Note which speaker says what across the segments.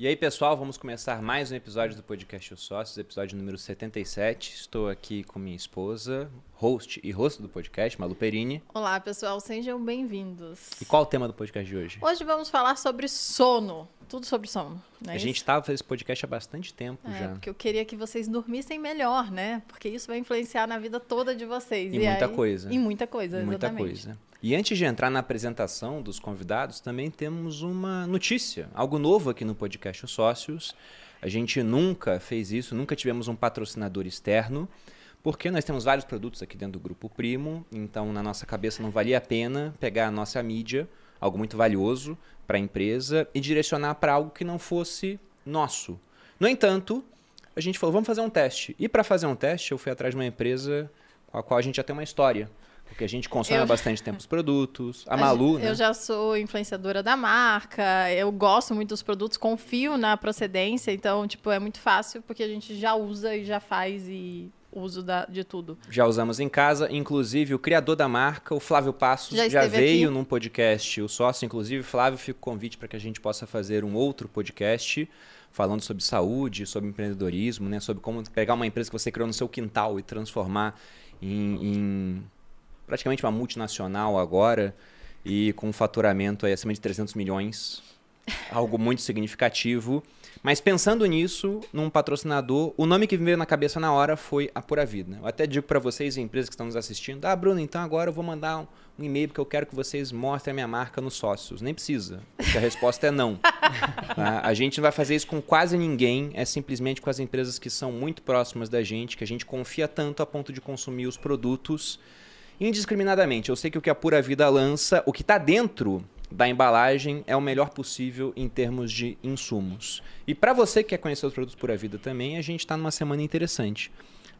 Speaker 1: E aí, pessoal, vamos começar mais um episódio do podcast Os Sócios, episódio número 77. Estou aqui com minha esposa, host e host do podcast, Malu Perini.
Speaker 2: Olá, pessoal, sejam bem-vindos.
Speaker 1: E qual o tema do podcast de hoje?
Speaker 2: Hoje vamos falar sobre sono. Tudo sobre sono.
Speaker 1: a isso? gente estava fazendo esse podcast há bastante tempo
Speaker 2: é,
Speaker 1: já.
Speaker 2: Porque eu queria que vocês dormissem melhor, né? Porque isso vai influenciar na vida toda de vocês.
Speaker 1: E, e muita aí, coisa.
Speaker 2: E muita coisa,
Speaker 1: e
Speaker 2: muita
Speaker 1: coisa. E antes de entrar na apresentação dos convidados, também temos uma notícia, algo novo aqui no podcast Os Sócios. A gente nunca fez isso, nunca tivemos um patrocinador externo, porque nós temos vários produtos aqui dentro do Grupo Primo, então na nossa cabeça não valia a pena pegar a nossa mídia, algo muito valioso para a empresa, e direcionar para algo que não fosse nosso. No entanto, a gente falou, vamos fazer um teste. E para fazer um teste, eu fui atrás de uma empresa com a qual a gente já tem uma história. Porque a gente consome há bastante tempo os produtos. A Malu,
Speaker 2: né? Eu já sou influenciadora da marca, eu gosto muito dos produtos, confio na procedência, então, tipo, é muito fácil porque a gente já usa e já faz e uso da, de tudo.
Speaker 1: Já usamos em casa, inclusive o criador da marca, o Flávio Passos, já, já veio aqui. num podcast, o sócio, inclusive, Flávio, fica o convite para que a gente possa fazer um outro podcast falando sobre saúde, sobre empreendedorismo, né, sobre como pegar uma empresa que você criou no seu quintal e transformar em, em praticamente uma multinacional agora e com um faturamento aí acima de 300 milhões, algo muito significativo. Mas pensando nisso, num patrocinador, o nome que me veio na cabeça na hora foi a Pura Vida. Eu até digo para vocês, empresas que estão nos assistindo, ah, Bruno, então agora eu vou mandar um, um e-mail porque eu quero que vocês mostrem a minha marca nos sócios. Nem precisa, porque a resposta é não. tá? A gente não vai fazer isso com quase ninguém, é simplesmente com as empresas que são muito próximas da gente, que a gente confia tanto a ponto de consumir os produtos indiscriminadamente. Eu sei que o que a Pura Vida lança, o que está dentro da embalagem é o melhor possível em termos de insumos. E para você que quer conhecer os produtos Pura Vida também, a gente está numa semana interessante.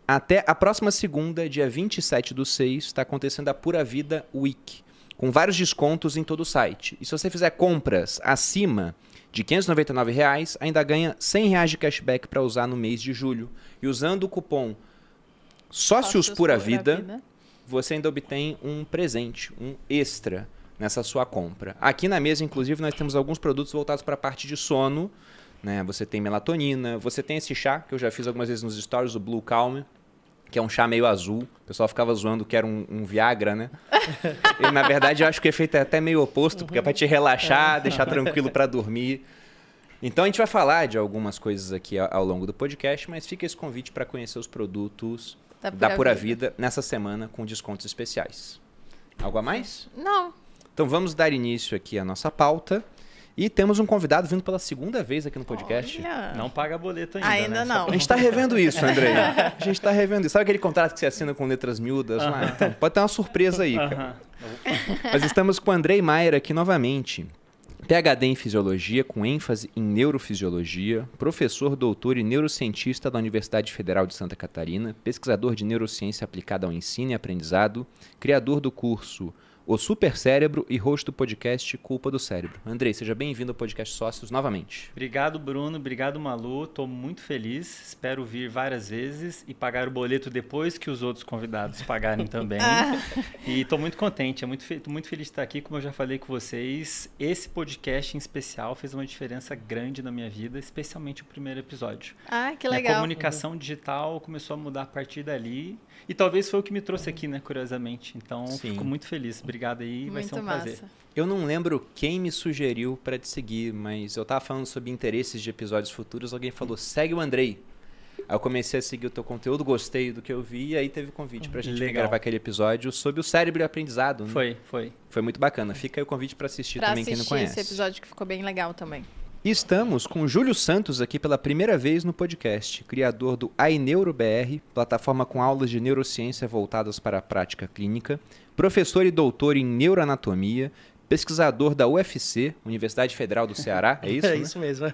Speaker 1: Até a próxima segunda, dia 27 do 6, está acontecendo a Pura Vida Week, com vários descontos em todo o site. E se você fizer compras acima de 599 reais, ainda ganha 100 reais de cashback para usar no mês de julho. E usando o cupom Sócios, Sócios Pura, Pura Vida, Vida você ainda obtém um presente, um extra nessa sua compra. Aqui na mesa, inclusive, nós temos alguns produtos voltados para a parte de sono. Né? Você tem melatonina, você tem esse chá que eu já fiz algumas vezes nos stories, o Blue Calm, que é um chá meio azul. O pessoal ficava zoando que era um, um Viagra, né? e, na verdade, eu acho que o efeito é até meio oposto, porque é para te relaxar, deixar tranquilo para dormir. Então a gente vai falar de algumas coisas aqui ao longo do podcast, mas fica esse convite para conhecer os produtos da Pura, da Pura vida. vida nessa semana com descontos especiais. Algo a mais?
Speaker 2: Não.
Speaker 1: Então vamos dar início aqui à nossa pauta. E temos um convidado vindo pela segunda vez aqui no podcast.
Speaker 3: Olha. Não paga boleto ainda.
Speaker 2: Ainda
Speaker 3: né?
Speaker 2: não.
Speaker 1: A gente está revendo isso, André. A gente está revendo isso. Sabe aquele contrato que você assina com letras miúdas? Uh -huh. então, pode ter uma surpresa aí. Uh -huh. Mas estamos com o Andrei Maier aqui novamente. PhD em Fisiologia, com ênfase em Neurofisiologia, professor, doutor e neurocientista da Universidade Federal de Santa Catarina, pesquisador de neurociência aplicada ao ensino e aprendizado, criador do curso o Supercérebro e host do podcast Culpa do Cérebro. Andrei, seja bem-vindo ao podcast Sócios novamente.
Speaker 3: Obrigado, Bruno. Obrigado, Malu. Estou muito feliz. Espero vir várias vezes e pagar o boleto depois que os outros convidados pagarem também. e estou muito contente. É muito, muito feliz de estar aqui. Como eu já falei com vocês, esse podcast em especial fez uma diferença grande na minha vida, especialmente o primeiro episódio.
Speaker 2: Ah, que legal.
Speaker 3: A comunicação digital começou a mudar a partir dali. E talvez foi o que me trouxe aqui, né, curiosamente. Então, Sim. fico muito feliz. Obrigado aí, Muito vai ser um massa. prazer.
Speaker 1: Eu não lembro quem me sugeriu para te seguir, mas eu tava falando sobre interesses de episódios futuros, alguém falou: "Segue o Andrei". Aí eu comecei a seguir o teu conteúdo, gostei do que eu vi, e aí teve convite pra gente gravar aquele episódio sobre o cérebro e aprendizado. Né?
Speaker 3: Foi, foi.
Speaker 1: Foi muito bacana. Fica aí o convite para assistir pra também assistir quem não conhece.
Speaker 2: esse episódio que ficou bem legal também.
Speaker 1: E estamos com Júlio Santos aqui pela primeira vez no podcast, criador do iNeuroBR, plataforma com aulas de neurociência voltadas para a prática clínica, professor e doutor em neuroanatomia, pesquisador da UFC, Universidade Federal do Ceará, é isso?
Speaker 3: É
Speaker 1: né?
Speaker 3: isso mesmo.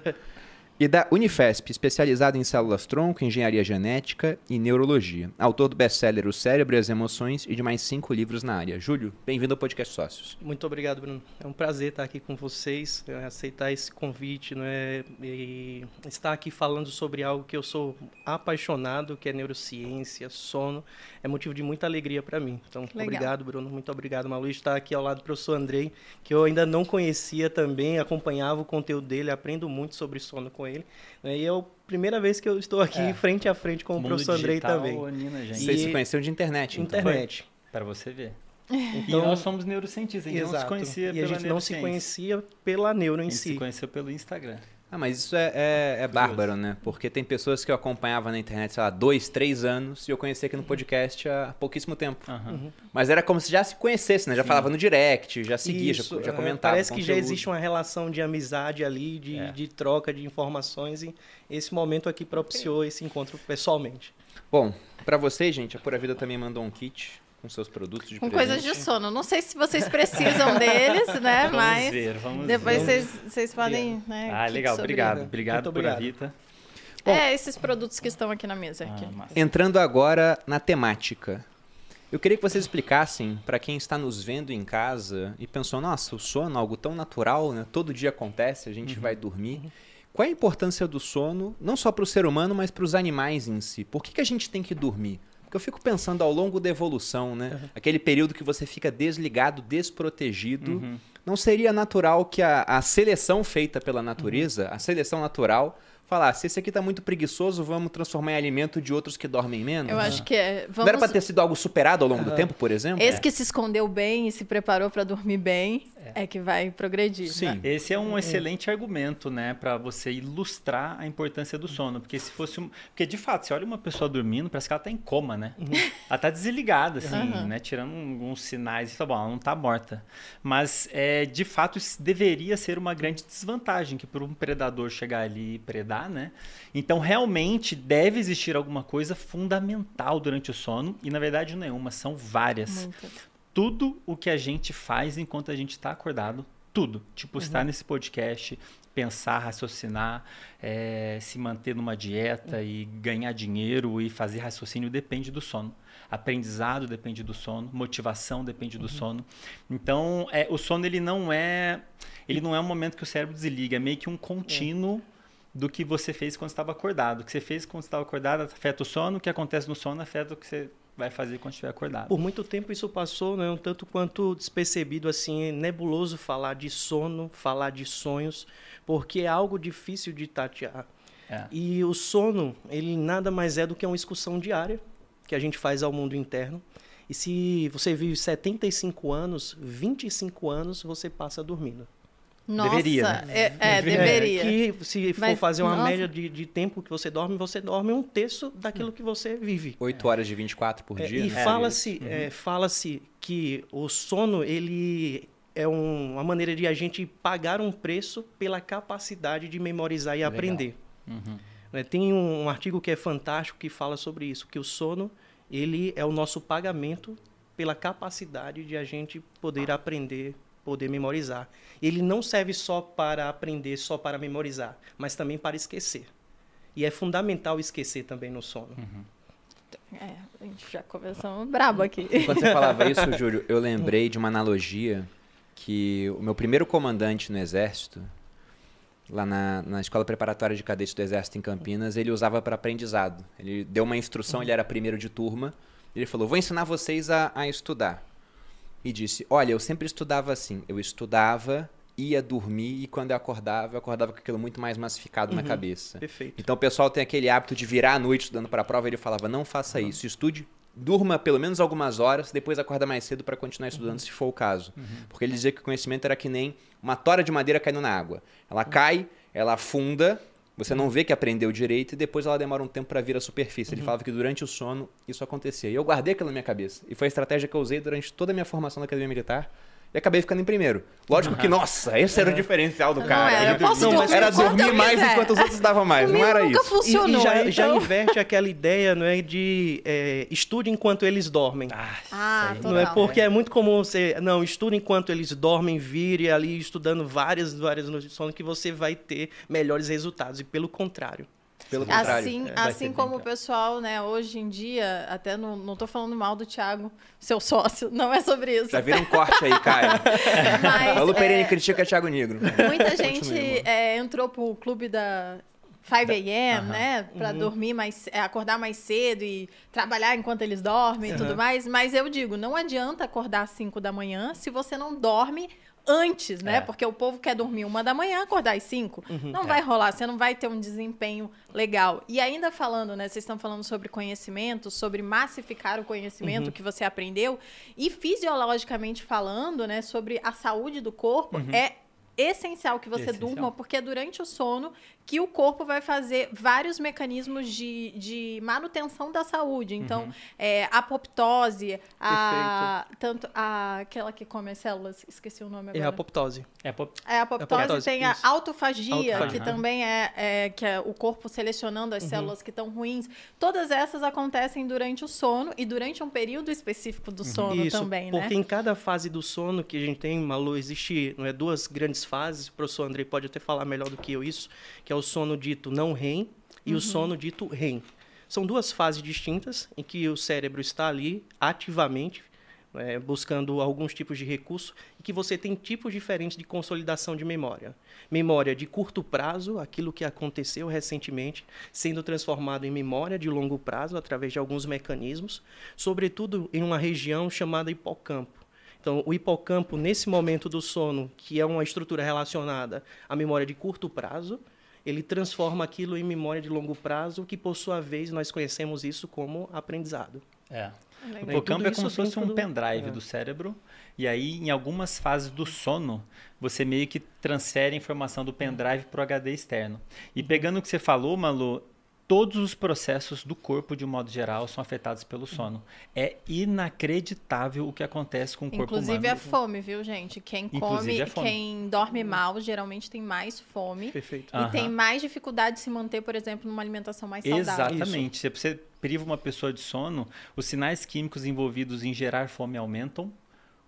Speaker 1: E da Unifesp, especializada em células-tronco, engenharia genética e neurologia. Autor do best-seller O Cérebro e as Emoções e de mais cinco livros na área. Júlio, bem-vindo ao Podcast Sócios.
Speaker 4: Muito obrigado, Bruno. É um prazer estar aqui com vocês, é, aceitar esse convite né, e estar aqui falando sobre algo que eu sou apaixonado, que é neurociência, sono. É motivo de muita alegria para mim. Então, Legal. obrigado, Bruno. Muito obrigado, Malu, estar aqui ao lado do professor Andrei, que eu ainda não conhecia também, acompanhava o conteúdo dele, aprendo muito sobre sono com com ele. Né? E é a primeira vez que eu estou aqui é. frente a frente com o professor Andrei também.
Speaker 1: Nina, gente. Vocês se conheceram de internet,
Speaker 4: então. Internet.
Speaker 3: Para você ver. Então, e nós somos neurocientistas, a gente exato. não se conhecia
Speaker 4: e pela a gente não se conhecia pela neuro em si. A gente
Speaker 3: si. se conheceu pelo Instagram.
Speaker 1: Ah, mas isso é, é, é bárbaro, né? Porque tem pessoas que eu acompanhava na internet, sei lá, dois, três anos, e eu conheci aqui no podcast há pouquíssimo tempo. Uhum. Mas era como se já se conhecesse, né? Já Sim. falava no direct, já seguia, isso, já, já, é, comentava.
Speaker 4: Parece que já existe uma relação de amizade ali, de, é. de troca de informações, e esse momento aqui propiciou esse encontro pessoalmente.
Speaker 1: Bom, para vocês, gente, a Pura Vida também mandou um kit com seus produtos de
Speaker 2: Com presente. coisas de sono. Não sei se vocês precisam deles, né?
Speaker 3: Vamos
Speaker 2: mas
Speaker 3: ver, vamos
Speaker 2: depois
Speaker 3: ver.
Speaker 2: Vocês, vocês podem. Né,
Speaker 3: ah, legal. Obrigado. Obrigado, por a Vita.
Speaker 2: Bom, é, esses produtos que estão aqui na mesa. Aqui.
Speaker 1: Ah, entrando agora na temática. Eu queria que vocês explicassem para quem está nos vendo em casa e pensou, nossa, o sono é algo tão natural, né? Todo dia acontece, a gente uhum. vai dormir. Qual é a importância do sono, não só para o ser humano, mas para os animais em si? Por que, que a gente tem que dormir? Porque eu fico pensando ao longo da evolução, né? Uhum. Aquele período que você fica desligado, desprotegido. Uhum. Não seria natural que a, a seleção feita pela natureza, uhum. a seleção natural, falar, se esse aqui tá muito preguiçoso, vamos transformar em alimento de outros que dormem menos?
Speaker 2: Eu acho que é. Vamos...
Speaker 1: Não era para ter sido algo superado ao longo uhum. do tempo, por exemplo?
Speaker 2: Esse é. que se escondeu bem e se preparou para dormir bem é. é. que vai progredir.
Speaker 3: Sim. Né? Esse é um excelente argumento, né, para você ilustrar a importância do sono, porque se fosse um... porque de fato, você olha uma pessoa dormindo, parece que ela tá em coma, né? Uhum. Ela tá desligada assim, uhum. né, tirando alguns sinais e tá bom, ela não tá morta. Mas é, de fato isso deveria ser uma grande desvantagem que por um predador chegar ali e predar, né? Então, realmente deve existir alguma coisa fundamental durante o sono, e na verdade não é uma, são várias. Muitas. Tudo o que a gente faz enquanto a gente está acordado, tudo. Tipo, uhum. estar nesse podcast, pensar, raciocinar, é, se manter numa dieta uhum. e ganhar dinheiro e fazer raciocínio depende do sono. Aprendizado depende do sono, motivação depende do uhum. sono. Então, é, o sono ele não é ele não é um momento que o cérebro desliga, é meio que um contínuo do que você fez quando estava acordado. O que você fez quando estava acordado afeta o sono, o que acontece no sono afeta o que você vai fazer quando estiver acordado.
Speaker 4: Por muito tempo isso passou, né, um tanto quanto despercebido, assim, nebuloso falar de sono, falar de sonhos, porque é algo difícil de tatear. É. E o sono, ele nada mais é do que uma excursão diária que a gente faz ao mundo interno. E se você vive 75 anos, 25 anos você passa dormindo.
Speaker 2: Nossa, deveria, né? É, é, deveria.
Speaker 4: Que se for Mas, fazer uma nossa. média de, de tempo que você dorme, você dorme um terço daquilo que você vive.
Speaker 1: 8 horas de 24 por
Speaker 4: é,
Speaker 1: dia.
Speaker 4: E
Speaker 1: né?
Speaker 4: fala-se uhum. é, fala que o sono, ele é um, uma maneira de a gente pagar um preço pela capacidade de memorizar e Legal. aprender. Uhum. Tem um, um artigo que é fantástico que fala sobre isso, que o sono ele é o nosso pagamento pela capacidade de a gente poder aprender poder memorizar. Ele não serve só para aprender, só para memorizar, mas também para esquecer. E é fundamental esquecer também no sono. Uhum.
Speaker 2: É, a gente já começou brabo aqui.
Speaker 1: Quando você falava isso, Júlio, eu lembrei de uma analogia que o meu primeiro comandante no Exército, lá na, na Escola Preparatória de Cadetes do Exército em Campinas, ele usava para aprendizado. Ele deu uma instrução, ele era primeiro de turma, ele falou, vou ensinar vocês a, a estudar e disse: Olha, eu sempre estudava assim. Eu estudava, ia dormir e quando eu acordava, eu acordava com aquilo muito mais massificado uhum, na cabeça.
Speaker 4: Perfeito.
Speaker 1: Então o pessoal tem aquele hábito de virar à noite estudando para a prova. Ele falava: Não faça uhum. isso. Estude, durma pelo menos algumas horas, depois acorda mais cedo para continuar estudando, uhum. se for o caso. Uhum. Porque ele dizia que o conhecimento era que nem uma tora de madeira caindo na água. Ela cai, ela afunda você não vê que aprendeu direito e depois ela demora um tempo para vir à superfície. Ele uhum. falava que durante o sono isso acontecia. E eu guardei aquilo na minha cabeça. E foi a estratégia que eu usei durante toda a minha formação na Academia Militar. E acabei ficando em primeiro. Lógico que, nossa, esse era o diferencial do cara.
Speaker 2: Não, era, posso
Speaker 1: não, era dormir mais enquanto os outros davam mais,
Speaker 2: Comigo
Speaker 1: não era
Speaker 2: nunca
Speaker 1: isso.
Speaker 2: funcionou.
Speaker 4: E, e já,
Speaker 2: então...
Speaker 4: já, inverte aquela ideia, não é, de é, estude enquanto eles dormem.
Speaker 3: Ah,
Speaker 2: Ah,
Speaker 4: Não é porque é muito comum você, não, estude enquanto eles dormem, vire ali estudando várias, várias noites de sono que você vai ter melhores resultados. E pelo contrário.
Speaker 1: Pelo contrário.
Speaker 2: Assim,
Speaker 3: É,
Speaker 2: assim como
Speaker 3: bem,
Speaker 2: o pessoal, né, hoje em dia, até não, não tô falando mal do Thiago, seu sócio, não é sobre isso.
Speaker 1: Já vira um corte aí, Caio.
Speaker 2: Mas,
Speaker 1: Pereira
Speaker 2: é,
Speaker 1: critica Thiago Negro.
Speaker 2: muita gente é, entrou pro clube da 5 a.m., né, pra
Speaker 1: Uhum.
Speaker 2: dormir mais, é, acordar mais cedo e trabalhar enquanto eles dormem e tudo
Speaker 4: Uhum.
Speaker 2: mais. Mas eu digo, não adianta acordar às 5 da manhã se você não dorme antes, né?
Speaker 3: É.
Speaker 2: Porque o povo quer dormir uma da manhã, acordar às 5.
Speaker 1: Uhum.
Speaker 2: Não
Speaker 1: É.
Speaker 2: vai rolar, você não vai ter um desempenho legal. E ainda falando, né? Vocês estão falando sobre conhecimento, sobre massificar o conhecimento que você aprendeu. E fisiologicamente falando, né? Sobre a saúde do corpo, é essencial que você
Speaker 3: Essencial.
Speaker 2: durma, porque durante o sono que o corpo vai fazer vários mecanismos de, de manutenção da saúde. Então, é, a apoptose, a, tanto a, aquela que come as células, esqueci o nome
Speaker 4: É
Speaker 2: agora.
Speaker 4: a apoptose.
Speaker 3: é pop...
Speaker 2: É, a apoptose,
Speaker 4: apoptose,
Speaker 2: tem a autofagia,
Speaker 4: Autofagia.
Speaker 2: que também é, é- que é o corpo selecionando as células que estão ruins. Todas essas acontecem durante o sono e durante um período específico do sono
Speaker 4: Isso,
Speaker 2: também,
Speaker 4: porque
Speaker 2: né?
Speaker 4: em cada fase do sono que a gente tem, Malu, existe não é, duas grandes fases, o professor Andrei pode até falar melhor do que eu isso, que é o sono dito não REM e
Speaker 2: Uhum.
Speaker 4: o sono dito REM. São duas fases distintas em que o cérebro está ali ativamente é, buscando alguns tipos de recurso e que você tem tipos diferentes de consolidação de memória. Memória de curto prazo, aquilo que aconteceu recentemente, sendo transformado em memória de longo prazo através de alguns mecanismos, sobretudo em uma região chamada hipocampo. Então, o hipocampo, nesse momento do sono, que é uma estrutura relacionada à memória de curto prazo, ele transforma aquilo em memória de longo prazo, que por sua vez nós conhecemos isso como aprendizado.
Speaker 3: É. O
Speaker 2: Legal.
Speaker 4: E
Speaker 3: hipocampo é como se fosse um
Speaker 4: do-
Speaker 3: pendrive
Speaker 4: é.
Speaker 3: do cérebro. E aí, em algumas fases do sono, você meio que transfere a informação do pendrive para o HD externo. E pegando o que você falou, Malu, todos os processos do corpo, de um modo geral, são afetados pelo sono. É inacreditável o que acontece com o corpo
Speaker 2: Inclusive
Speaker 3: humano.
Speaker 2: a fome, viu, gente? Quem
Speaker 3: Inclusive
Speaker 2: come,
Speaker 3: fome.
Speaker 2: quem dorme mal, geralmente tem mais fome.
Speaker 4: Perfeito.
Speaker 3: Aham.
Speaker 2: E tem mais dificuldade de se manter, por exemplo, numa alimentação mais saudável.
Speaker 3: Exatamente. Se você priva uma pessoa de sono, os sinais químicos envolvidos em gerar fome aumentam,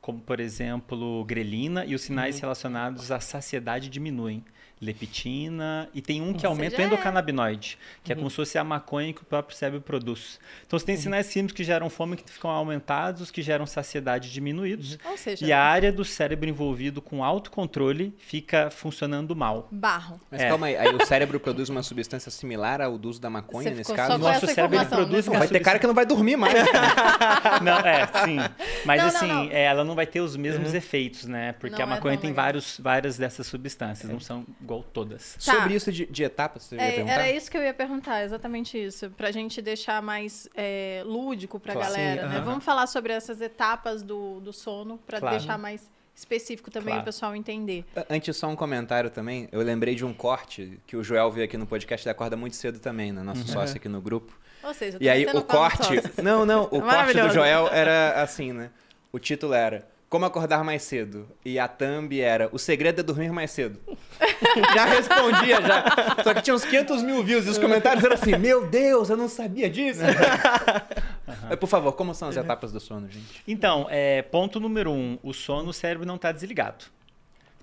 Speaker 3: como por exemplo grelina, e os
Speaker 2: Uhum.
Speaker 3: sinais relacionados à saciedade diminuem. Leptina, e tem um que
Speaker 2: Ou
Speaker 3: aumenta o
Speaker 2: seja, é-
Speaker 3: endocannabinoide, que
Speaker 2: Uhum.
Speaker 3: é como se fosse a maconha que o próprio cérebro produz. Então você tem sinais químicos que geram fome que ficam aumentados, os que geram saciedade diminuídos.
Speaker 2: Ou seja,
Speaker 3: E a área do cérebro envolvido com autocontrole fica funcionando mal.
Speaker 2: barro.
Speaker 1: Mas
Speaker 3: É.
Speaker 1: calma aí, aí o cérebro produz uma substância similar ao do uso da maconha,
Speaker 2: Você
Speaker 1: nesse
Speaker 2: ficou
Speaker 1: caso?
Speaker 2: só com
Speaker 3: Nosso
Speaker 2: essa
Speaker 3: cérebro, produz
Speaker 2: não
Speaker 3: uma
Speaker 1: vai ter cara que não vai dormir mais.
Speaker 3: Não, é, sim. Mas
Speaker 2: Não,
Speaker 3: assim,
Speaker 2: não.
Speaker 3: é, ela não vai ter os mesmos efeitos, né? Porque
Speaker 2: Não
Speaker 3: a
Speaker 2: é
Speaker 3: maconha tem vários, várias dessas substâncias, não são igual todas.
Speaker 2: Tá.
Speaker 1: Sobre isso de, de etapas, você ia
Speaker 2: É,
Speaker 1: perguntar?
Speaker 2: era isso que eu ia perguntar, exatamente isso. Pra gente deixar mais é, lúdico pra
Speaker 1: Claro.
Speaker 2: galera,
Speaker 4: Sim,
Speaker 2: né?
Speaker 4: aham.
Speaker 2: Vamos falar sobre essas etapas do, do sono pra
Speaker 3: Claro.
Speaker 2: deixar mais específico também
Speaker 3: Claro.
Speaker 2: o pessoal entender.
Speaker 1: Antes, só um comentário também. Eu lembrei de um corte que o Joel veio aqui no podcast, ele acorda muito cedo também, né? Nosso sócio aqui no grupo.
Speaker 2: Ou seja,
Speaker 1: E aí o corte. Não, não, o corte do. Joel era assim, né? O título era Como acordar mais cedo. E a thumb era O segredo é dormir mais cedo. já respondia, já. Só que tinha uns 500 mil views e os comentários eram assim: Meu Deus, eu não sabia disso. Mas, Por favor, como são as etapas do sono, gente?
Speaker 3: Então, é, ponto número um: o sono, o cérebro não está desligado.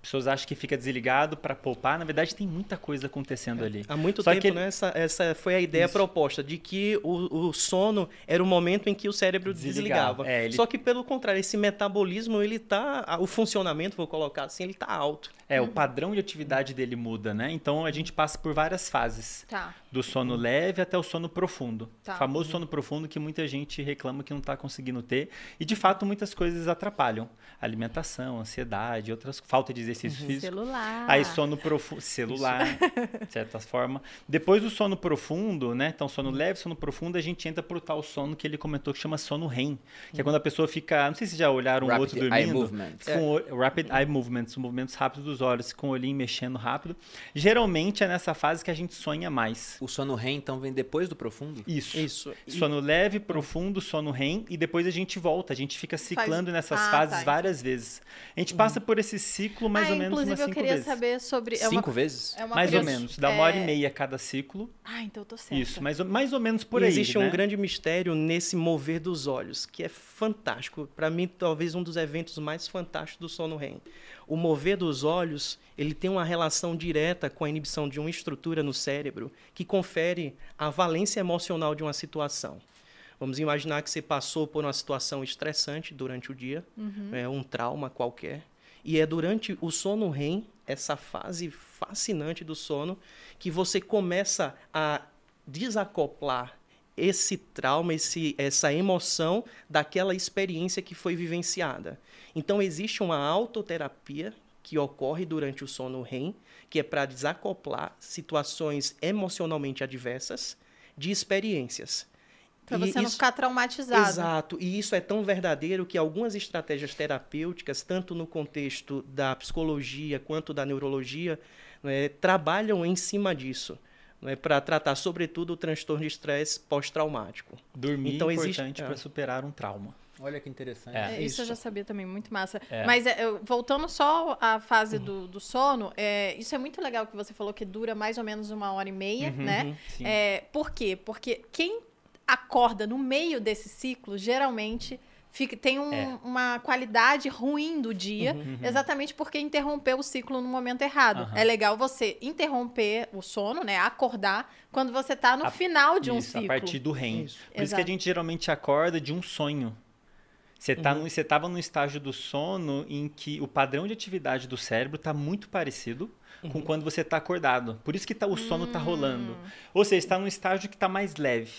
Speaker 3: As pessoas acham que fica desligado para poupar, na verdade tem muita coisa acontecendo ali.
Speaker 4: Há muito
Speaker 3: Só
Speaker 4: tempo,
Speaker 3: que-
Speaker 4: né, essa, essa foi a ideia
Speaker 3: Isso.
Speaker 4: proposta, de que o, o sono era o momento em que o cérebro
Speaker 3: Desligava.
Speaker 4: desligava.
Speaker 3: É, ele-
Speaker 4: Só que, pelo contrário, esse metabolismo, ele tá. O funcionamento, vou colocar assim, ele tá alto.
Speaker 3: É, o padrão de atividade dele muda, né? Então a gente passa por várias fases.
Speaker 2: Tá.
Speaker 3: Do sono leve até o sono profundo.
Speaker 2: Tá.
Speaker 3: O famoso sono profundo que muita gente reclama que não está conseguindo ter. E de fato muitas coisas atrapalham. Alimentação, ansiedade, outras falta de exercício
Speaker 2: uhum.
Speaker 3: físico.
Speaker 2: Celular.
Speaker 3: Aí sono profundo, celular, de certa forma. Depois do sono profundo, né? Então sono leve, sono profundo, a gente entra pro tal sono que ele comentou que chama sono REM, que é quando a pessoa fica, não sei se já olharam um outro dormindo,
Speaker 1: eye movements.
Speaker 3: com o, rapid eye movements, movimentos rápidos dos olhos, com o olhinho mexendo rápido. Geralmente é nessa fase que a gente sonha mais.
Speaker 1: O sono REM então vem depois do profundo?
Speaker 3: Isso.
Speaker 4: Isso.
Speaker 3: Sono leve, profundo, sono REM e depois a gente volta, a gente fica ciclando
Speaker 2: Faz...
Speaker 3: nessas
Speaker 2: ah,
Speaker 3: fases
Speaker 2: tá.
Speaker 3: várias vezes. A gente passa por esse ciclo mais
Speaker 2: ah,
Speaker 3: ou menos umas
Speaker 2: inclusive
Speaker 3: cinco
Speaker 2: eu queria
Speaker 3: vezes.
Speaker 2: saber sobre é
Speaker 1: Cinco
Speaker 2: uma...
Speaker 1: vezes?
Speaker 2: É uma
Speaker 3: mais ou menos, dá uma hora e
Speaker 2: é-
Speaker 3: meia cada ciclo.
Speaker 2: Ah, então eu tô certa.
Speaker 3: Isso, mais ou, mais ou menos por
Speaker 4: e
Speaker 3: aí.
Speaker 4: existe
Speaker 3: né?
Speaker 4: um grande mistério nesse mover dos olhos, que é fantástico. Para mim, talvez um dos eventos mais fantásticos do sono REM. O mover dos olhos, ele tem uma relação direta com a inibição de uma estrutura no cérebro que confere a valência emocional de uma situação. Vamos imaginar que você passou por uma situação estressante durante o dia, é, um trauma qualquer, e é durante o sono REM, essa fase fascinante do sono, que você começa a desacoplar esse trauma, esse, essa emoção daquela experiência que foi vivenciada. Então, existe uma autoterapia que ocorre durante o sono REM, que é para desacoplar situações emocionalmente adversas de experiências.
Speaker 2: Pra
Speaker 4: E
Speaker 2: você não
Speaker 4: isso-
Speaker 2: ficar traumatizado.
Speaker 4: Exato, e isso é tão verdadeiro que algumas estratégias terapêuticas, tanto no contexto da psicologia quanto da neurologia, né, trabalham em cima disso, né, para tratar, sobretudo, o transtorno de estresse pós-traumático.
Speaker 3: Dormir
Speaker 4: Então,
Speaker 3: é importante
Speaker 4: é.
Speaker 3: para superar um trauma.
Speaker 1: Olha que interessante.
Speaker 3: É.
Speaker 2: É, isso. eu
Speaker 4: Isso.
Speaker 2: já sabia também, muito massa.
Speaker 3: É.
Speaker 2: Mas é, voltando só à fase do, do sono, é, isso é muito legal que você falou que dura mais ou menos uma hora e meia, né?
Speaker 3: Sim.
Speaker 2: É, por quê? Porque quem acorda no meio desse ciclo, geralmente fica, tem um-
Speaker 3: É.
Speaker 2: uma qualidade ruim do dia, exatamente porque interrompeu o ciclo no momento errado.
Speaker 3: Aham.
Speaker 2: É legal você interromper o sono, né? Acordar quando você tá no
Speaker 3: A-
Speaker 2: final de um
Speaker 3: isso,
Speaker 2: ciclo.
Speaker 3: a partir do REM.
Speaker 4: Isso.
Speaker 3: Por isso que a
Speaker 2: Exato.
Speaker 3: gente geralmente acorda de um sonho. Você tá no, você estava num estágio do sono em que o padrão de atividade do cérebro está muito parecido com quando você está acordado. Por isso que tá, o sono está rolando. Ou seja, está num estágio que está mais leve.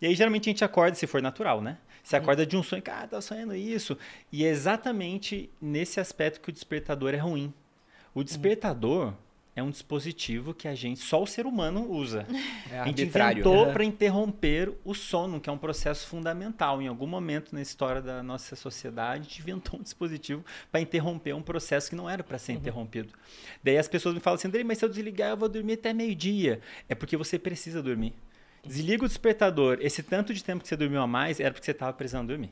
Speaker 3: E aí, geralmente, a gente acorda, se for natural, né? Você acorda de um sonho, cara, tá sonhando isso. E é exatamente nesse aspecto que o despertador é ruim. O despertador é um dispositivo que a gente, só o ser humano usa.
Speaker 1: É
Speaker 3: A gente inventou
Speaker 1: né?
Speaker 3: para interromper o sono, que é um processo fundamental. Em algum momento na história da nossa sociedade, a gente inventou um dispositivo para interromper um processo que não era para ser interrompido. Daí as pessoas me falam assim, Andrei, mas se eu desligar, eu vou dormir até meio-dia. É porque você precisa dormir. Desliga o despertador. Esse tanto de tempo que você dormiu a mais era porque você estava precisando dormir.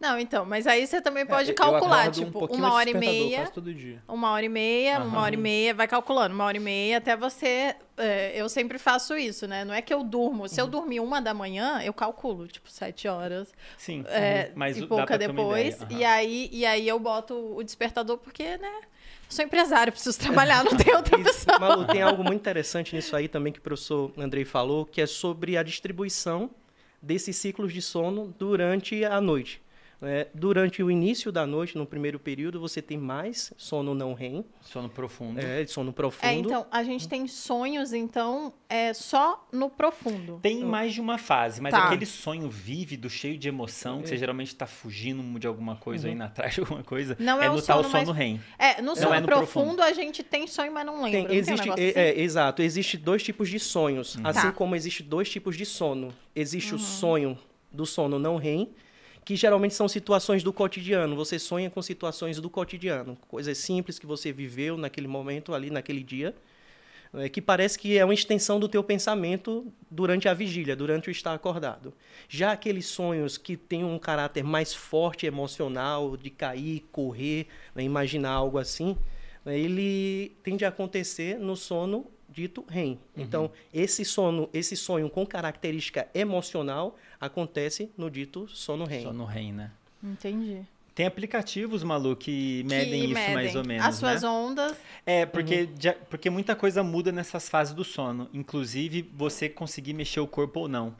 Speaker 2: Não, então, mas aí você também pode
Speaker 1: É, eu
Speaker 2: calcular,
Speaker 1: um
Speaker 2: tipo,
Speaker 1: pouquinho
Speaker 2: uma hora
Speaker 1: do
Speaker 2: e meia.
Speaker 1: Quase todo dia.
Speaker 2: Uma hora e meia, uma hora e meia, vai calculando, uma hora e meia até você. é, eu sempre faço isso, né? Não é que eu durmo. Se eu
Speaker 3: Uhum.
Speaker 2: dormir uma da manhã, eu calculo, tipo, sete horas.
Speaker 3: Sim,
Speaker 2: É,
Speaker 3: mas
Speaker 2: e
Speaker 3: dá
Speaker 2: pouca
Speaker 3: pra ter uma
Speaker 2: depois. E, aí, e aí eu boto o despertador, porque, né? Sou empresário, preciso trabalhar, não tem outra
Speaker 4: E,
Speaker 2: pessoa.
Speaker 4: Malu, tem algo muito interessante nisso aí também que o professor Andrei falou, que é sobre a distribuição desses ciclos de sono durante a noite. Né? durante o início da noite, no primeiro período, você tem mais sono não REM,
Speaker 3: Sono profundo.
Speaker 4: é, sono profundo.
Speaker 2: É, então, a gente tem sonhos, então, é só no profundo.
Speaker 3: Tem mais de uma fase, mas
Speaker 2: Tá.
Speaker 3: aquele sonho vívido, cheio de emoção, que você geralmente está fugindo de alguma coisa ou indo atrás de alguma coisa,
Speaker 2: Não é
Speaker 3: é
Speaker 2: o
Speaker 3: no tal
Speaker 2: sono
Speaker 3: sono
Speaker 2: mais-
Speaker 3: REM.
Speaker 2: É, no sono
Speaker 3: é no
Speaker 2: profundo,
Speaker 3: profundo.
Speaker 2: a gente tem sonho, mas não lembra.
Speaker 4: Tem,
Speaker 2: não tem um
Speaker 4: existe, é,
Speaker 2: assim?
Speaker 4: é, exato. Existe dois tipos de sonhos. Assim
Speaker 2: Tá.
Speaker 4: como existe dois tipos de sono. Existe
Speaker 2: Uhum.
Speaker 4: o sonho do sono não REM, que geralmente são situações do cotidiano. Você sonha com situações do cotidiano, coisas simples que você viveu naquele momento, ali naquele dia, né, que parece que é uma extensão do teu pensamento durante a vigília, durante o estar acordado. Já aqueles sonhos que têm um caráter mais forte emocional, de cair, correr, né, imaginar algo assim, né, ele tende a acontecer no sono dito REM. Então, esse sono, esse sonho com característica emocional acontece no dito sono REM.
Speaker 3: Sono REM, né?
Speaker 2: Entendi.
Speaker 3: Tem aplicativos, Malu, que medem
Speaker 2: que
Speaker 3: isso
Speaker 2: medem
Speaker 3: mais ou menos,
Speaker 2: As suas
Speaker 3: né?
Speaker 2: ondas.
Speaker 3: É, porque, já- porque muita coisa muda nessas fases do sono. Inclusive, você conseguir mexer o corpo ou não.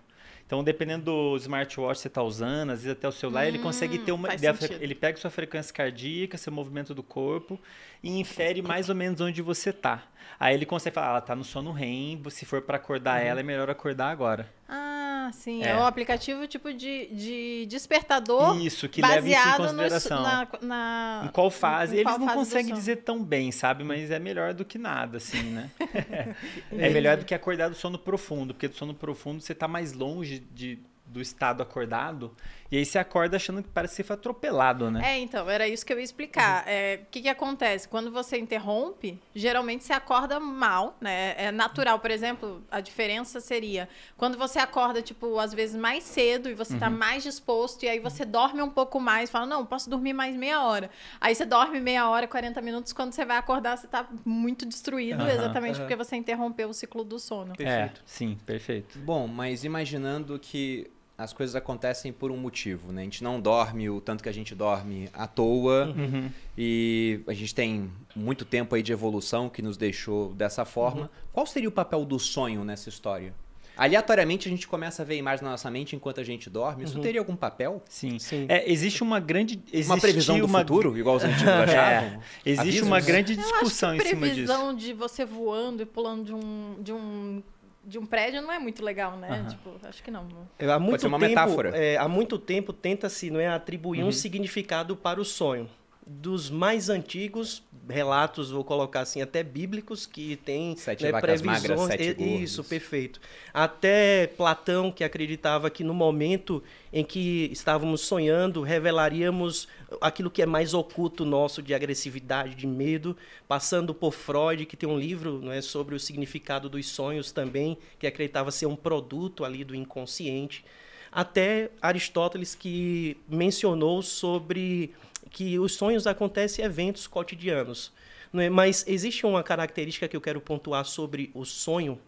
Speaker 3: Então, dependendo do smartwatch que você está usando, às vezes até o celular, ele consegue ter uma
Speaker 2: Hum,
Speaker 3: ideia.
Speaker 2: sentido.
Speaker 3: Ele pega sua frequência cardíaca, seu movimento do corpo e infere mais ou menos onde você tá. Aí ele consegue falar, ela tá no sono REM, se for para acordar
Speaker 2: Uhum.
Speaker 3: ela, é melhor acordar agora.
Speaker 2: Ah, Ah, sim. É, é um aplicativo tipo de, de despertador. Isso, que leva isso em consideração. No, na,
Speaker 3: na, em qual fase? Em Eles qual não conseguem dizer tão bem, sabe? Mas é melhor do que nada, assim, né? é melhor do que acordar do sono profundo, porque do sono profundo você está mais longe de do estado acordado, e aí você acorda achando que parece que foi atropelado, né?
Speaker 2: É, então, era isso que eu ia explicar. Uhum. É, o que, que acontece? Quando você interrompe, geralmente você acorda mal, né? É natural, por exemplo, a diferença seria quando você acorda, tipo, às vezes mais cedo e você tá uhum. tá mais disposto, e aí você dorme um pouco mais, fala, não, posso dormir mais meia hora. Aí você dorme meia hora, 40 minutos, quando você vai acordar, você tá muito destruído, uhum. exatamente porque você interrompeu o ciclo do sono.
Speaker 3: Perfeito. É, sim, perfeito.
Speaker 1: Bom, mas imaginando que as coisas acontecem por um motivo, né? A gente não dorme o tanto que a gente dorme à toa uhum. e a gente tem muito tempo aí de evolução que nos deixou dessa forma. Uhum. Qual seria o papel do sonho nessa história? Aleatoriamente a gente começa a ver imagens na nossa mente enquanto a gente dorme. Isso uhum. teria algum papel?
Speaker 3: Sim. Sim. É, existe uma grande.
Speaker 1: Existe uma previsão do uma... futuro, igual os antigos é. achavam?
Speaker 3: É. Existe Avisos? uma grande discussão em cima disso.
Speaker 2: previsão de você voando e pulando de um, de um de um prédio não é muito legal, né? Uhum. Tipo, acho que não.
Speaker 4: Há muito Pode ser uma tempo, metáfora. É, há muito tempo tenta-se não é, atribuir uhum. um significado para o sonho. Dos mais antigos relatos, vou colocar assim, até bíblicos, que tem
Speaker 1: sete né, previsões. Magras, sete
Speaker 4: Isso, perfeito. Até Platão, que acreditava que no momento em que estávamos sonhando, revelaríamos aquilo que é mais oculto nosso de agressividade, de medo, passando por Freud, que tem um livro não é, sobre o significado dos sonhos também, que acreditava ser um produto ali do inconsciente, até Aristóteles que mencionou sobre que os sonhos acontecem em eventos cotidianos. É? Mas existe uma característica que eu quero pontuar sobre o sonho,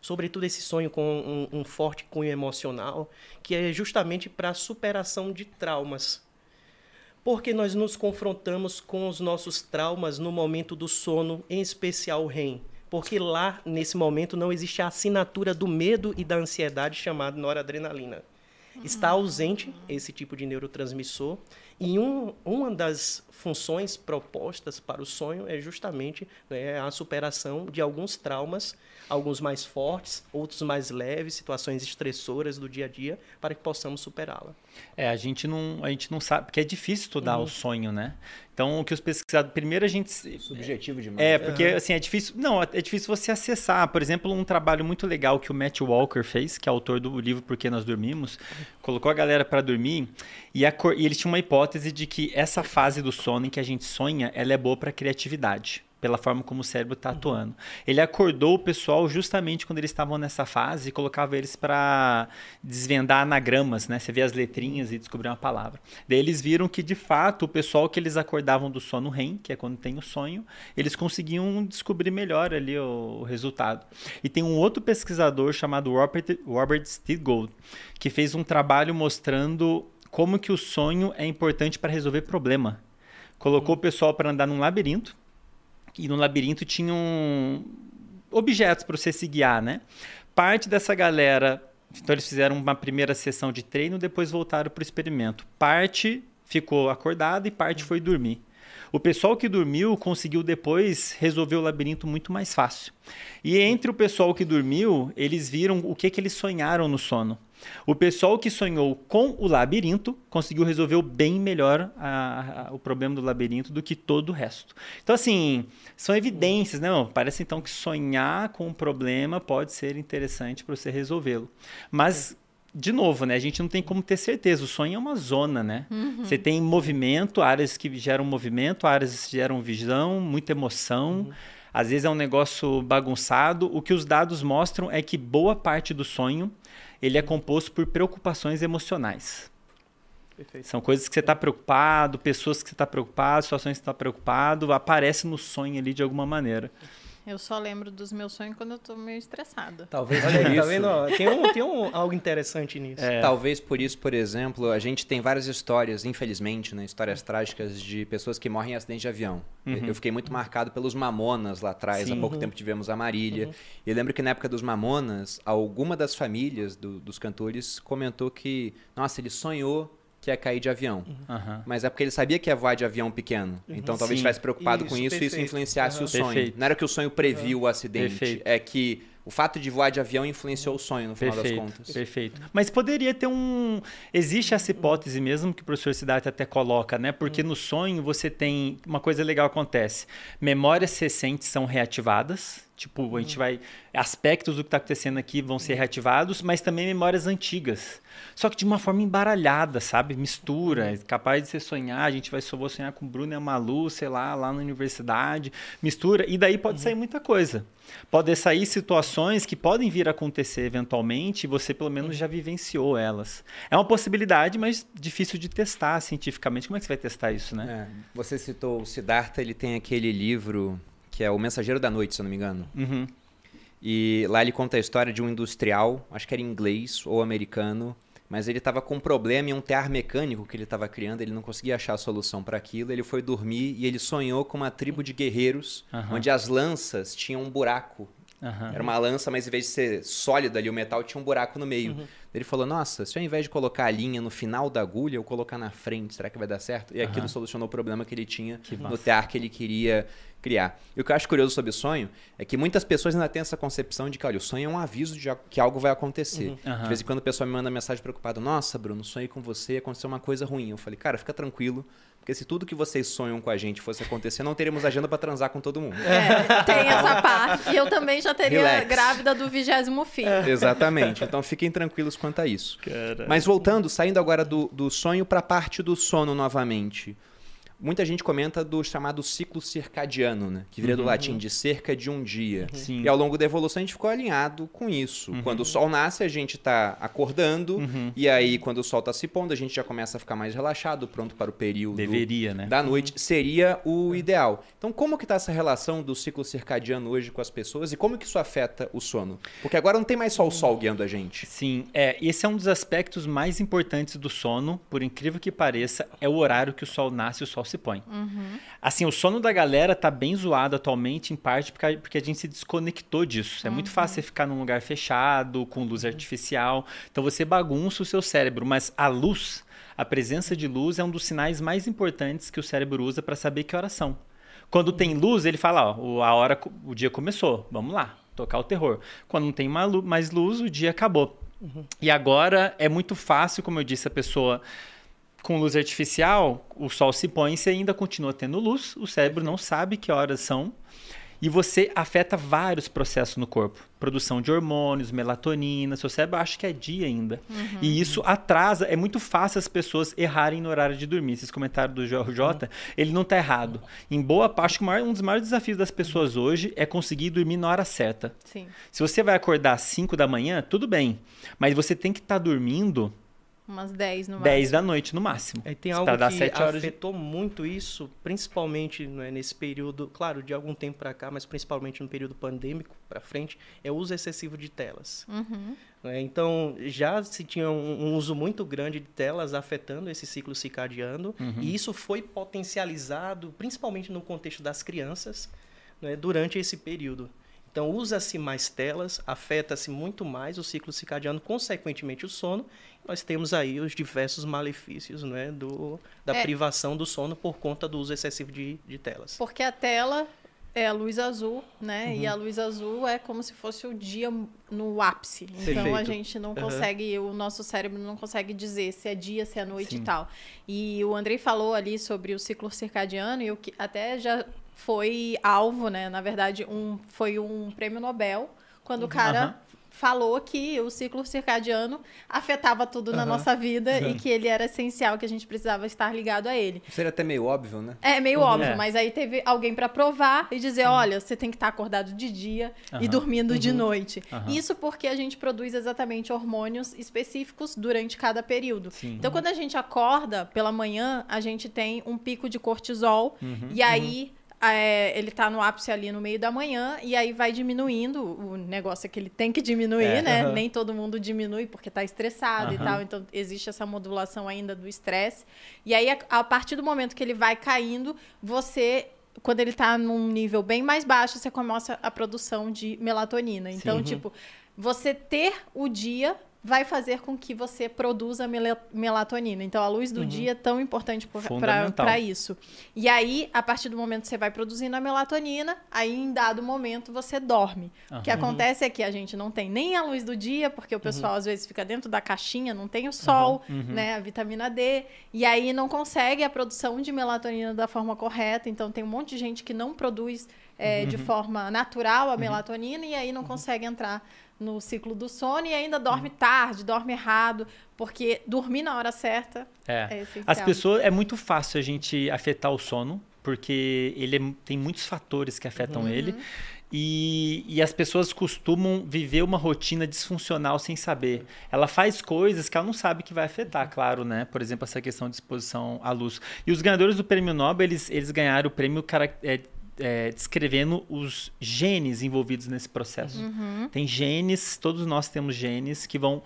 Speaker 4: sobretudo esse sonho com um, um forte cunho emocional, que é justamente para a superação de traumas. Porque nós nos confrontamos com os nossos traumas no momento do sono, em especial o REM. Porque lá, nesse momento, não existe a assinatura do medo e da ansiedade chamada noradrenalina. Está ausente esse tipo de neurotransmissor e um, uma das funções propostas para o sonho é justamente né, a superação de alguns traumas, alguns mais fortes, outros mais leves, situações estressoras do dia a dia, para que possamos superá-la.
Speaker 3: É, a gente não, a gente não sabe, porque é difícil estudar uhum. o sonho, né? Então, o que os pesquisadores. Primeiro a gente.
Speaker 1: Subjetivo demais.
Speaker 3: É, porque uhum. assim, é difícil. Não, é difícil você acessar. Por exemplo, um trabalho muito legal que o Matt Walker fez, que é autor do livro Por que Nós Dormimos, colocou a galera para dormir e, e ele tinha uma hipótese de que essa fase do sono em que a gente sonha, ela é boa para criatividade pela forma como o cérebro está atuando. Ele acordou o pessoal justamente quando eles estavam nessa fase e colocava eles para desvendar anagramas, né? Você vê as letrinhas e descobrir uma palavra. Daí eles viram que, de fato, o pessoal que eles acordavam do sono REM, que é quando tem o sonho, eles conseguiam descobrir melhor ali o, o resultado. E tem um outro pesquisador chamado Robert, Robert Stiggold, que fez um trabalho mostrando como que o sonho é importante para resolver problema. Colocou o pessoal para andar num labirinto, e no labirinto tinham objetos para você se guiar, né? Parte dessa galera, então eles fizeram uma primeira sessão de treino, depois voltaram para o experimento. Parte ficou acordada e parte foi dormir. O pessoal que dormiu conseguiu depois resolver o labirinto muito mais fácil. E entre o pessoal que dormiu, eles viram o que, que eles sonharam no sono. O pessoal que sonhou com o labirinto conseguiu resolver bem melhor a, a, o problema do labirinto do que todo o resto. Então, assim, são evidências, né? Parece então que sonhar com um problema pode ser interessante para você resolvê-lo. Mas de novo, né? A gente não tem como ter certeza. O sonho é uma zona, né? Uhum. Você tem movimento, áreas que geram movimento, áreas que geram visão, muita emoção. Uhum. Às vezes é um negócio bagunçado. O que os dados mostram é que boa parte do sonho ele é composto por preocupações emocionais. Perfeito. São coisas que você está preocupado, pessoas que você está preocupado, situações que você está preocupado, aparece no sonho ali de alguma maneira.
Speaker 2: Eu só lembro dos meus sonhos quando eu tô meio estressada.
Speaker 4: Talvez Olha aí, tá vendo? Tem, um, tem um, algo interessante nisso.
Speaker 1: É. Talvez por isso, por exemplo, a gente tem várias histórias, infelizmente, né, histórias trágicas de pessoas que morrem em acidente de avião. Uhum. Eu fiquei muito marcado pelos Mamonas lá atrás. Sim. Há pouco uhum. tempo tivemos a Marília. Uhum. E eu lembro que na época dos Mamonas, alguma das famílias do, dos cantores comentou que, nossa, ele sonhou que ia cair de avião. Uhum. Mas é porque ele sabia que ia voar de avião pequeno. Uhum. Então talvez Sim. estivesse preocupado isso, com isso perfeito. e isso influenciasse uhum. o sonho. Perfeito. Não era que o sonho previu o acidente, perfeito. é que o fato de voar de avião influenciou o sonho, no final
Speaker 3: perfeito,
Speaker 1: das contas.
Speaker 3: Perfeito. Mas poderia ter um. Existe essa hipótese mesmo que o professor Siddhartha até coloca, né? Porque no sonho você tem. Uma coisa legal acontece. Memórias recentes são reativadas. Tipo, a gente vai. Aspectos do que está acontecendo aqui vão ser reativados, mas também memórias antigas. Só que de uma forma embaralhada, sabe? Mistura, capaz de você sonhar. A gente vai só vou sonhar com o Bruno e a Malu, sei lá, lá na universidade. Mistura, e daí pode sair muita coisa. Pode sair situações que podem vir a acontecer eventualmente e você pelo menos já vivenciou elas. É uma possibilidade, mas difícil de testar cientificamente. Como é que você vai testar isso, né?
Speaker 1: É, você citou o Siddhartha, ele tem aquele livro que é O Mensageiro da Noite, se eu não me engano.
Speaker 3: Uhum.
Speaker 1: E lá ele conta a história de um industrial, acho que era inglês ou americano, mas ele estava com um problema em um tear mecânico que ele estava criando, ele não conseguia achar a solução para aquilo. Ele foi dormir e ele sonhou com uma tribo de guerreiros, uhum. onde as lanças tinham um buraco. Uhum. Era uma lança, mas em vez de ser sólida ali, o metal tinha um buraco no meio. Uhum. Ele falou: Nossa, se ao invés de colocar a linha no final da agulha, eu colocar na frente, será que vai dar certo? E aquilo solucionou o problema que ele tinha que no tear que ele queria criar. E o que eu acho curioso sobre o sonho é que muitas pessoas ainda têm essa concepção de que, olha, o sonho é um aviso de que algo vai acontecer. Uhum. Uhum. De vez em quando a pessoa me manda mensagem preocupada: Nossa, Bruno, sonhei com você, aconteceu uma coisa ruim. Eu falei: Cara, fica tranquilo. Porque se tudo que vocês sonham com a gente fosse acontecer, não teríamos agenda para transar com todo mundo.
Speaker 2: É, tem essa parte. E eu também já teria Relax. grávida do vigésimo filho. É.
Speaker 1: Exatamente. Então fiquem tranquilos quanto a isso. Mas voltando, saindo agora do, do sonho para a parte do sono novamente muita gente comenta do chamado ciclo circadiano, né? Que viria uhum. do latim de cerca de um dia. Uhum. E ao longo da evolução a gente ficou alinhado com isso. Uhum. Quando o sol nasce, a gente está acordando, uhum. e aí quando o sol está se pondo, a gente já começa a ficar mais relaxado, pronto para o período
Speaker 3: Deveria, né?
Speaker 1: da noite. Seria o ideal. Então, como que está essa relação do ciclo circadiano hoje com as pessoas e como que isso afeta o sono? Porque agora não tem mais só o sol guiando a gente.
Speaker 3: Sim, é, esse é um dos aspectos mais importantes do sono, por incrível que pareça, é o horário que o sol nasce e o sol se põe.
Speaker 2: Uhum.
Speaker 3: Assim, o sono da galera tá bem zoado atualmente, em parte porque, porque a gente se desconectou disso. É muito uhum. fácil você ficar num lugar fechado, com luz uhum. artificial. Então você bagunça o seu cérebro, mas a luz, a presença de luz é um dos sinais mais importantes que o cérebro usa para saber que horas são. Quando tem luz, ele fala, ó, a hora, o dia começou, vamos lá, tocar o terror. Quando não tem mais luz, o dia acabou. Uhum. E agora é muito fácil, como eu disse, a pessoa com luz artificial, o sol se põe e você ainda continua tendo luz, o cérebro não sabe que horas são e você afeta vários processos no corpo. Produção de hormônios, melatonina, seu cérebro acha que é dia ainda. Uhum. E isso atrasa, é muito fácil as pessoas errarem no horário de dormir. Esses comentários do JJ, uhum. ele não está errado. Em boa parte, um dos maiores desafios das pessoas hoje é conseguir dormir na hora certa.
Speaker 2: Sim.
Speaker 3: Se você vai acordar às 5 da manhã, tudo bem. Mas você tem que estar tá dormindo
Speaker 2: Umas 10 no máximo.
Speaker 3: 10 da noite no máximo.
Speaker 4: É, tem algo que afetou de... muito isso, principalmente né, nesse período, claro, de algum tempo para cá, mas principalmente no período pandêmico para frente, é o uso excessivo de telas.
Speaker 2: Uhum.
Speaker 4: Né, então, já se tinha um, um, uso muito grande de telas afetando esse ciclo circadiano, uhum. e isso foi potencializado, principalmente no contexto das crianças, né, durante esse período. Então, usa-se mais telas, afeta-se muito mais o ciclo circadiano, consequentemente o sono. Nós temos aí os diversos malefícios né, do, da é. privação do sono por conta do uso excessivo de, de telas.
Speaker 2: Porque a tela é a luz azul, né? Uhum. E a luz azul é como se fosse o dia no ápice. Então Perfeito. a gente não consegue, uhum. o nosso cérebro não consegue dizer se é dia, se é noite Sim. e tal. E o Andrei falou ali sobre o ciclo circadiano e o que até já foi alvo, né? Na verdade, um, foi um prêmio Nobel, quando uhum. o cara falou que o ciclo circadiano afetava tudo uhum. na nossa vida Sim. e que ele era essencial, que a gente precisava estar ligado a ele.
Speaker 1: Seria até meio óbvio, né?
Speaker 2: É, meio uhum. óbvio, é. mas aí teve alguém para provar e dizer, uhum. olha, você tem que estar acordado de dia e dormindo de uhum. noite. Isso porque a gente produz exatamente hormônios específicos durante cada período. Sim. Então, quando a gente acorda pela manhã, a gente tem um pico de cortisol uhum. e aí é, ele tá no ápice ali no meio da manhã e aí vai diminuindo. O negócio é que ele tem que diminuir, é, né? Nem todo mundo diminui porque tá estressado e tal. Então existe essa modulação ainda do estresse. E aí, a, a, partir do momento que ele vai caindo, você. Quando ele tá num nível bem mais baixo, você começa a produção de melatonina. Então, Sim. tipo, você ter o dia vai fazer com que você produza melatonina. Então, a luz do uhum. dia é tão importante para isso. E aí, a partir do momento que você vai produzindo a melatonina, aí em dado momento você dorme. Uhum. O que acontece é que a gente não tem nem a luz do dia, porque o pessoal uhum. às vezes fica dentro da caixinha, não tem o sol, uhum. Uhum. né, a vitamina D, e aí não consegue a produção de melatonina da forma correta. Então, tem um monte de gente que não produz é, de uhum. forma natural a melatonina e aí não consegue entrar no ciclo do sono e ainda dorme uhum. tarde, dorme errado, porque dormir na hora certa é, é essencial.
Speaker 3: As pessoas é muito fácil a gente afetar o sono, porque ele é, tem muitos fatores que afetam uhum. ele. E, e, as pessoas costumam viver uma rotina disfuncional sem saber. Ela faz coisas que ela não sabe que vai afetar, claro, né? Por exemplo, essa questão de exposição à luz. E os ganhadores do prêmio Nobel, eles, eles ganharam o prêmio cara, é, é, descrevendo os genes envolvidos nesse processo. Uhum. Tem genes, todos nós temos genes que vão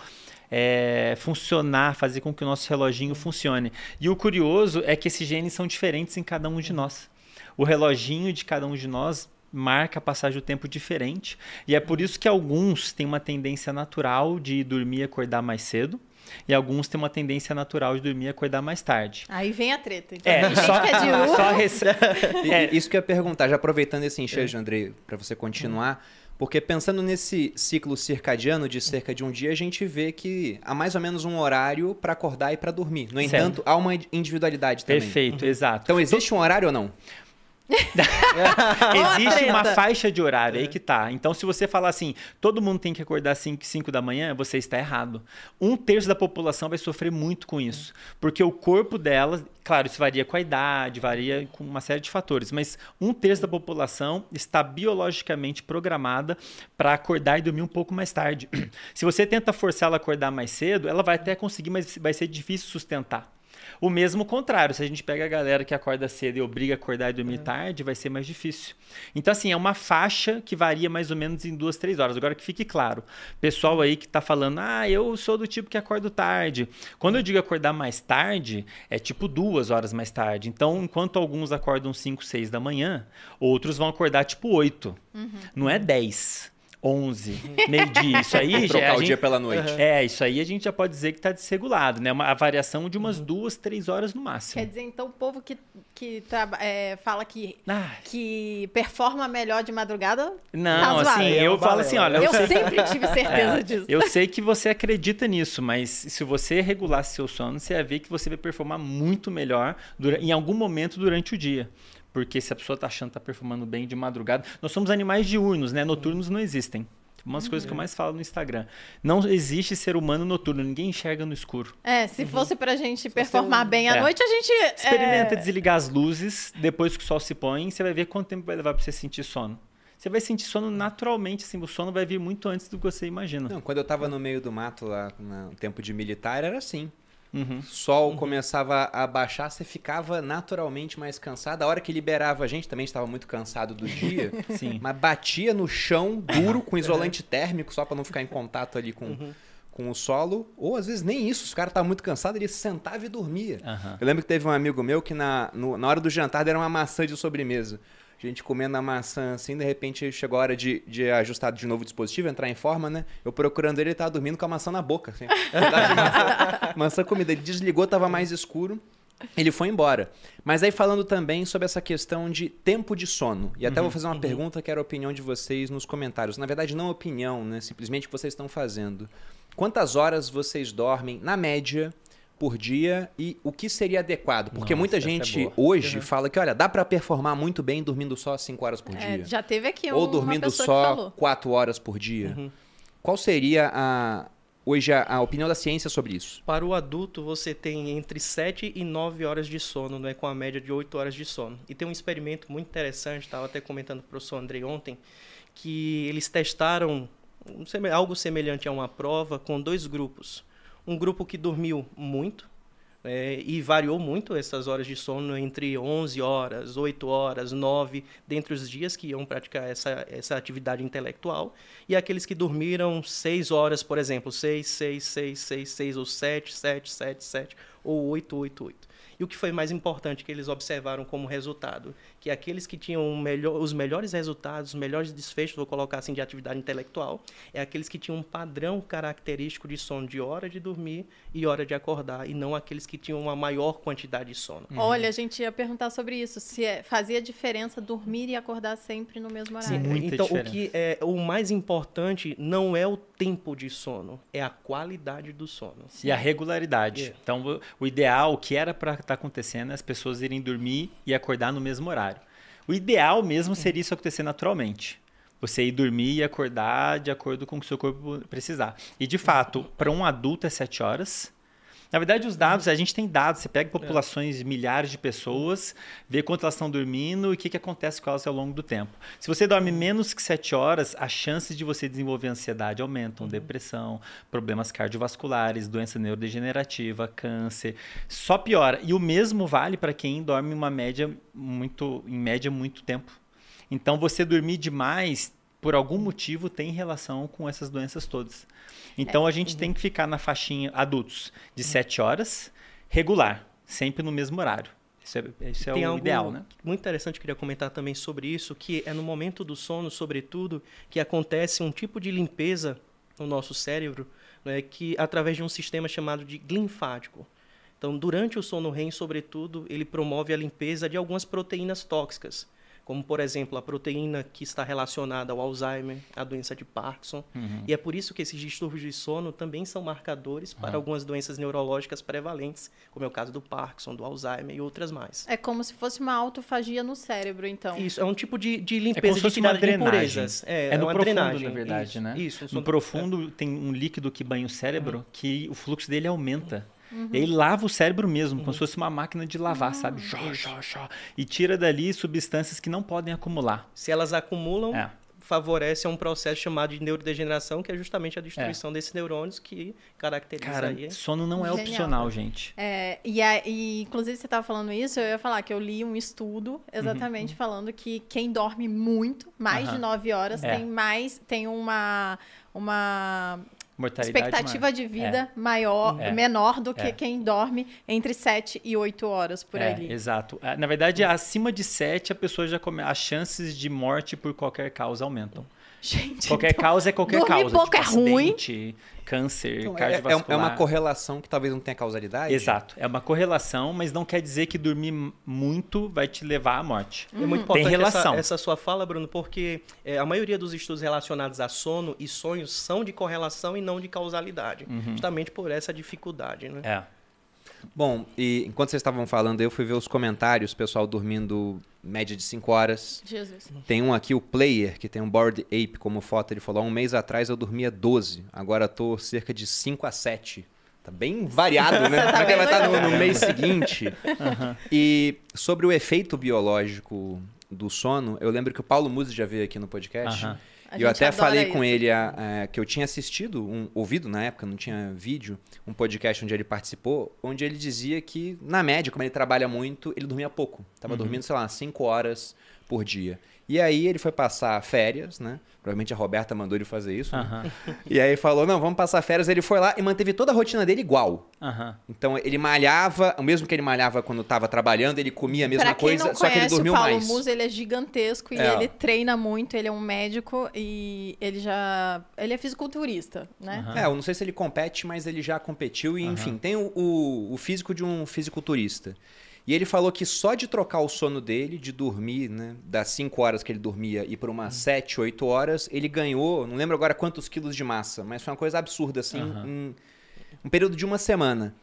Speaker 3: é, funcionar, fazer com que o nosso reloginho funcione. E o curioso é que esses genes são diferentes em cada um de nós. O reloginho de cada um de nós marca a passagem do tempo diferente. E é por isso que alguns têm uma tendência natural de dormir e acordar mais cedo e alguns têm uma tendência natural de dormir e acordar mais tarde.
Speaker 2: Aí vem a treta. Então, é, só, que é de só
Speaker 1: rece... é. Isso que eu ia perguntar, já aproveitando esse enxergo, é. André, para você continuar, porque pensando nesse ciclo circadiano de cerca de um dia, a gente vê que há mais ou menos um horário para acordar e para dormir. No entanto, há uma individualidade também.
Speaker 3: Perfeito, uhum. exato.
Speaker 1: Então, existe um horário ou não?
Speaker 3: Existe uma faixa de horário, aí que tá. Então, se você falar assim, todo mundo tem que acordar 5, 5 da manhã, você está errado. Um terço da população vai sofrer muito com isso. Porque o corpo dela, claro, isso varia com a idade, varia com uma série de fatores, mas um terço da população está biologicamente programada para acordar e dormir um pouco mais tarde. Se você tenta forçar ela a acordar mais cedo, ela vai até conseguir, mas vai ser difícil sustentar. O mesmo contrário, se a gente pega a galera que acorda cedo e obriga a acordar e dormir é. tarde, vai ser mais difícil. Então, assim, é uma faixa que varia mais ou menos em duas, três horas. Agora que fique claro, pessoal aí que está falando, ah, eu sou do tipo que acordo tarde. Quando eu digo acordar mais tarde, é tipo duas horas mais tarde. Então, enquanto alguns acordam 5, 6 da manhã, outros vão acordar tipo 8. Uhum. Não é 10. 11, meio-dia. Isso aí
Speaker 1: já. Trocar o gente, dia pela noite.
Speaker 3: É, isso aí a gente já pode dizer que está desregulado, né? Uma, a variação de umas uhum. duas, três horas no máximo.
Speaker 2: Quer dizer, então, o povo que, que é, fala que, ah. que performa melhor de madrugada.
Speaker 3: Não, tá assim, eu, eu falo assim, olha.
Speaker 2: Eu, eu sempre tive certeza é, disso.
Speaker 3: Eu sei que você acredita nisso, mas se você regular seu sono, você vai ver que você vai performar muito melhor em algum momento durante o dia porque se a pessoa está achando que está performando bem de madrugada. Nós somos animais diurnos, né? Noturnos não existem. Umas coisas que eu mais falo no Instagram. Não existe ser humano noturno, ninguém enxerga no escuro.
Speaker 2: É, se uhum. fosse pra gente performar bem à é. noite, a gente.
Speaker 3: Experimenta
Speaker 2: é...
Speaker 3: desligar as luzes depois que o sol se põe, você vai ver quanto tempo vai levar pra você sentir sono. Você vai sentir sono naturalmente, assim, o sono vai vir muito antes do que você imagina.
Speaker 1: Não, quando eu tava no meio do mato lá, no tempo de militar, era assim. Uhum. Sol uhum. começava a baixar, você ficava naturalmente mais cansado. A hora que liberava a gente, também estava muito cansado do dia. Sim. Mas batia no chão duro com isolante térmico, só para não ficar em contato ali com, uhum. com o solo. Ou às vezes nem isso, o cara estava muito cansado, ele sentava e dormia. Eu lembro que teve um amigo meu que na, no, na hora do jantar deram uma maçã de sobremesa a gente comendo a maçã assim, de repente chegou a hora de, de ajustar de novo o dispositivo, entrar em forma, né? Eu procurando ele, ele tava dormindo com a maçã na boca, assim. maçã, maçã comida. Ele desligou, tava mais escuro. Ele foi embora. Mas aí falando também sobre essa questão de tempo de sono. E até uhum, vou fazer uma uhum. pergunta que era a opinião de vocês nos comentários. Na verdade, não opinião, né? Simplesmente o que vocês estão fazendo. Quantas horas vocês dormem, na média, por dia e o que seria adequado? Porque Nossa, muita é gente é hoje uhum. fala que, olha, dá para performar muito bem dormindo só 5 horas por é, dia.
Speaker 2: Já teve aqui
Speaker 1: um, Ou dormindo só 4 horas por dia. Uhum. Qual seria a, hoje a, a, opinião da ciência sobre isso?
Speaker 4: Para o adulto, você tem entre 7 e 9 horas de sono, né, com a média de 8 horas de sono. E tem um experimento muito interessante, estava até comentando com o professor Andrei ontem, que eles testaram algo semelhante a uma prova com dois grupos um grupo que dormiu muito é, e variou muito essas horas de sono entre 11 horas, 8 horas, 9, dentre os dias que iam praticar essa, essa atividade intelectual. E aqueles que dormiram 6 horas, por exemplo, 6, 6, 6, 6, 6, ou 7, 7, 7, 7, ou 8, 8, 8. E o que foi mais importante que eles observaram como resultado? Que aqueles que tinham melhor, os melhores resultados, os melhores desfechos, vou colocar assim, de atividade intelectual, é aqueles que tinham um padrão característico de sono de hora de dormir e hora de acordar, e não aqueles que tinham uma maior quantidade de sono.
Speaker 2: Uhum. Olha, a gente ia perguntar sobre isso, se é, fazia diferença dormir e acordar sempre no mesmo horário.
Speaker 4: Sim, Muita então diferença. o que é o mais importante não é o tempo de sono, é a qualidade do sono.
Speaker 3: E a regularidade. Yeah. Então, o ideal, o que era para estar tá acontecendo é as pessoas irem dormir e acordar no mesmo horário. O ideal mesmo seria isso acontecer naturalmente. Você ir dormir e acordar de acordo com o que o seu corpo precisar. E de fato, para um adulto é 7 horas, na verdade, os dados, a gente tem dados, você pega populações de milhares de pessoas, vê quanto elas estão dormindo e o que, que acontece com elas ao longo do tempo. Se você dorme menos que 7 horas, as chances de você desenvolver ansiedade aumentam, uhum. depressão, problemas cardiovasculares, doença neurodegenerativa, câncer, só piora. E o mesmo vale para quem dorme uma média muito, em média muito tempo. Então, você dormir demais por algum motivo tem relação com essas doenças todas. Então é. a gente uhum. tem que ficar na faixinha adultos de uhum. 7 horas, regular, sempre no mesmo horário. Isso é, isso é o algo ideal, né?
Speaker 4: Muito interessante, queria comentar também sobre isso, que é no momento do sono, sobretudo, que acontece um tipo de limpeza no nosso cérebro, né, que através de um sistema chamado de linfático. Então, durante o sono REM, sobretudo, ele promove a limpeza de algumas proteínas tóxicas como por exemplo a proteína que está relacionada ao Alzheimer, à doença de Parkinson. Uhum. E é por isso que esses distúrbios de sono também são marcadores para uhum. algumas doenças neurológicas prevalentes, como é o caso do Parkinson, do Alzheimer e outras mais.
Speaker 2: É como se fosse uma autofagia no cérebro, então.
Speaker 4: Isso, é um tipo de, de limpeza, é como
Speaker 3: de uma drenagem.
Speaker 4: É,
Speaker 3: é no
Speaker 4: uma
Speaker 3: profundo,
Speaker 4: drenagem.
Speaker 3: na verdade, isso, né? Isso. No profundo é. tem um líquido que banha o cérebro uhum. que o fluxo dele aumenta. Uhum. E aí lava o cérebro mesmo, uhum. como se fosse uma máquina de lavar, uhum. sabe? Jó, jó, jó. E tira dali substâncias que não podem acumular.
Speaker 4: Se elas acumulam, é. favorece um processo chamado de neurodegeneração, que é justamente a destruição é. desses neurônios que caracteriza
Speaker 3: Cara,
Speaker 4: aí.
Speaker 3: sono não é Genial. opcional, gente.
Speaker 2: É, e, a, e, inclusive, você estava falando isso, eu ia falar que eu li um estudo exatamente uhum. falando que quem dorme muito, mais de nove horas, é. tem mais, tem uma uma expectativa maior. de vida é. maior, é. menor do que é. quem dorme entre 7 e 8 horas por é, ali.
Speaker 3: Exato. É, na verdade, acima de 7, a pessoa já come... as chances de morte por qualquer causa aumentam.
Speaker 2: Gente,
Speaker 3: qualquer então, causa é qualquer causa.
Speaker 2: pouco
Speaker 3: tipo,
Speaker 2: é
Speaker 3: acidente,
Speaker 2: ruim.
Speaker 3: câncer, então, é, cardiovascular.
Speaker 1: É, uma correlação que talvez não tenha causalidade?
Speaker 3: Exato. É uma correlação, mas não quer dizer que dormir muito vai te levar à morte.
Speaker 4: Uhum. É muito importante Tem relação. Essa, essa sua fala, Bruno, porque é, a maioria dos estudos relacionados a sono e sonhos são de correlação e não de causalidade. Uhum. Justamente por essa dificuldade, né?
Speaker 3: É.
Speaker 1: Bom, e enquanto vocês estavam falando, eu fui ver os comentários, o pessoal dormindo média de 5 horas.
Speaker 2: Jesus.
Speaker 1: Tem um aqui, o Player, que tem um Board Ape como foto. Ele falou: um mês atrás eu dormia 12, agora tô cerca de 5 a 7. Tá bem variado, né? Como é que vai estar no, no mês seguinte? Uhum. E sobre o efeito biológico do sono, eu lembro que o Paulo Musi já veio aqui no podcast. Uhum. E eu até falei com ele a, a, que eu tinha assistido, um, ouvido na época, não tinha vídeo, um podcast onde ele participou, onde ele dizia que, na média, como ele trabalha muito, ele dormia pouco. Tava uhum. dormindo, sei lá, 5 horas por dia. E aí ele foi passar férias, né? Provavelmente a Roberta mandou ele fazer isso. Né? E aí falou: não, vamos passar férias. Ele foi lá e manteve toda a rotina dele igual. Então ele malhava, o mesmo que ele malhava quando estava trabalhando, ele comia a mesma
Speaker 2: pra
Speaker 1: coisa,
Speaker 2: só
Speaker 1: que ele dormiu
Speaker 2: o Paulo
Speaker 1: mais.
Speaker 2: Musa, ele é gigantesco e é. ele treina muito, ele é um médico e ele já. Ele é fisiculturista, né?
Speaker 1: É, eu não sei se ele compete, mas ele já competiu e, enfim, tem o, o, o físico de um fisiculturista. E ele falou que só de trocar o sono dele, de dormir, né, das 5 horas que ele dormia e para umas 7, uhum. 8 horas, ele ganhou, não lembro agora quantos quilos de massa, mas foi uma coisa absurda, assim, uhum. em um período de uma semana.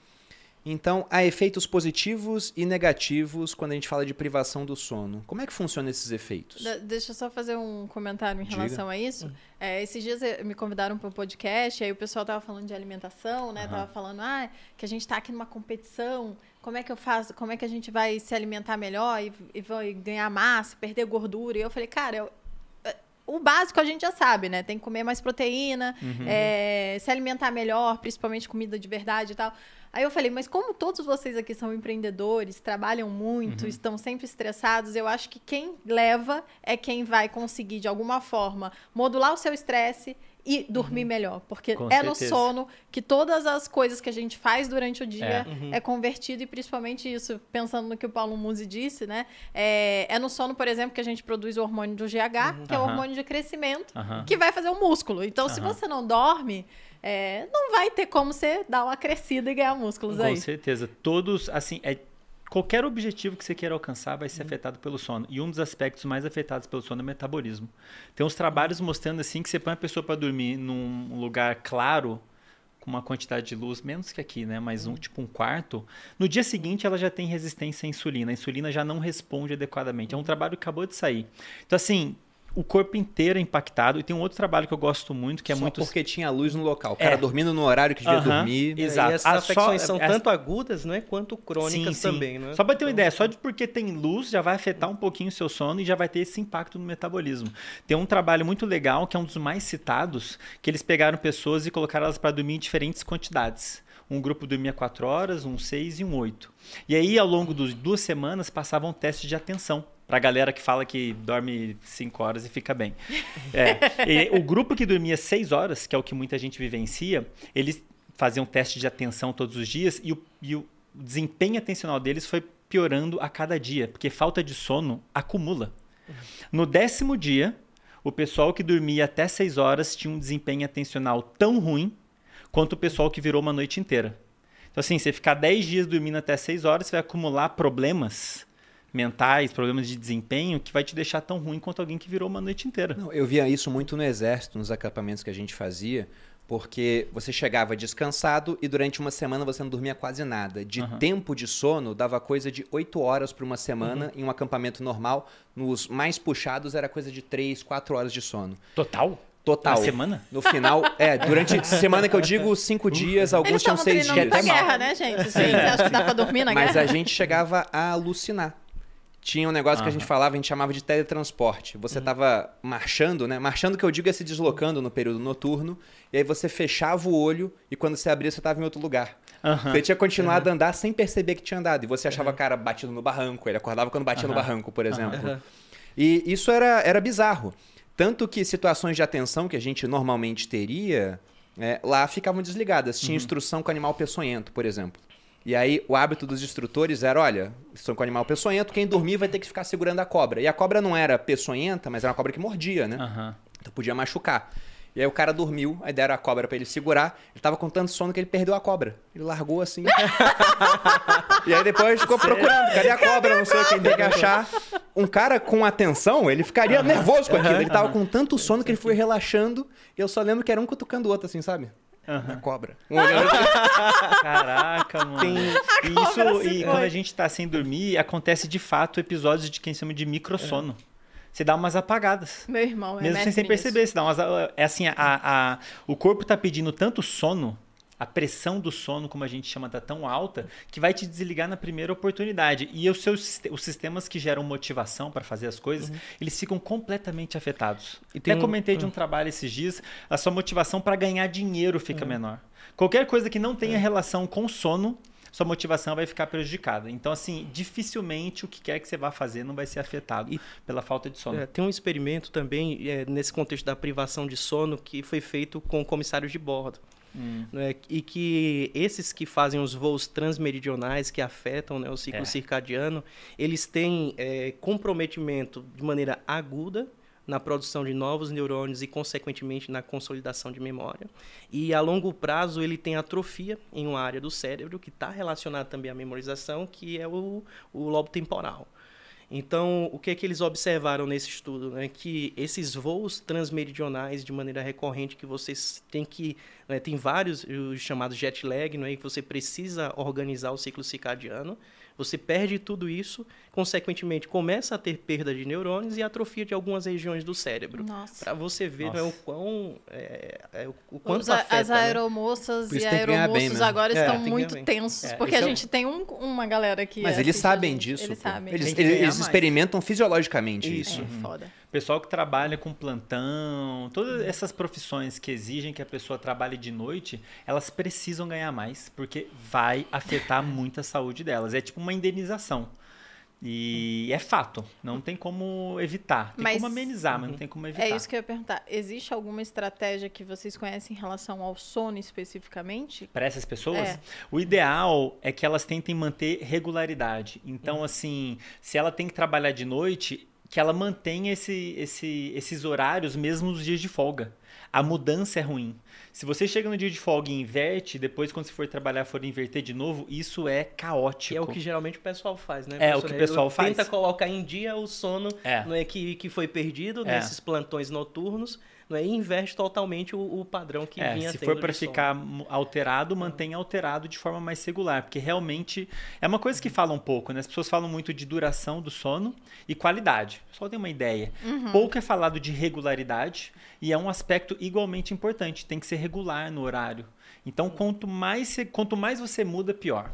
Speaker 1: Então, há efeitos positivos e negativos quando a gente fala de privação do sono. Como é que funcionam esses efeitos?
Speaker 2: De deixa eu só fazer um comentário em Diga. relação a isso. Hum. É, esses dias eh, me convidaram para um podcast, aí o pessoal estava falando de alimentação, né? Uhum. Tava falando ah, que a gente está aqui numa competição, como é que eu faço, como é que a gente vai se alimentar melhor e, e vai ganhar massa, perder gordura. E eu falei, cara, eu, eh, o básico a gente já sabe, né? Tem que comer mais proteína, uhum. é, se alimentar melhor, principalmente comida de verdade e tal. Aí eu falei, mas como todos vocês aqui são empreendedores, trabalham muito, uhum. estão sempre estressados, eu acho que quem leva é quem vai conseguir, de alguma forma, modular o seu estresse e dormir uhum. melhor. Porque Com é certeza. no sono que todas as coisas que a gente faz durante o dia é, uhum. é convertido, e principalmente isso, pensando no que o Paulo Musi disse, né? É, é no sono, por exemplo, que a gente produz o hormônio do GH, uhum. que é o hormônio de crescimento, uhum. que vai fazer o músculo. Então, se você não dorme. É, não vai ter como você dar uma crescida e ganhar músculos
Speaker 3: Com
Speaker 2: aí.
Speaker 3: Com certeza. Todos, assim, é qualquer objetivo que você queira alcançar vai ser uhum. afetado pelo sono. E um dos aspectos mais afetados pelo sono é o metabolismo. Tem uns trabalhos mostrando assim que você põe a pessoa para dormir num lugar claro, com uma quantidade de luz menos que aqui, né? Mas um tipo um quarto. No dia seguinte ela já tem resistência à insulina. A insulina já não responde adequadamente. É um trabalho que acabou de sair. Então assim, o corpo inteiro é impactado. E tem um outro trabalho que eu gosto muito, que é
Speaker 1: só
Speaker 3: muito.
Speaker 1: porque tinha luz no local. O cara é. dormindo no horário que devia uh -huh. dormir.
Speaker 4: Exato. E essas afecções só... são tanto agudas, né? Quanto crônicas sim, sim. também, né?
Speaker 3: Só para ter uma então... ideia, só de porque tem luz já vai afetar um pouquinho o seu sono e já vai ter esse impacto no metabolismo. Tem um trabalho muito legal, que é um dos mais citados, que eles pegaram pessoas e colocaram elas para dormir em diferentes quantidades. Um grupo dormia 4 horas, um 6 e um 8. E aí, ao longo de duas semanas, passavam testes de atenção Pra galera que fala que dorme 5 horas e fica bem. É, o grupo que dormia 6 horas, que é o que muita gente vivencia, eles faziam teste de atenção todos os dias e o, e o desempenho atencional deles foi piorando a cada dia, porque falta de sono acumula. No décimo dia, o pessoal que dormia até 6 horas tinha um desempenho atencional tão ruim quanto o pessoal que virou uma noite inteira. Então, assim, você ficar 10 dias dormindo até 6 horas, você vai acumular problemas mentais, problemas de desempenho, que vai te deixar tão ruim quanto alguém que virou uma noite inteira.
Speaker 1: Não, eu via isso muito no exército, nos acampamentos que a gente fazia, porque você chegava descansado e durante uma semana você não dormia quase nada. De uhum. tempo de sono, dava coisa de 8 horas para uma semana uhum. em um acampamento normal. Nos mais puxados era coisa de 3, 4 horas de sono.
Speaker 3: Total?
Speaker 1: Total.
Speaker 3: Uma semana?
Speaker 1: No final, é, durante semana que eu digo cinco dias, alguns Eles tinham seis dias.
Speaker 2: Eles guerra, né, gente? Sim. Você acha que dá pra dormir na
Speaker 1: Mas
Speaker 2: guerra?
Speaker 1: Mas a gente chegava a alucinar tinha um negócio uhum. que a gente falava, a gente chamava de teletransporte. Você estava uhum. marchando, né? Marchando que eu digo é se deslocando no período noturno, e aí você fechava o olho e quando você abria você estava em outro lugar. Uhum. Você tinha continuado a andar sem perceber que tinha andado. E você achava, cara, batido no barranco. Ele acordava quando batia no barranco, por exemplo. E isso era, era bizarro. Tanto que situações de atenção que a gente normalmente teria, é, lá ficavam desligadas. Tinha uhum. instrução com animal peçonhento, por exemplo. E aí o hábito dos instrutores era, olha, estão com animal peçonhento, quem dormir vai ter que ficar segurando a cobra. E a cobra não era peçonhenta, mas era uma cobra que mordia, né? Uhum. Então podia machucar. E aí o cara dormiu, aí deram a cobra para ele segurar. Ele tava com tanto sono que ele perdeu a cobra. Ele largou assim. e aí depois ficou Sério? procurando. Cadê a cobra? Não sei quem tem que achar. Um cara com atenção, ele ficaria nervoso com aquilo. Ele tava com tanto sono que ele foi relaxando. E eu só lembro que era um cutucando o outro, assim, sabe? Uhum. A cobra.
Speaker 3: Caraca, mano. Tem, isso, e quando a gente tá sem dormir, acontece de fato episódios de quem chama de microsono. É. Você dá umas apagadas.
Speaker 2: Meu irmão, é
Speaker 3: Mesmo sem, sem perceber, você dá umas. É assim, a, a, o corpo tá pedindo tanto sono a pressão do sono, como a gente chama, tá tão alta que vai te desligar na primeira oportunidade. E os seus os sistemas que geram motivação para fazer as coisas, uhum. eles ficam completamente afetados. E Até um... comentei de um uhum. trabalho esses dias, a sua motivação para ganhar dinheiro fica uhum. menor. Qualquer coisa que não tenha é. relação com sono, sua motivação vai ficar prejudicada. Então, assim, dificilmente o que quer que você vá fazer não vai ser afetado e, pela falta de sono.
Speaker 4: É, tem um experimento também, é, nesse contexto da privação de sono, que foi feito com comissários de bordo. Hum. Né? E que esses que fazem os voos transmeridionais, que afetam né, o ciclo é. circadiano, eles têm é, comprometimento de maneira aguda na produção de novos neurônios e, consequentemente, na consolidação de memória. E, a longo prazo, ele tem atrofia em uma área do cérebro que está relacionada também à memorização, que é o, o lobo temporal. Então, o que é que eles observaram nesse estudo? Né? Que esses voos transmeridionais, de maneira recorrente, que vocês têm que... Né? Tem vários os chamados jet lag, né? que você precisa organizar o ciclo circadiano. Você perde tudo isso, consequentemente começa a ter perda de neurônios e atrofia de algumas regiões do cérebro. Para você ver né, o quão é, é, o quanto Os, afeta,
Speaker 2: As né? aeromoças né? e aeromoços agora é, estão muito tensos, é, porque a é gente tem um, uma galera que...
Speaker 1: Mas eles sabem disso. Eles, sabem. eles, eles experimentam fisiologicamente isso.
Speaker 2: É, foda.
Speaker 3: Pessoal que trabalha com plantão, todas essas profissões que exigem que a pessoa trabalhe de noite, elas precisam ganhar mais, porque vai afetar muito a saúde delas. É tipo uma indenização. E é fato, não tem como evitar. Tem mas, como amenizar, mas não tem como evitar.
Speaker 2: É isso que eu ia perguntar. Existe alguma estratégia que vocês conhecem em relação ao sono especificamente?
Speaker 3: Para essas pessoas? É. O ideal é que elas tentem manter regularidade. Então, uhum. assim, se ela tem que trabalhar de noite, que ela mantenha esse, esse, esses horários mesmo nos dias de folga. A mudança é ruim. Se você chega no dia de folga e inverte, depois quando você for trabalhar for inverter de novo, isso é caótico.
Speaker 4: é o que geralmente o pessoal faz, né?
Speaker 3: É o que o pessoal
Speaker 4: Ele
Speaker 3: faz.
Speaker 4: Tenta colocar em dia o sono é. Não é, que, que foi perdido é. nesses plantões noturnos não é? e inverte totalmente o, o padrão que é, vinha
Speaker 3: Se for para ficar alterado, mantém alterado de forma mais regular, porque realmente é uma coisa que fala um pouco, né? As pessoas falam muito de duração do sono e qualidade. Só tem uma ideia. Uhum. Pouco é falado de regularidade e é um aspecto igualmente importante. Tem que ser regular no horário. Então, quanto mais, quanto mais você muda, pior.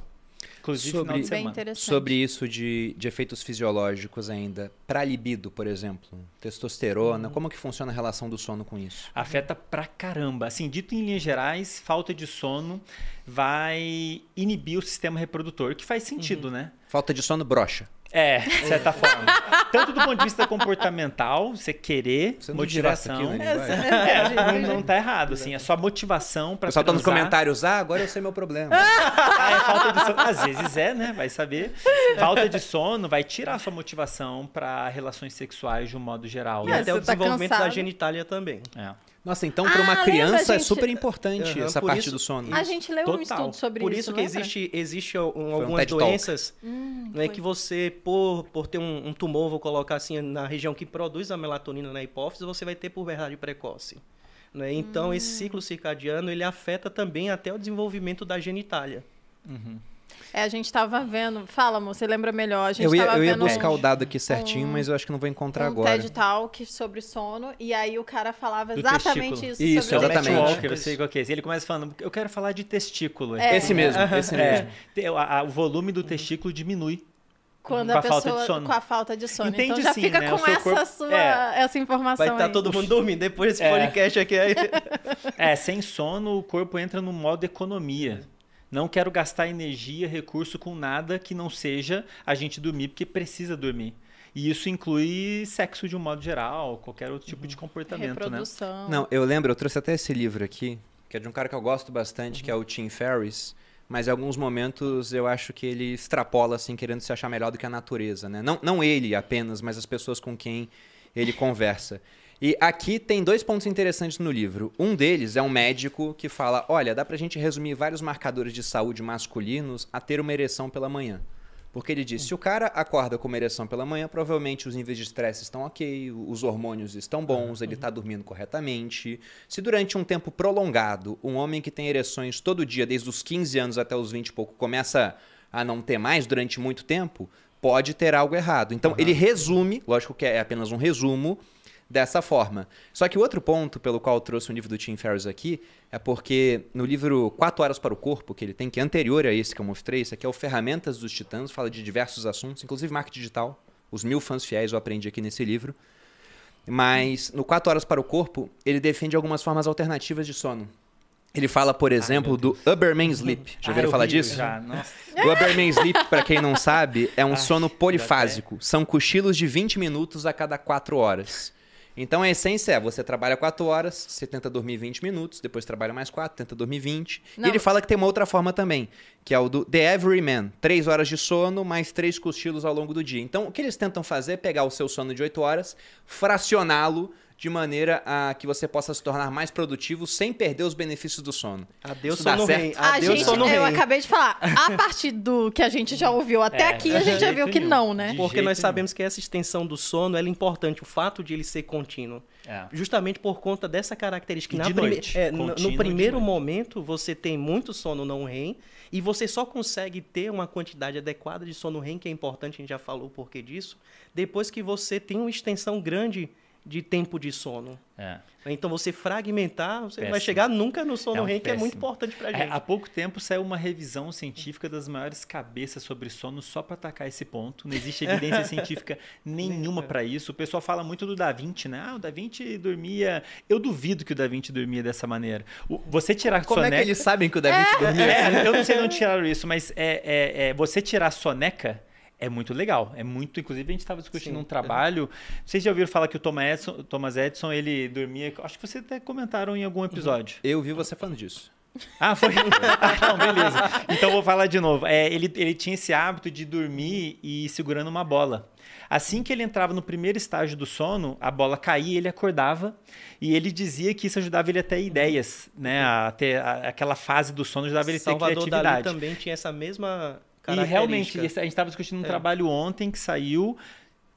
Speaker 1: Inclusive sobre, final de Sobre isso de, de efeitos fisiológicos ainda. Para libido, por exemplo, testosterona, hum. como que funciona a relação do sono com isso?
Speaker 3: Afeta pra caramba. Assim, dito em linhas gerais, falta de sono vai inibir o sistema reprodutor, que faz sentido, uhum. né?
Speaker 1: Falta de sono brocha.
Speaker 3: É, de certa forma. Tanto do ponto de vista comportamental, você querer, você motivação. Aqui, é, não, não tá errado, assim. A sua motivação para.
Speaker 1: Pessoal tá nos comentários, ah, agora eu sei meu problema.
Speaker 3: ah, é falta de sono. Às vezes é, né? Vai saber. Falta de sono vai tirar a sua motivação para relações sexuais de um modo geral.
Speaker 4: E né? até o tá desenvolvimento cansado. da genitália também.
Speaker 1: É. Nossa, então para uma ah, criança é super importante uhum, essa parte
Speaker 2: isso,
Speaker 1: do sono.
Speaker 2: A gente leu Total. um estudo sobre
Speaker 4: por
Speaker 2: isso.
Speaker 4: Por isso que existe, existe um, algumas um doenças hum, né, que você, por, por ter um, um, tumor, vou colocar assim, na região que produz a melatonina na hipófise, você vai ter puberdade precoce. Né? Então, hum. esse ciclo circadiano ele afeta também até o desenvolvimento da genitália.
Speaker 2: Uhum. É, a gente estava vendo. Fala, amor, você lembra melhor. A gente
Speaker 1: eu ia, eu ia buscar um, o dado aqui certinho, um, mas eu acho que não vou encontrar
Speaker 2: um
Speaker 1: agora.
Speaker 2: TED Talk sobre sono, e aí o cara falava Do exatamente testículo. isso.
Speaker 1: Isso,
Speaker 2: sobre
Speaker 1: exatamente.
Speaker 3: O Walker, eu sei qual que é. Ele começa falando, eu quero falar de testículo.
Speaker 1: É. Esse mesmo, esse mesmo.
Speaker 3: É, a, a, o volume do testículo diminui
Speaker 2: quando com a, a pessoa falta de sono. com a falta de sono. Entende então já sim, fica né? com essa corpo... sua é. essa informação
Speaker 4: Vai estar tá todo mundo dormindo depois desse é. podcast aqui aí.
Speaker 3: É, sem sono o corpo entra no modo economia. Não quero gastar energia, recurso com nada que não seja a gente dormir, porque precisa dormir. E isso inclui sexo de um modo geral, qualquer outro tipo uhum. de comportamento, né?
Speaker 2: Reprodução.
Speaker 1: né? Não, eu lembro, eu trouxe até esse livro aqui, que é de um cara que eu gosto bastante, uhum. que é o Tim Ferriss. Mas em alguns momentos eu acho que ele extrapola, assim, querendo se achar melhor do que a natureza, né? Não, não ele apenas, mas as pessoas com quem ele conversa. E aqui tem dois pontos interessantes no livro. Um deles é um médico que fala: olha, dá pra gente resumir vários marcadores de saúde masculinos a ter uma ereção pela manhã. Porque ele diz: se o cara acorda com uma ereção pela manhã, provavelmente os níveis de estresse estão ok, os hormônios estão bons, ele está dormindo corretamente. Se durante um tempo prolongado, um homem que tem ereções todo dia, desde os 15 anos até os 20 e pouco, começa a não ter mais durante muito tempo, pode ter algo errado. Então, uhum. ele resume, lógico que é apenas um resumo, dessa forma. Só que o outro ponto pelo qual eu trouxe o livro do Tim Ferriss aqui é porque no livro Quatro Horas para o Corpo, que ele tem, que é anterior a esse que eu mostrei, esse aqui é o Ferramentas dos Titãs, fala de diversos assuntos, inclusive marketing digital. Os mil fãs fiéis eu aprendi aqui nesse livro. Mas no Quatro Horas para o Corpo, ele defende algumas formas alternativas de sono. Ele fala, por exemplo, Ai, do Uberman Sleep. Já ouviram ah, falar disso? Já, nossa. O Uberman Sleep, para quem não sabe, é um Ai, sono polifásico. São cochilos de 20 minutos a cada 4 horas. Então a essência é: você trabalha 4 horas, você tenta dormir 20 minutos, depois trabalha mais 4, tenta dormir 20. Não. E ele fala que tem uma outra forma também, que é o do The Everyman: 3 horas de sono mais 3 cochilos ao longo do dia. Então o que eles tentam fazer é pegar o seu sono de 8 horas, fracioná-lo de maneira a que você possa se tornar mais produtivo sem perder os benefícios do sono.
Speaker 4: Adeus sono rei.
Speaker 2: Adeus a gente, sono eu acabei de falar, a partir do que a gente já ouviu até é, aqui, a gente já viu que não, né?
Speaker 4: Porque nós sabemos que essa extensão do sono é importante, o fato de ele ser contínuo. É. Justamente por conta dessa característica. Na prime... é, no, no primeiro momento, você tem muito sono não REM e você só consegue ter uma quantidade adequada de sono REM, que é importante, a gente já falou o porquê disso, depois que você tem uma extensão grande de tempo de sono. É. Então você fragmentar, você péssimo. vai chegar nunca no sono é um REM, que é muito importante para a é, gente.
Speaker 3: É, há pouco tempo saiu uma revisão científica das maiores cabeças sobre sono só para atacar esse ponto. Não existe evidência científica nenhuma para isso. O pessoal fala muito do Da Vinci, né? Ah, o Da Vinci dormia. Eu duvido que o Da Vinci dormia dessa maneira. O, você tirar
Speaker 1: Como
Speaker 3: soneca...
Speaker 1: é que eles sabem que o Da Vinci dormia?
Speaker 3: É, eu não sei não tiraram isso, mas é, é, é, você tirar soneca é muito legal. É muito. Inclusive, a gente estava discutindo Sim. um trabalho. Vocês já ouviram falar que o Thomas Edison, Thomas Edison ele dormia. Acho que vocês até comentaram em algum episódio.
Speaker 1: Eu vi você falando disso.
Speaker 3: Ah, foi? ah, não, beleza. Então vou falar de novo. É, ele, ele tinha esse hábito de dormir e segurando uma bola. Assim que ele entrava no primeiro estágio do sono, a bola caía, ele acordava e ele dizia que isso ajudava ele a ter ideias, né? A ter a, aquela fase do sono ajudava ele a ter criatividade.
Speaker 4: Dali também tinha essa mesma
Speaker 3: e realmente, a gente estava discutindo um é. trabalho ontem que saiu.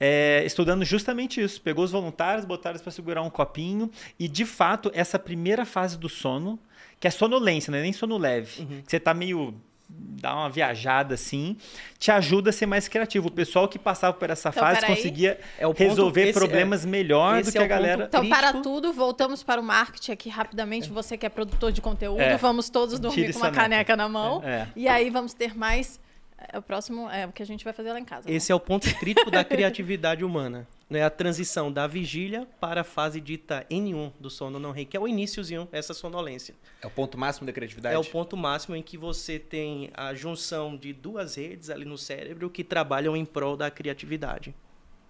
Speaker 3: É, estudando justamente isso. Pegou os voluntários, botaram eles para segurar um copinho. E, de fato, essa primeira fase do sono, que é sonolência, não é nem sono leve. Uhum. Que você está meio dá uma viajada assim, te ajuda a ser mais criativo. O pessoal que passava por essa então, fase conseguia é resolver ponto, problemas é, melhor do que é a galera.
Speaker 2: Então, crítico. para tudo, voltamos para o marketing aqui rapidamente. É. Você que é produtor de conteúdo, é. vamos todos dormir com uma caneca na mão. É. E aí vamos ter mais é o próximo é o que a gente vai fazer lá em casa.
Speaker 4: Né? Esse é o ponto crítico da criatividade humana. Né? A transição da vigília para a fase dita N1 do sono não REM, que é o iníciozinho, essa sonolência.
Speaker 1: É o ponto máximo da criatividade?
Speaker 4: É o ponto máximo em que você tem a junção de duas redes ali no cérebro que trabalham em prol da criatividade.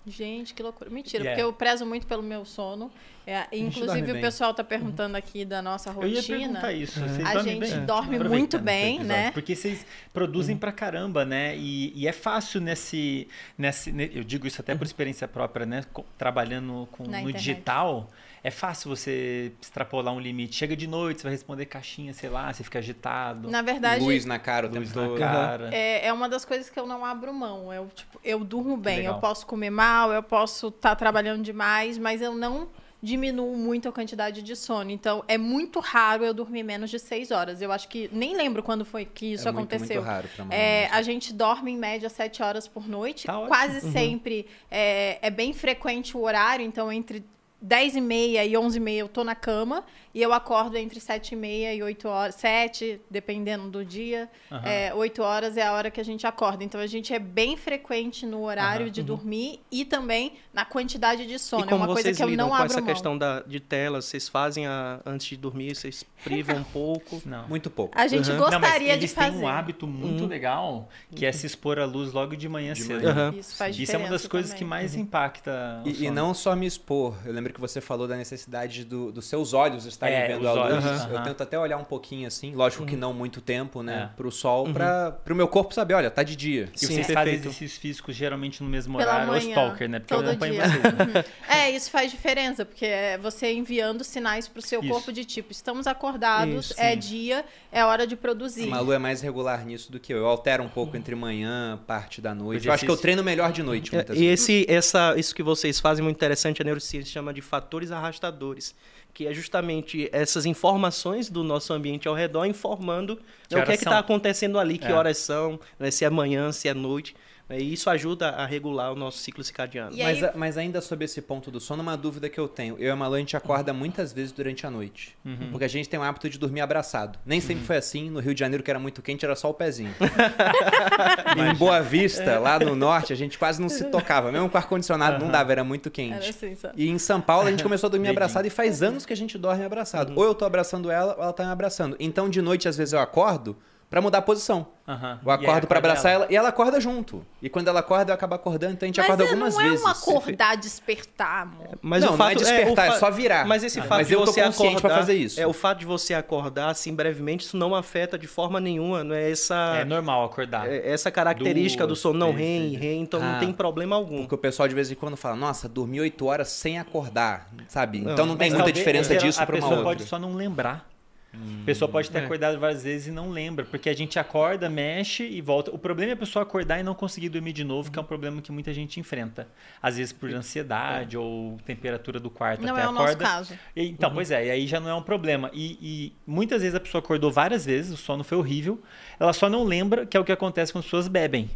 Speaker 2: Gente, que loucura. Mentira, yeah. porque eu prezo muito pelo meu sono. É, inclusive, o pessoal está perguntando aqui da nossa rotina. Eu ia
Speaker 3: perguntar isso. Vocês
Speaker 2: a gente bem? dorme muito bem, né?
Speaker 3: Porque vocês produzem pra caramba, né? E, e, é fácil nesse, nesse. Eu digo isso até por experiência própria, né? Trabalhando com, no digital é fácil você extrapolar um limite. Chega de noite, você vai responder caixinha, sei lá, você fica agitado.
Speaker 2: Na verdade.
Speaker 1: Luz na cara o
Speaker 3: luz tempo na cara.
Speaker 2: É, é uma das coisas que eu não abro mão. Eu, tipo, eu durmo bem. Eu posso comer mal, eu posso estar tá trabalhando demais, mas eu não diminuo muito a quantidade de sono. Então, é muito raro eu dormir menos de seis horas. Eu acho que nem lembro quando foi que isso é muito, aconteceu.
Speaker 1: Muito raro pra
Speaker 2: é, a gente dorme em média sete horas por noite. Tá Quase uhum. sempre é, é bem frequente o horário, então entre 10 e meia e 11 e meia eu tô na cama e eu acordo entre 7 e meia e 8 horas, 7, dependendo do dia. Uhum. É, 8 horas é a hora que a gente acorda. Então a gente é bem frequente no horário uhum. de dormir e também na quantidade de sono.
Speaker 4: E como
Speaker 2: é uma
Speaker 4: coisa
Speaker 2: que eu
Speaker 4: não
Speaker 2: com abro
Speaker 4: essa
Speaker 2: mão.
Speaker 4: questão da, de tela, vocês fazem a, antes de dormir, vocês privam um pouco?
Speaker 1: Não. Muito pouco.
Speaker 2: A gente uhum. gostaria
Speaker 3: não,
Speaker 2: de fazer.
Speaker 3: Eles têm um hábito muito uhum. legal, que é se expor à luz logo de manhã de cedo.
Speaker 2: Manhã. Isso faz
Speaker 3: Isso é uma das coisas também. que mais uhum. impacta.
Speaker 1: E, e, não só me expor. Eu lembro que você falou da necessidade do, dos seus olhos estarem é, vendo a luz. Uhum. Eu tento até olhar um pouquinho assim, lógico que uhum. não muito tempo, né, é. pro sol, uhum. para pro meu corpo saber, olha, tá de dia.
Speaker 3: E Sim, vocês perfeito. fazem exercícios físicos geralmente no mesmo Pela horário, manhã, o stalker, né?
Speaker 2: Porque todo eu acompanho dia. vocês. Uhum. É, isso faz diferença, porque é você enviando sinais pro seu isso. corpo de tipo, estamos acordados, isso, é dia, é hora de produzir.
Speaker 1: A Malu é mais regular nisso do que eu. Eu altero um pouco entre manhã, parte da noite. Eu acho que eu treino melhor de noite,
Speaker 4: muitas é, E esse, essa, isso que vocês fazem muito interessante, a neurociência chama de fatores arrastadores que é justamente essas informações do nosso ambiente ao redor informando né, o que é que está acontecendo ali, que é. horas são, né, se é manhã, se é noite. Né, e isso ajuda a regular o nosso ciclo circadiano.
Speaker 1: Mas, mas, ainda sobre esse ponto do sono, uma dúvida que eu tenho. Eu e a Malu, a gente acorda muitas vezes durante a noite. Uhum. Porque a gente tem o hábito de dormir abraçado. Nem sempre uhum. foi assim. No Rio de Janeiro, que era muito quente, era só o pezinho. em Boa Vista, lá no norte, a gente quase não se tocava. Mesmo com ar-condicionado uhum. não dava, era muito quente. Era assim, e em São Paulo, a gente começou a dormir abraçado e faz anos que a gente dorme abraçado. Uhum. Ou eu tô abraçando ela, ou ela tá me abraçando. Então, de noite, às vezes eu acordo para mudar a posição. Uhum. Eu acordo para abraçar ela. ela. e ela acorda junto. E quando ela acorda, eu acabo acordando, então a gente
Speaker 2: mas
Speaker 1: acorda algumas
Speaker 2: vezes.
Speaker 1: Mas
Speaker 2: não é um acordar, despertar, amor.
Speaker 1: Mas não, o fato, não é despertar, é, é, só virar.
Speaker 4: Mas esse
Speaker 1: ah,
Speaker 4: fato
Speaker 1: mas
Speaker 4: de você acordar,
Speaker 1: pra fazer isso.
Speaker 4: É, o fato de você acordar assim brevemente, isso não afeta de forma nenhuma, não é essa...
Speaker 3: É normal acordar.
Speaker 4: É, essa característica Duas, do sono, não rem, rem, então ah, não tem problema algum.
Speaker 1: Porque o pessoal de vez em quando fala, nossa, dormi oito horas sem acordar, sabe? Não, então não tem muita diferença disso para uma outra. A
Speaker 3: pessoa pode só não lembrar. Hum, a pessoa pode ter é. acordado várias vezes e não lembra, porque a gente acorda, mexe e volta. O problema é a pessoa acordar e não conseguir dormir de novo, que é um problema que muita gente enfrenta. Às vezes por ansiedade é. ou temperatura do quarto.
Speaker 2: Não
Speaker 3: até
Speaker 2: é o
Speaker 3: acorda.
Speaker 2: nosso caso.
Speaker 3: E, então, uhum. pois é, e aí já não é um problema. E, e, muitas vezes a pessoa acordou várias vezes, o sono foi horrível, ela só não lembra que é o que acontece quando as pessoas bebem.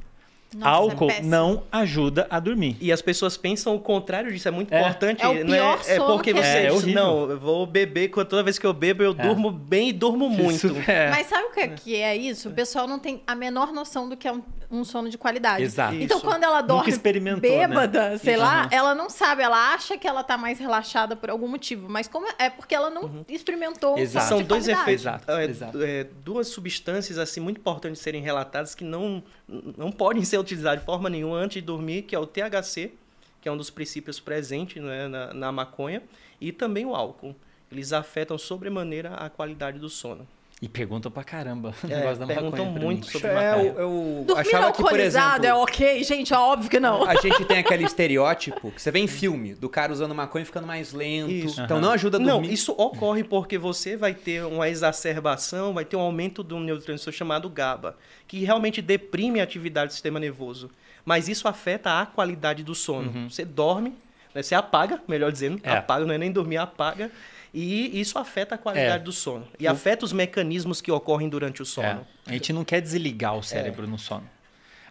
Speaker 3: Nossa, Álcool é não ajuda a dormir.
Speaker 4: E as pessoas pensam o contrário disso, é muito
Speaker 2: é.
Speaker 4: importante.
Speaker 2: É, o
Speaker 4: é?
Speaker 2: pior
Speaker 4: é, é porque você
Speaker 3: é,
Speaker 4: diz, não, eu vou beber, toda vez que eu bebo eu é. durmo bem e durmo muito.
Speaker 2: É. Mas sabe o que é, que é isso? O pessoal não tem a menor noção do que é um, um sono de qualidade.
Speaker 3: Exato.
Speaker 2: Então,
Speaker 3: Isso.
Speaker 2: quando ela dorme
Speaker 3: né?
Speaker 2: bêbada,
Speaker 3: né?
Speaker 2: sei lá, ela não sabe, ela acha que ela tá mais relaxada por algum motivo, mas como é porque ela não uhum. experimentou
Speaker 4: Exato. São dois
Speaker 2: qualidade.
Speaker 4: efeitos, Exato. É, Exato. É, duas substâncias assim muito importantes de serem relatadas que não não podem ser utilizadas de forma nenhuma antes de dormir, que é o THC, que é um dos princípios presentes né, na, na maconha, e também o álcool. Eles afetam sobremaneira a qualidade do sono.
Speaker 3: E perguntam pra caramba.
Speaker 4: É, perguntam muito sobre
Speaker 1: é,
Speaker 4: maconha.
Speaker 1: Eu, eu
Speaker 2: Dormir
Speaker 1: achava que, por exemplo...
Speaker 2: é ok? Gente, é óbvio que não.
Speaker 1: A gente tem aquele estereótipo que você vê em filme, do cara usando maconha e ficando mais lento. Isso. Então uhum. não ajuda a dormir.
Speaker 4: Não, isso ocorre porque você vai ter uma exacerbação, vai ter um aumento de um neurotransmissor chamado GABA, que realmente deprime a atividade do sistema nervoso. Mas isso afeta a qualidade do sono. Uhum. Você dorme, né, você apaga, melhor dizendo, é. apaga, não é nem dormir, apaga e isso afeta a qualidade é. do sono. E o... afeta os mecanismos que ocorrem durante o sono.
Speaker 3: É. A gente não quer desligar o cérebro é. no sono.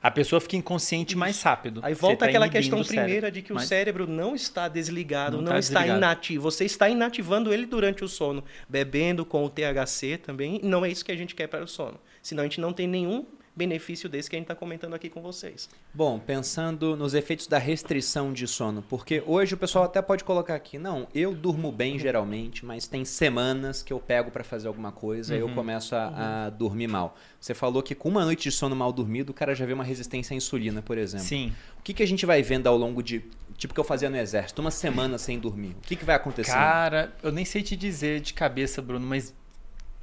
Speaker 3: A pessoa fica inconsciente mais rápido.
Speaker 4: Aí volta tá aquela questão primeira de que Mas... o cérebro não está desligado, não, não tá está desligado. inativo. Você está inativando ele durante o sono, bebendo com o THC também. Não é isso que a gente quer para o sono. Senão a gente não tem nenhum benefício desse que a gente está comentando aqui com vocês.
Speaker 1: Bom, pensando nos efeitos da restrição de sono, porque hoje o pessoal até pode colocar aqui, não, eu durmo bem geralmente, mas tem semanas que eu pego para fazer alguma coisa e uhum. eu começo a, uhum. a, dormir mal. Você falou que com uma noite de sono mal dormido, o cara já vê uma resistência à insulina, por exemplo.
Speaker 3: Sim.
Speaker 1: O que, que a gente vai vendo ao longo de tipo que eu fazia no exército, uma semana sem dormir. O que, que vai acontecer?
Speaker 3: Cara, eu nem sei te dizer de cabeça, Bruno, mas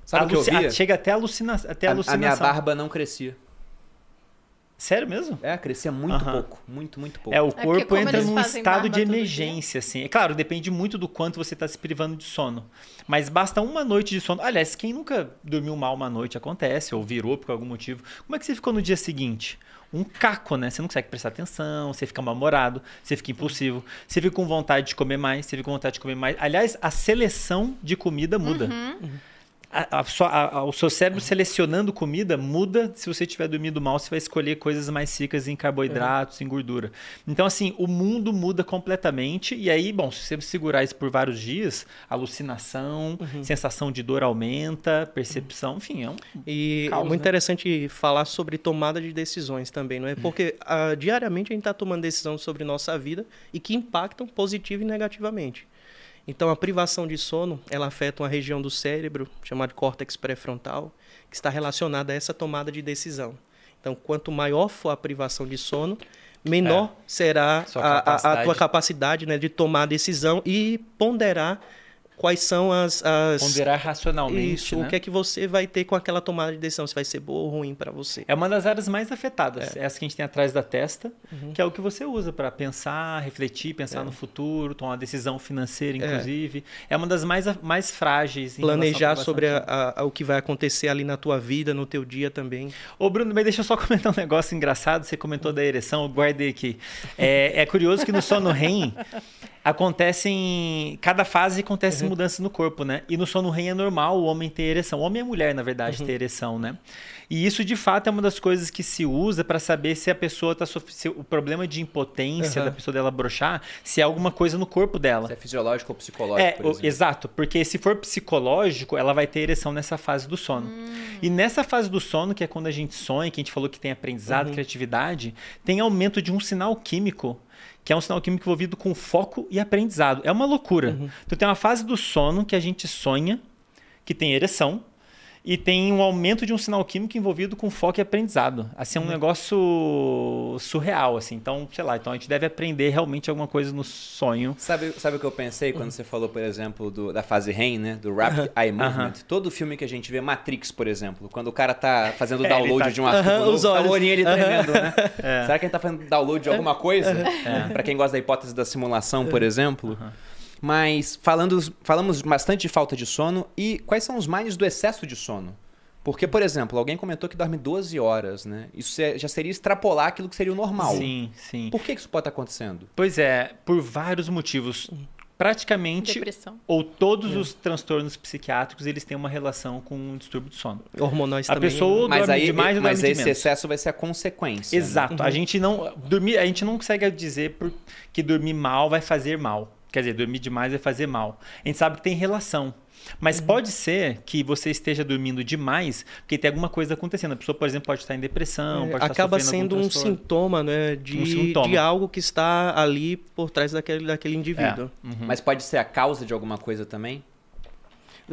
Speaker 1: Sabe o que eu via?
Speaker 3: Chega até, alucina até a, alucinação.
Speaker 1: A minha barba não crescia.
Speaker 3: Sério mesmo?
Speaker 1: É, crescia muito pouco. Muito, muito pouco.
Speaker 3: É, o é corpo é entra num estado de emergência, assim. É claro, depende muito do quanto você está se privando de sono. Mas basta uma noite de sono. Aliás, quem nunca dormiu mal uma noite acontece, ou virou por algum motivo. Como é que você ficou no dia seguinte? um caco, né? Você não consegue prestar atenção, você fica mal-humorado, você fica impulsivo, você fica com vontade de comer mais, você fica com vontade de comer mais. Aliás, a seleção de comida muda. Uhum a, a, a, o seu cérebro selecionando comida muda se você estiver dormindo mal, você vai escolher coisas mais ricas em carboidratos, em gordura. Então, assim, o mundo muda completamente. E aí, bom, se você segurar isso por vários dias, alucinação, uhum. sensação de dor aumenta, percepção, enfim, é um.
Speaker 4: E caos, é muito né? interessante falar sobre tomada de decisões também, não é? Porque uh, diariamente a gente está tomando decisões sobre nossa vida e que impactam positivo e negativamente. Então, a privação de sono, ela afeta uma região do cérebro chamada córtex pré-frontal, que está relacionada a essa tomada de decisão. Então, quanto maior for a privação de sono, menor é. será a, a, a, tua capacidade né, de tomar decisão e ponderar quais são as, as...
Speaker 3: ponderar racionalmente
Speaker 4: isso
Speaker 3: né?
Speaker 4: o que é que você vai ter com aquela tomada de decisão se vai ser boa ou ruim para você
Speaker 3: é uma das áreas mais afetadas é. essa que a gente tem atrás da testa uhum. que é o que você usa para pensar refletir pensar é. no futuro tomar uma decisão financeira é. inclusive é, é uma das mais mais frágeis
Speaker 4: planejar sobre a, a, o que vai acontecer ali na tua vida no teu dia também
Speaker 3: ô Bruno mas deixa eu só comentar um negócio engraçado você comentou da ereção eu guardei aqui é, é curioso que no sono REM acontecem. Cada fase acontece uhum. Mudanças no corpo, né? E no sono REM é normal o homem ter ereção. O homem e a mulher, na verdade, uhum. ter ereção, né? E isso, de fato, é uma das coisas que se usa para saber se a pessoa está sofrendo. O problema de impotência uhum. da pessoa dela brochar, se é alguma coisa no corpo dela. Se
Speaker 1: é fisiológico ou psicológico. É,
Speaker 3: por exato. Porque se for psicológico, ela vai ter ereção nessa fase do sono. Hum. E nessa fase do sono, que é quando a gente sonha, que a gente falou que tem aprendizado, uhum. criatividade, tem aumento de um sinal químico que é um sinal químico envolvido com foco e aprendizado. É uma loucura. Uhum. Então tem uma fase do sono que a gente sonha, que tem ereção, e tem um aumento de um sinal químico envolvido com foco e aprendizado. Assim, é um uhum. negócio surreal, assim. Então, sei lá, então a gente deve aprender realmente alguma coisa no sonho.
Speaker 1: Sabe, sabe o que eu pensei quando uhum. você falou, por exemplo, do, da fase REM, né? Do Rapid uhum. Eye Movement. Todo filme que a gente vê, Matrix, por exemplo, quando o cara tá fazendo é, download tá... de um arquivo uhum, novo, tá o olhinho ali tremendo, né? É. Será que ele tá fazendo download de alguma coisa? É. Para quem gosta da hipótese da simulação, por exemplo. Mas falando, falamos bastante de falta de sono e quais são os males do excesso de sono? Porque, por exemplo, alguém comentou que dorme 12 horas, né? Isso já seria extrapolar aquilo que seria o normal.
Speaker 3: Sim, sim.
Speaker 1: Por que isso pode estar acontecendo?
Speaker 3: Pois é, por vários motivos. Praticamente, Depressão. ou todos é. os transtornos psiquiátricos, eles têm uma relação com o distúrbio de sono.
Speaker 4: Hormonais
Speaker 3: a
Speaker 4: também.
Speaker 3: A pessoa mas dorme aí, demais ou
Speaker 1: Mas
Speaker 3: dorme
Speaker 1: esse excesso vai ser a consequência.
Speaker 3: Exato. Né? Uhum. A gente não dormir, a gente não consegue dizer por, que dormir mal vai fazer mal. Quer dizer, dormir demais vai fazer mal. A gente sabe que tem relação. Mas uhum. pode ser que você esteja dormindo demais, porque tem alguma coisa acontecendo. A pessoa, por exemplo, pode estar em depressão, é,
Speaker 4: acaba sendo um sintoma, né, de, um sintoma. de algo que está ali por trás daquele, daquele indivíduo.
Speaker 1: É. Uhum. Mas pode ser a causa de alguma coisa também?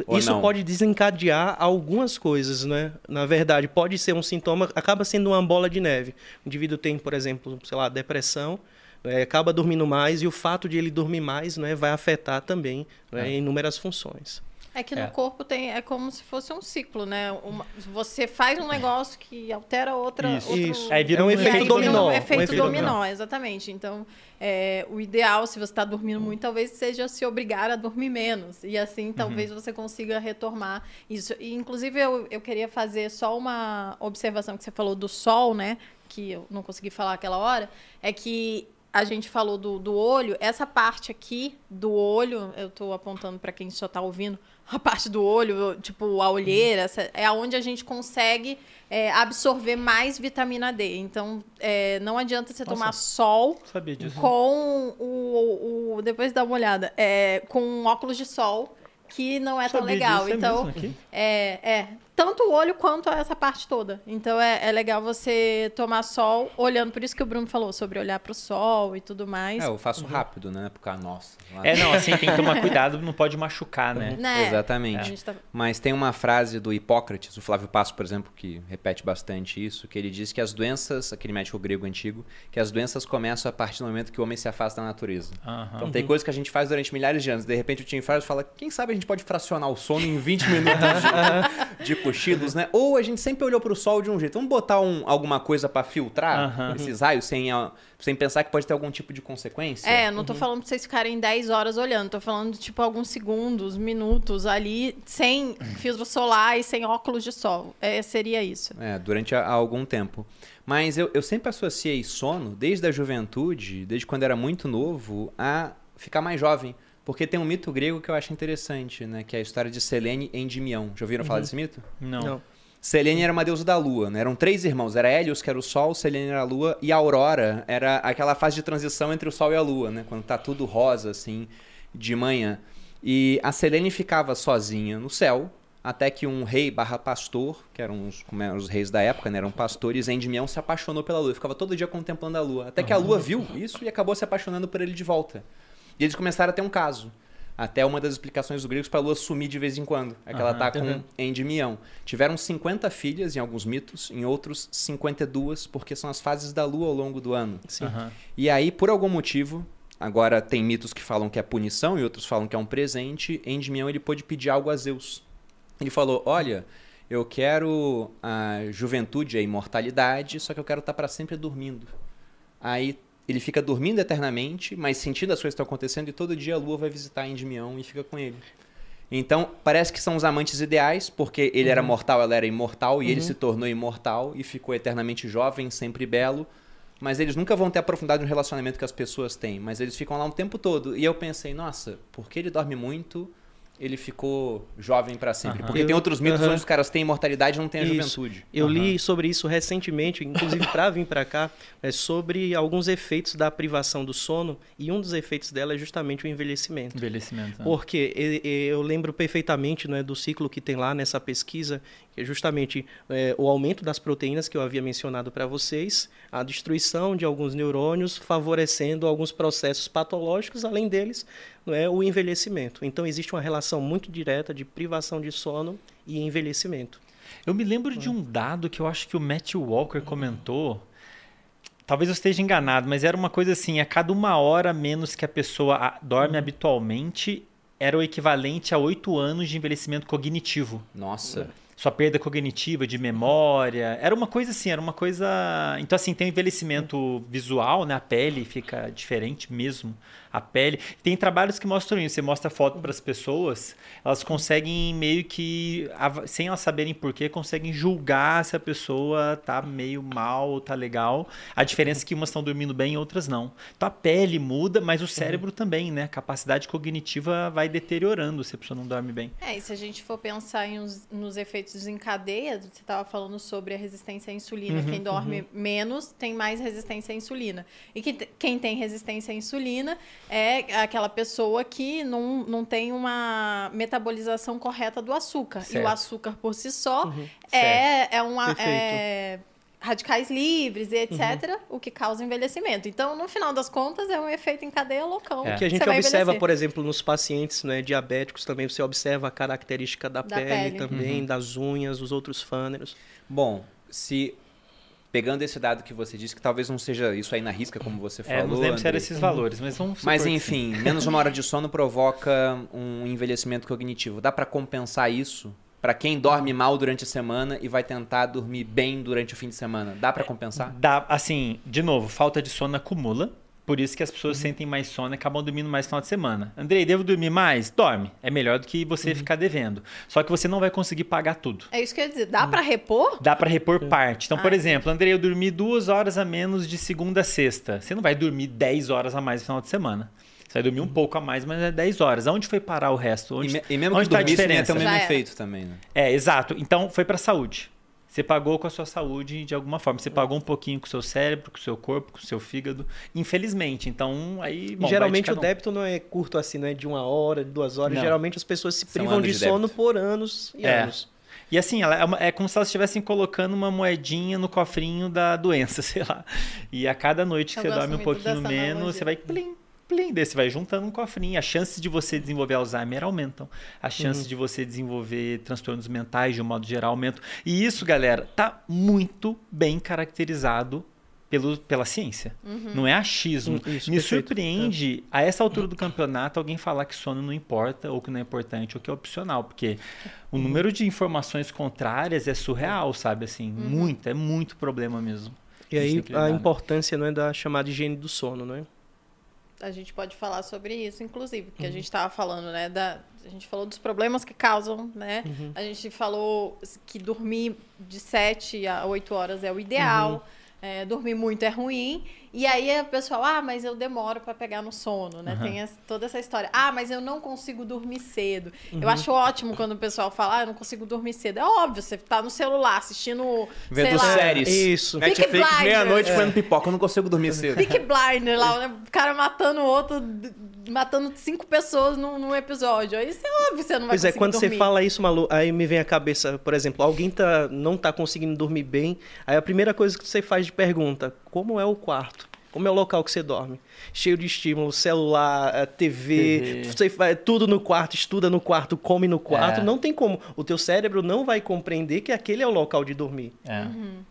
Speaker 4: Ou Isso não? pode desencadear algumas coisas, né? Na verdade, pode ser um sintoma, acaba sendo uma bola de neve. O indivíduo tem, por exemplo, sei lá, depressão, é, acaba dormindo mais e o fato de ele dormir mais né, vai afetar também né, é. inúmeras funções.
Speaker 2: É que no é. corpo tem é como se fosse um ciclo, né? Uma, você faz um negócio que altera outra.
Speaker 4: Isso. Outro... Isso. Aí vira um, efeito dominó. Um
Speaker 2: efeito, um efeito dominó, dominó, exatamente. Então, é, o ideal, se você está dormindo muito, talvez seja se obrigar a dormir menos. E assim, talvez uhum. você consiga retomar isso. E, inclusive, eu, eu queria fazer só uma observação que você falou do sol, né? Que eu não consegui falar aquela hora. É que a gente falou do, do olho, essa parte aqui do olho, eu estou apontando para quem só está ouvindo, a parte do olho, tipo a olheira, essa, é onde a gente consegue é, absorver mais vitamina D. Então, é, não adianta você Nossa, tomar sol com o, o, Depois dá uma olhada. É, com óculos de sol, que não é tão legal. Disso, é então, é, é, tanto o olho quanto essa parte toda. Então é, é legal você tomar sol olhando, por isso que o Bruno falou sobre olhar para o sol e tudo mais.
Speaker 1: É, eu faço uhum. rápido, né? Porque, nossa.
Speaker 3: É, não, assim, tem que tomar cuidado, não pode machucar, né?
Speaker 1: Uhum. né? Exatamente. É. Tá... Mas tem uma frase do Hipócrates, o Flávio Passo, por exemplo, que repete bastante isso, que ele diz que as doenças, aquele médico grego antigo, que as doenças começam a partir do momento que o homem se afasta da natureza. Uhum. Então tem coisas que a gente faz durante milhares de anos, de repente o Tim Ferriss fala, quem sabe a gente pode fracionar o sono em 20 minutos de, de cochilos, né? Ou a gente sempre olhou para o sol de um jeito. Vamos botar um, alguma coisa para filtrar esses raios sem, sem pensar que pode ter algum tipo de consequência?
Speaker 2: É, não tô uhum. falando para vocês ficarem 10 horas olhando. Tô falando, tipo, alguns segundos, minutos ali, sem filtro solar e sem óculos de sol. É, seria isso.
Speaker 1: É, durante a, a algum tempo. Mas eu, eu sempre associei sono, desde a juventude, desde quando era muito novo, a ficar mais jovem. Porque tem um mito grego que eu acho interessante, né? Que é a história de Selene e Endymion. Já ouviram uhum. falar desse mito?
Speaker 3: Não. Não.
Speaker 1: Selene era uma deusa da lua, né? Eram três irmãos. Era Hélios, que era o sol, Selene era a lua, e a Aurora era aquela fase de transição entre o sol e a lua, né? Quando tá tudo rosa, assim, de manhã. E a Selene ficava sozinha no céu, até que um rei barra pastor, que eram os, como eram os reis da época, né? Eram pastores, Endymion se apaixonou pela lua. Ficava todo dia contemplando a lua. Até que a lua viu isso e acabou se apaixonando por ele de volta. E eles começaram a ter um caso. Até uma das explicações dos gregos para a lua sumir de vez em quando. É que ela está com uhum. Endymion. Tiveram 50 filhas em alguns mitos, em outros 52, porque são as fases da lua ao longo do ano. Uhum. E aí, por algum motivo, agora tem mitos que falam que é punição e outros falam que é um presente, Endymion ele pôde pedir algo a Zeus. Ele falou: Olha, eu quero a juventude, a imortalidade, só que eu quero estar tá para sempre dormindo. Aí ele fica dormindo eternamente, mas sentindo as coisas que estão acontecendo, e todo dia a lua vai visitar Endymion e fica com ele. Então, parece que são os amantes ideais, porque ele uhum. era mortal, ela era imortal, e uhum. ele se tornou imortal e ficou eternamente jovem, sempre belo. Mas eles nunca vão ter aprofundado no relacionamento que as pessoas têm, mas eles ficam lá o tempo todo. E eu pensei, nossa, porque ele dorme muito, ele ficou jovem para sempre. Porque eu, tem outros mitos onde os caras têm imortalidade e não têm a isso. juventude.
Speaker 4: Eu li sobre isso recentemente, inclusive para vir para cá, é sobre alguns efeitos da privação do sono e um dos efeitos dela é justamente o envelhecimento.
Speaker 3: Envelhecimento. Né?
Speaker 4: Porque eu lembro perfeitamente né, do ciclo que tem lá nessa pesquisa, que é justamente é, o aumento das proteínas que eu havia mencionado para vocês, a destruição de alguns neurônios, favorecendo alguns processos patológicos, além deles, é, o envelhecimento. Então existe uma relação muito direta de privação de sono e envelhecimento.
Speaker 3: Eu me lembro de um dado que eu acho que o Matthew Walker comentou. Talvez eu esteja enganado, mas era uma coisa assim: a cada uma hora menos que a pessoa dorme uhum. habitualmente, era o equivalente a oito anos de envelhecimento cognitivo.
Speaker 1: Nossa
Speaker 3: sua perda cognitiva, de memória. Era uma coisa assim, era uma coisa. Então, assim, tem um envelhecimento visual, né? A pele fica diferente mesmo. A pele. Tem trabalhos que mostram isso. Você mostra foto para as pessoas, elas conseguem meio que, sem elas saberem porquê, conseguem julgar se a pessoa tá meio mal ou tá legal. A diferença é que umas estão dormindo bem e outras não. Então a pele muda, mas o cérebro uhum. também, né? A capacidade cognitiva vai deteriorando se a pessoa não dorme bem.
Speaker 2: É, e se a gente for pensar em uns, nos efeitos efeitos em cadeia, você estava falando sobre a resistência à insulina. Uhum, quem dorme uhum. menos tem mais resistência à insulina. E que, quem tem resistência à insulina é aquela pessoa que não, não tem uma metabolização correta do açúcar. Certo. E o açúcar por si só uhum. é, é uma. É, radicais livres e etc., uhum. o que causa envelhecimento. Então, no final das contas, é um efeito em cadeia loucão.
Speaker 4: É. O que a gente observa, por exemplo, nos pacientes né, diabéticos também, você observa a característica da, da pele, pele, também, uhum. das unhas, os outros fâneros.
Speaker 1: Bom, se pegando esse dado que você disse, que talvez não seja isso aí na risca, como você falou. É,
Speaker 3: não lembro se eram esses valores, mas vamos
Speaker 1: Mas enfim, menos uma hora de sono provoca um envelhecimento cognitivo. Dá para compensar isso? Para quem dorme mal durante a semana e vai tentar dormir bem durante o fim de semana, dá para compensar?
Speaker 3: Dá, assim, de novo, falta de sono acumula. Por isso que as pessoas uhum. sentem mais sono e acabam dormindo mais no final de semana. Andrei, devo dormir mais? Dorme. É melhor do que você uhum. ficar devendo. Só que você não vai conseguir pagar tudo.
Speaker 2: É isso que eu ia dizer. Dá uhum. para repor?
Speaker 3: Dá para repor uhum. parte. Então, por exemplo, Andrei, eu dormi duas horas a menos de segunda a sexta. Você não vai dormir 10 horas a mais no final de semana. Você vai dormir um pouco a mais, mas é 10 horas. Aonde foi parar o resto? Onde,
Speaker 1: e, me, e mesmo onde que tá a diferença? Tem o mesmo efeito também, né?
Speaker 3: É, exato. Então, foi para saúde. Você pagou com a sua saúde de alguma forma. Você pagou um pouquinho com o seu cérebro, com o seu corpo, com o seu fígado, infelizmente. Então, aí.
Speaker 4: Bom, geralmente o débito não é curto assim, não é de uma hora, de duas horas. Não. Geralmente as pessoas se privam de, de sono por anos e é. anos.
Speaker 3: E assim, ela é, uma, é, como se elas estivessem colocando uma moedinha no cofrinho da doença, sei lá. E a cada noite que Eu você dorme um pouquinho menos, analogia. você vai plim, plim, daí você vai juntando um cofrinho. As chances de você desenvolver Alzheimer aumentam. As chances uhum. de você desenvolver transtornos mentais, de um modo geral, aumentam. E isso, galera, tá muito bem caracterizado pelo, pela ciência. Uhum. Não é achismo. Hum, isso, Me perfeito. surpreende, é. a essa altura do campeonato, alguém falar que sono não importa, ou que não é importante, ou que é opcional. Porque o uhum. número de informações contrárias é surreal, sabe? Assim, uhum. muito, é muito problema mesmo.
Speaker 4: E aí a importância não é da chamada higiene do sono, não é?
Speaker 2: A gente pode falar sobre isso, inclusive, porque uhum. a gente estava falando, né, da, a gente falou dos problemas que causam, né? Uhum. A gente falou que dormir de 7 a 8 horas é o ideal. Uhum. É, dormir muito é ruim. E aí o pessoal, ah, mas eu demoro para pegar no sono, né? Uhum. Tem essa, toda essa história. Ah, mas eu não consigo dormir cedo. Uhum. Eu acho ótimo quando o pessoal fala, ah, eu não consigo dormir cedo. É óbvio, você tá no celular assistindo.
Speaker 1: Vendo lá, séries.
Speaker 4: Isso.
Speaker 1: Netflix, meia-noite, é. comendo pipoca, eu não consigo dormir cedo.
Speaker 2: Big Blinder lá, né? o cara matando o outro matando cinco pessoas num, num, episódio. Isso é óbvio, você não vai Pois é,
Speaker 4: quando
Speaker 2: dormir.
Speaker 4: você fala isso, Malu, aí me vem à cabeça, por exemplo, alguém tá, não tá conseguindo dormir bem, aí a primeira coisa que você faz de pergunta, como é o quarto? Como é o local que você dorme? Cheio de estímulo, celular, TV, TV. você faz tudo no quarto, estuda no quarto, come no quarto. É. Não tem como. O teu cérebro não vai compreender que aquele é o local de dormir.
Speaker 2: É. Uhum.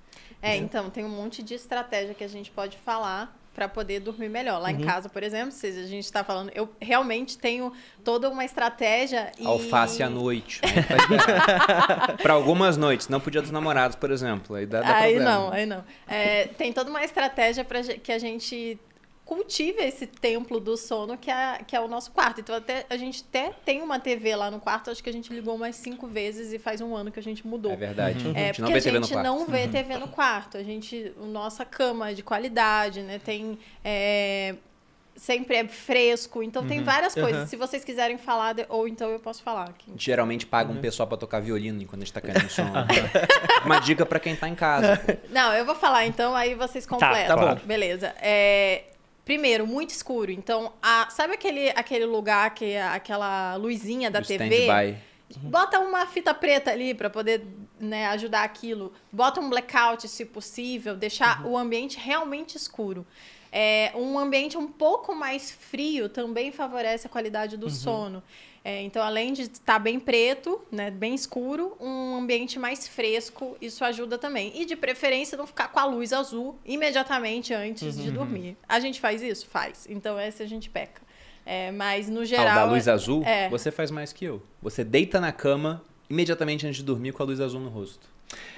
Speaker 2: É, então, tem um monte de estratégia que a gente pode falar para poder dormir melhor. Lá uhum. em casa, por exemplo, se a gente está falando, eu realmente tenho toda uma estratégia.
Speaker 1: E... Alface à noite. Né? para algumas noites, não podia dos namorados, por exemplo. Aí dá, dá
Speaker 2: aí
Speaker 1: problema.
Speaker 2: não, aí não. É, tem toda uma estratégia para que a gente cultive esse templo do sono que é, que é o nosso quarto. Então, até, a gente até tem uma TV lá no quarto, acho que a gente ligou mais cinco vezes e faz um ano que a gente mudou.
Speaker 1: É verdade.
Speaker 2: Uhum. É, porque a gente não vê uhum. TV no quarto. A gente, nossa cama é de qualidade, né? Tem é, sempre é fresco. Então uhum. tem várias coisas. Uhum. Se vocês quiserem falar, ou então eu posso falar aqui.
Speaker 1: Geralmente paga uhum. um pessoal para tocar violino enquanto a gente tá caindo no som. Uma dica para quem tá em casa.
Speaker 2: Não, eu vou falar então, aí vocês completam. Tá, tá bom. Beleza. É, Primeiro, muito escuro. Então, a, sabe aquele, aquele lugar, que aquela luzinha da TV? Bota uma fita preta ali para poder né, ajudar aquilo. Bota um blackout, se possível. Deixar uhum. o ambiente realmente escuro. É, um ambiente um pouco mais frio também favorece a qualidade do uhum. sono. É, então, além de estar tá bem preto, né, bem escuro, um ambiente mais fresco, isso ajuda também. E de preferência não ficar com a luz azul imediatamente antes uhum. de dormir. A gente faz isso? Faz. Então, essa a gente peca. É, mas no geral.
Speaker 1: Ah, da luz azul, é... você faz mais que eu. Você deita na cama imediatamente antes de dormir com a luz azul no rosto.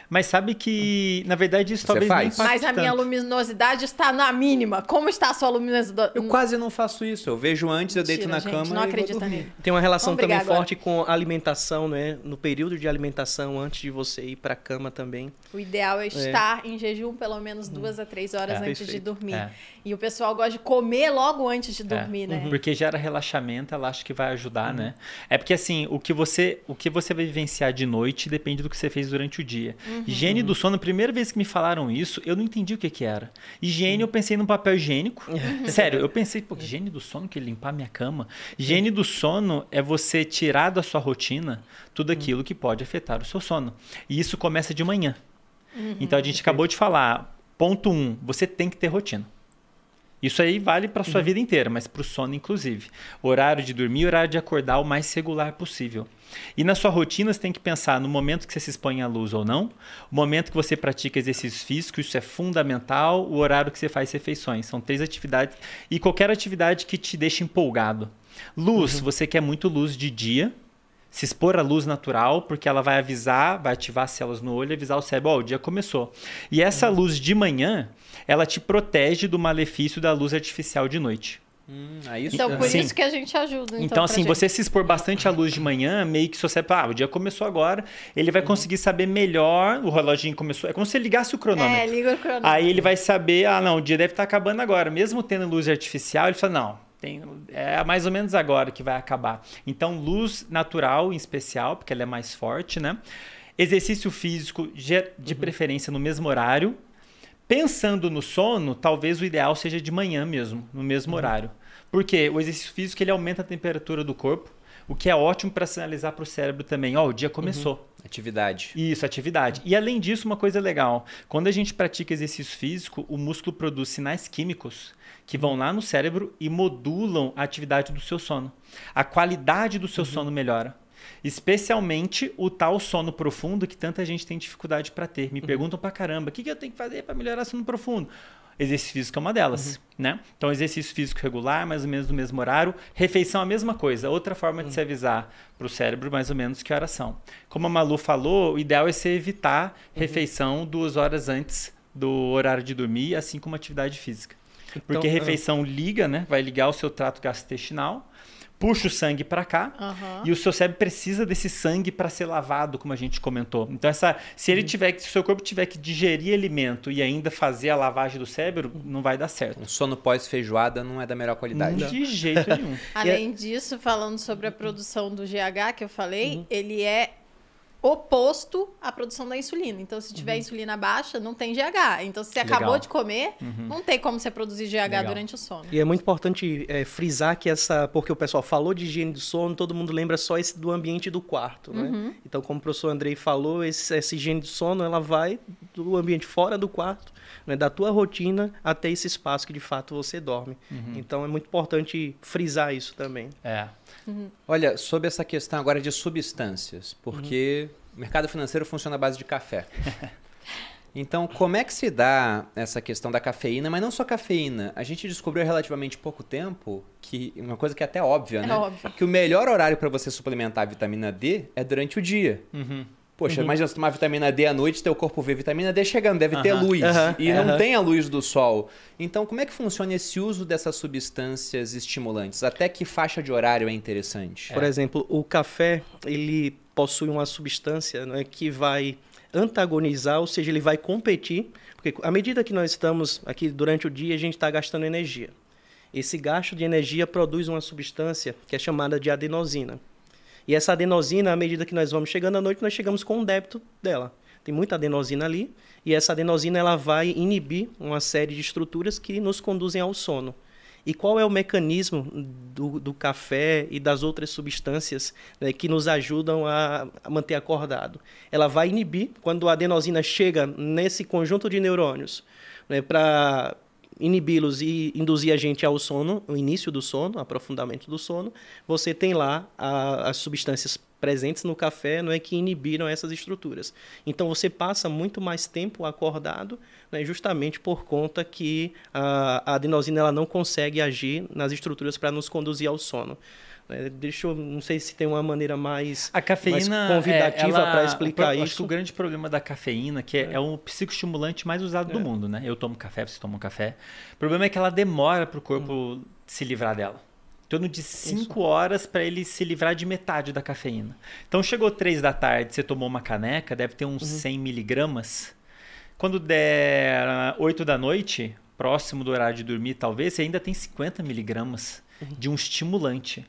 Speaker 3: Mas sabe que, na verdade, isso Você talvez
Speaker 1: faz.
Speaker 3: não
Speaker 2: Mas a minha luminosidade está na mínima. Como está a sua luminosidade?
Speaker 1: Eu quase não faço isso. Eu vejo antes, eu deito na
Speaker 2: gente,
Speaker 1: cama
Speaker 2: não acredita nele.
Speaker 4: Tem uma relação também agora. forte com a alimentação, né? No período de alimentação, antes de você ir para a cama também.
Speaker 2: O ideal é, é. estar é. em jejum pelo menos duas a três horas é. antes Perfeito. de dormir. É. E o pessoal gosta de comer logo antes de é. dormir, né?
Speaker 3: Uhum. Porque gera relaxamento, ela acha que vai ajudar, uhum. né? É porque assim, o que você, o que você vai vivenciar de noite depende do que você fez durante o dia. Uhum. Uhum. Higiene do sono, a primeira vez que me falaram isso, eu não entendi o que, que era. Higiene, eu pensei num papel higiênico. Uhum. Sério, eu pensei, pô, higiene do sono, que limpar minha cama. Higiene do sono é você tirar da sua rotina tudo aquilo que pode afetar o seu sono. E isso começa de manhã. Uhum. Então a gente acabou de falar, ponto um, você tem que ter rotina. Isso aí vale para sua uhum. vida inteira, mas para o sono inclusive. Horário de dormir, horário de acordar o mais regular possível. E na sua rotina você tem que pensar no momento que você se expõe à luz ou não, o momento que você pratica exercícios físicos, isso é fundamental, o horário que você faz refeições. São três atividades e qualquer atividade que te deixe empolgado. Luz, uhum. você quer muito luz de dia, se expor à luz natural, porque ela vai avisar, vai ativar as células no olho e avisar o cérebro, ó, oh, o dia começou. E essa uhum. luz de manhã, ela te protege do malefício da luz artificial de noite.
Speaker 2: Hum, isso, então, por isso que a gente ajuda.
Speaker 3: Então, então assim, gente. você se expor bastante à luz de manhã, meio que seu cérebro, ah, o dia começou agora, ele vai uhum. conseguir saber melhor, o reloginho começou, é como se ele ligasse o cronômetro.
Speaker 2: É, liga o cronômetro.
Speaker 3: Aí ele vai saber, ah, não, o dia deve estar acabando agora. Mesmo tendo luz artificial, ele fala, não, tem, é mais ou menos agora que vai acabar. Então, luz natural em especial, porque ela é mais forte, né? Exercício físico de, de uhum. preferência no mesmo horário. Pensando no sono, talvez o ideal seja de manhã mesmo, no mesmo uhum. horário. Porque o exercício físico ele aumenta a temperatura do corpo, o que é ótimo para sinalizar para o cérebro também, ó, oh, o dia começou. Uhum.
Speaker 1: Atividade.
Speaker 3: Isso, atividade. E além disso, uma coisa legal, quando a gente pratica exercício físico, o músculo produz sinais químicos que vão lá no cérebro e modulam a atividade do seu sono. A qualidade do seu uhum. sono melhora. Especialmente o tal sono profundo que tanta gente tem dificuldade para ter. Me uhum. perguntam para caramba, o que, que eu tenho que fazer para melhorar sono profundo? Exercício físico é uma delas, uhum. né? Então, exercício físico regular, mais ou menos no mesmo horário. Refeição, a mesma coisa. Outra forma de se uhum. avisar para o cérebro, mais ou menos, que horas são. Como a Malu falou, o ideal é você evitar uhum. refeição duas horas antes do horário de dormir, assim como atividade física. Então, Porque ah. refeição liga, né? Vai ligar o seu trato gastrointestinal, puxa o sangue para cá uhum. e o seu cérebro precisa desse sangue para ser lavado, como a gente comentou. Então essa, se ele tiver, se o seu corpo tiver que digerir alimento e ainda fazer a lavagem do cérebro, não vai dar certo.
Speaker 1: Um sono pós feijoada não é da melhor qualidade.
Speaker 3: De jeito nenhum.
Speaker 2: Além disso, falando sobre a produção do GH que eu falei, uhum. ele é oposto à produção da insulina. Então, se tiver uhum. insulina baixa, não tem GH. Então, se você Legal. acabou de comer, uhum. não tem como você produzir GH Legal. durante o sono.
Speaker 4: E é muito importante é, frisar que essa, porque o pessoal falou de higiene do sono, todo mundo lembra só esse do ambiente do quarto, né? Uhum. Então, como o professor Andrei falou, esse, essa higiene do sono, ela vai do ambiente fora do quarto, né, da tua rotina até esse espaço que de fato você dorme. Uhum. Então, é muito importante frisar isso também.
Speaker 3: É.
Speaker 1: Uhum. Olha, sobre essa questão agora de substâncias, porque uhum. o mercado financeiro funciona à base de café. Então, como é que se dá essa questão da cafeína, mas não só cafeína? A gente descobriu há relativamente pouco tempo que uma coisa que é até óbvia, é né? Óbvio. Que o melhor horário para você suplementar a vitamina D é durante o dia. Uhum. Poxa, uhum. imagina você tomar vitamina D à noite, teu corpo vê vitamina D chegando, deve uhum. ter luz. Uhum. E não tem a luz do sol. Então, como é que funciona esse uso dessas substâncias estimulantes? Até que faixa de horário é interessante?
Speaker 4: Por é. exemplo, o café, ele possui uma substância né, que vai antagonizar, ou seja, ele vai competir, porque à medida que nós estamos aqui durante o dia, a gente está gastando energia. Esse gasto de energia produz uma substância que é chamada de adenosina. E essa adenosina, à medida que nós vamos chegando à noite, nós chegamos com um débito dela. Tem muita adenosina ali, e essa adenosina ela vai inibir uma série de estruturas que nos conduzem ao sono. E qual é o mecanismo do, do café e das outras substâncias né, que nos ajudam a, a, manter acordado? Ela vai inibir, quando a adenosina chega nesse conjunto de neurônios, né, para inibi-los e induzir a gente ao sono, o início do sono, aprofundamento do sono, você tem lá a, as substâncias presentes no café não é que inibiram essas estruturas. Então você passa muito mais tempo acordado, né, justamente por conta que a, a adenosina ela não consegue agir nas estruturas para nos conduzir ao sono. É, deixa eu, não sei se tem uma maneira mais,
Speaker 3: a cafeína
Speaker 4: mais convidativa é, para explicar
Speaker 3: isso.
Speaker 4: Acho
Speaker 3: que o grande problema da cafeína, que é, é. é um psicoestimulante mais usado é. do mundo, né? Eu tomo café, você toma café. O problema é que ela demora para o corpo hum. se livrar dela. Em torno de 5 horas para ele se livrar de metade da cafeína. Então chegou 3 da tarde, você tomou uma caneca, deve ter uns uhum. 100 miligramas. Quando der 8 da noite, próximo do horário de dormir, talvez, você ainda tem 50 miligramas uhum. de um estimulante.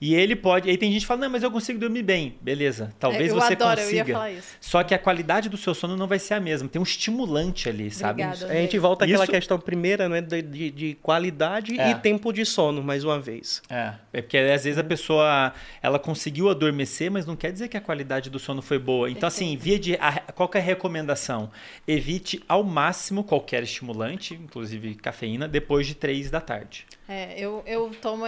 Speaker 3: E ele pode. Aí tem gente que fala, não, mas eu consigo dormir bem. Beleza, talvez
Speaker 2: É, eu
Speaker 3: você
Speaker 2: adoro,
Speaker 3: consiga.
Speaker 2: eu ia falar isso.
Speaker 3: Só que a qualidade do seu sono não vai ser a mesma. Tem um estimulante ali, sabe?
Speaker 2: Obrigada.
Speaker 4: A gente volta àquela
Speaker 3: Isso-
Speaker 4: questão primeira, né, de, de, de qualidade
Speaker 3: É.
Speaker 4: e tempo de sono, mais uma vez.
Speaker 3: É, é porque às vezes a pessoa ela conseguiu adormecer, mas não quer dizer que a qualidade do sono foi boa. Então, assim, via de. A, qual que é a recomendação? Evite ao máximo qualquer estimulante, inclusive cafeína, depois de 3 da tarde.
Speaker 2: É, eu, eu tomo.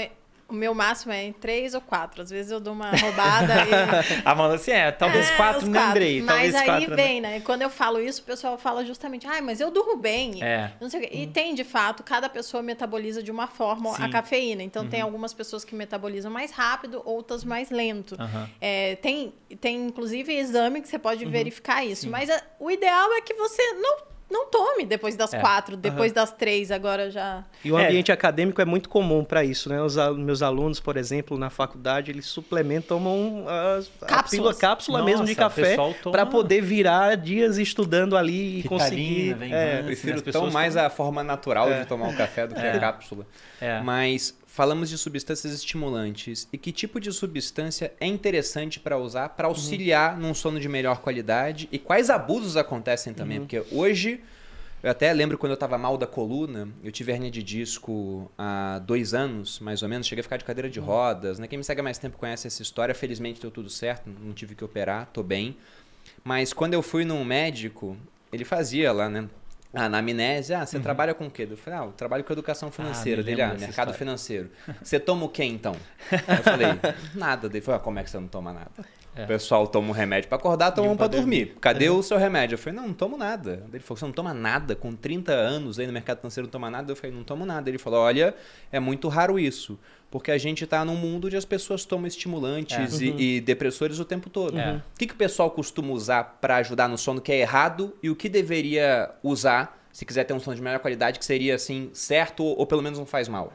Speaker 2: O meu máximo é em três ou quatro. Às vezes eu dou uma roubada e.
Speaker 3: A Amanda assim, é, talvez
Speaker 2: É,
Speaker 3: 4,
Speaker 2: os
Speaker 3: né, Andrei?
Speaker 2: Mas aí
Speaker 3: 4.
Speaker 2: vem, né? Quando eu falo isso, o pessoal fala justamente, ai, mas eu durmo bem.
Speaker 3: É.
Speaker 2: Não sei o quê. E tem, de fato, cada pessoa metaboliza de uma forma a
Speaker 3: Sim. Uhum.
Speaker 2: cafeína. Então, tem algumas pessoas que metabolizam mais rápido, outras mais lento.
Speaker 3: Aham.
Speaker 2: É, tem, tem, inclusive, exame que você pode
Speaker 3: Uhum.
Speaker 2: verificar isso. Mas a- o ideal é que você não, não tome depois das
Speaker 3: É.
Speaker 2: quatro, depois das três, agora já...
Speaker 4: E o
Speaker 3: É.
Speaker 4: ambiente acadêmico é muito comum para isso, né? Os al- meus alunos, por exemplo, na faculdade, eles suplementam tomam as- a
Speaker 2: Cápsulas.
Speaker 4: pílula, cápsula
Speaker 3: Nossa,
Speaker 4: mesmo de café
Speaker 3: toma-
Speaker 4: para poder virar dias estudando ali e conseguir.
Speaker 3: vem
Speaker 4: é,
Speaker 3: Vance,
Speaker 1: Prefiro tão mais a forma natural de tomar o café do que
Speaker 3: É.
Speaker 1: a cápsula.
Speaker 3: É.
Speaker 1: Mas falamos de substâncias estimulantes. E que tipo de substância é interessante para usar para auxiliar num sono de melhor qualidade? E quais abusos acontecem também? Porque hoje, eu até lembro quando eu estava mal da coluna, eu tive hernia de disco há dois anos, mais ou menos. Cheguei a ficar de cadeira de rodas. Né? Quem me segue há mais tempo conhece essa história. Felizmente deu tudo certo, não tive que operar, tô bem. Mas quando eu fui num médico, ele fazia lá, né? A anamnese, ah, você trabalha com o quê? Eu falei, ah, eu trabalho com educação financeira.
Speaker 3: me
Speaker 1: dele, ah, mercado
Speaker 3: história.
Speaker 1: financeiro. Você toma o quê então? Eu falei, nada. Ele falou, ah, como é que você não toma nada?
Speaker 3: É.
Speaker 1: O pessoal toma um remédio pra acordar, toma
Speaker 3: um
Speaker 1: pra
Speaker 3: pra
Speaker 1: dormir. Cadê o seu remédio? Eu falei, não, não tomo nada. Ele falou, você não toma nada? Com 30 anos aí no mercado financeiro não toma nada? Eu falei, não tomo nada. Ele falou, olha, é muito raro isso. Porque a gente tá num mundo onde as pessoas tomam estimulantes e, e depressores o tempo todo.
Speaker 3: É.
Speaker 1: O que, que o pessoal costuma usar pra ajudar no sono que é errado e o que deveria usar se quiser ter um sono de melhor qualidade que seria assim certo ou, ou pelo menos não faz mal?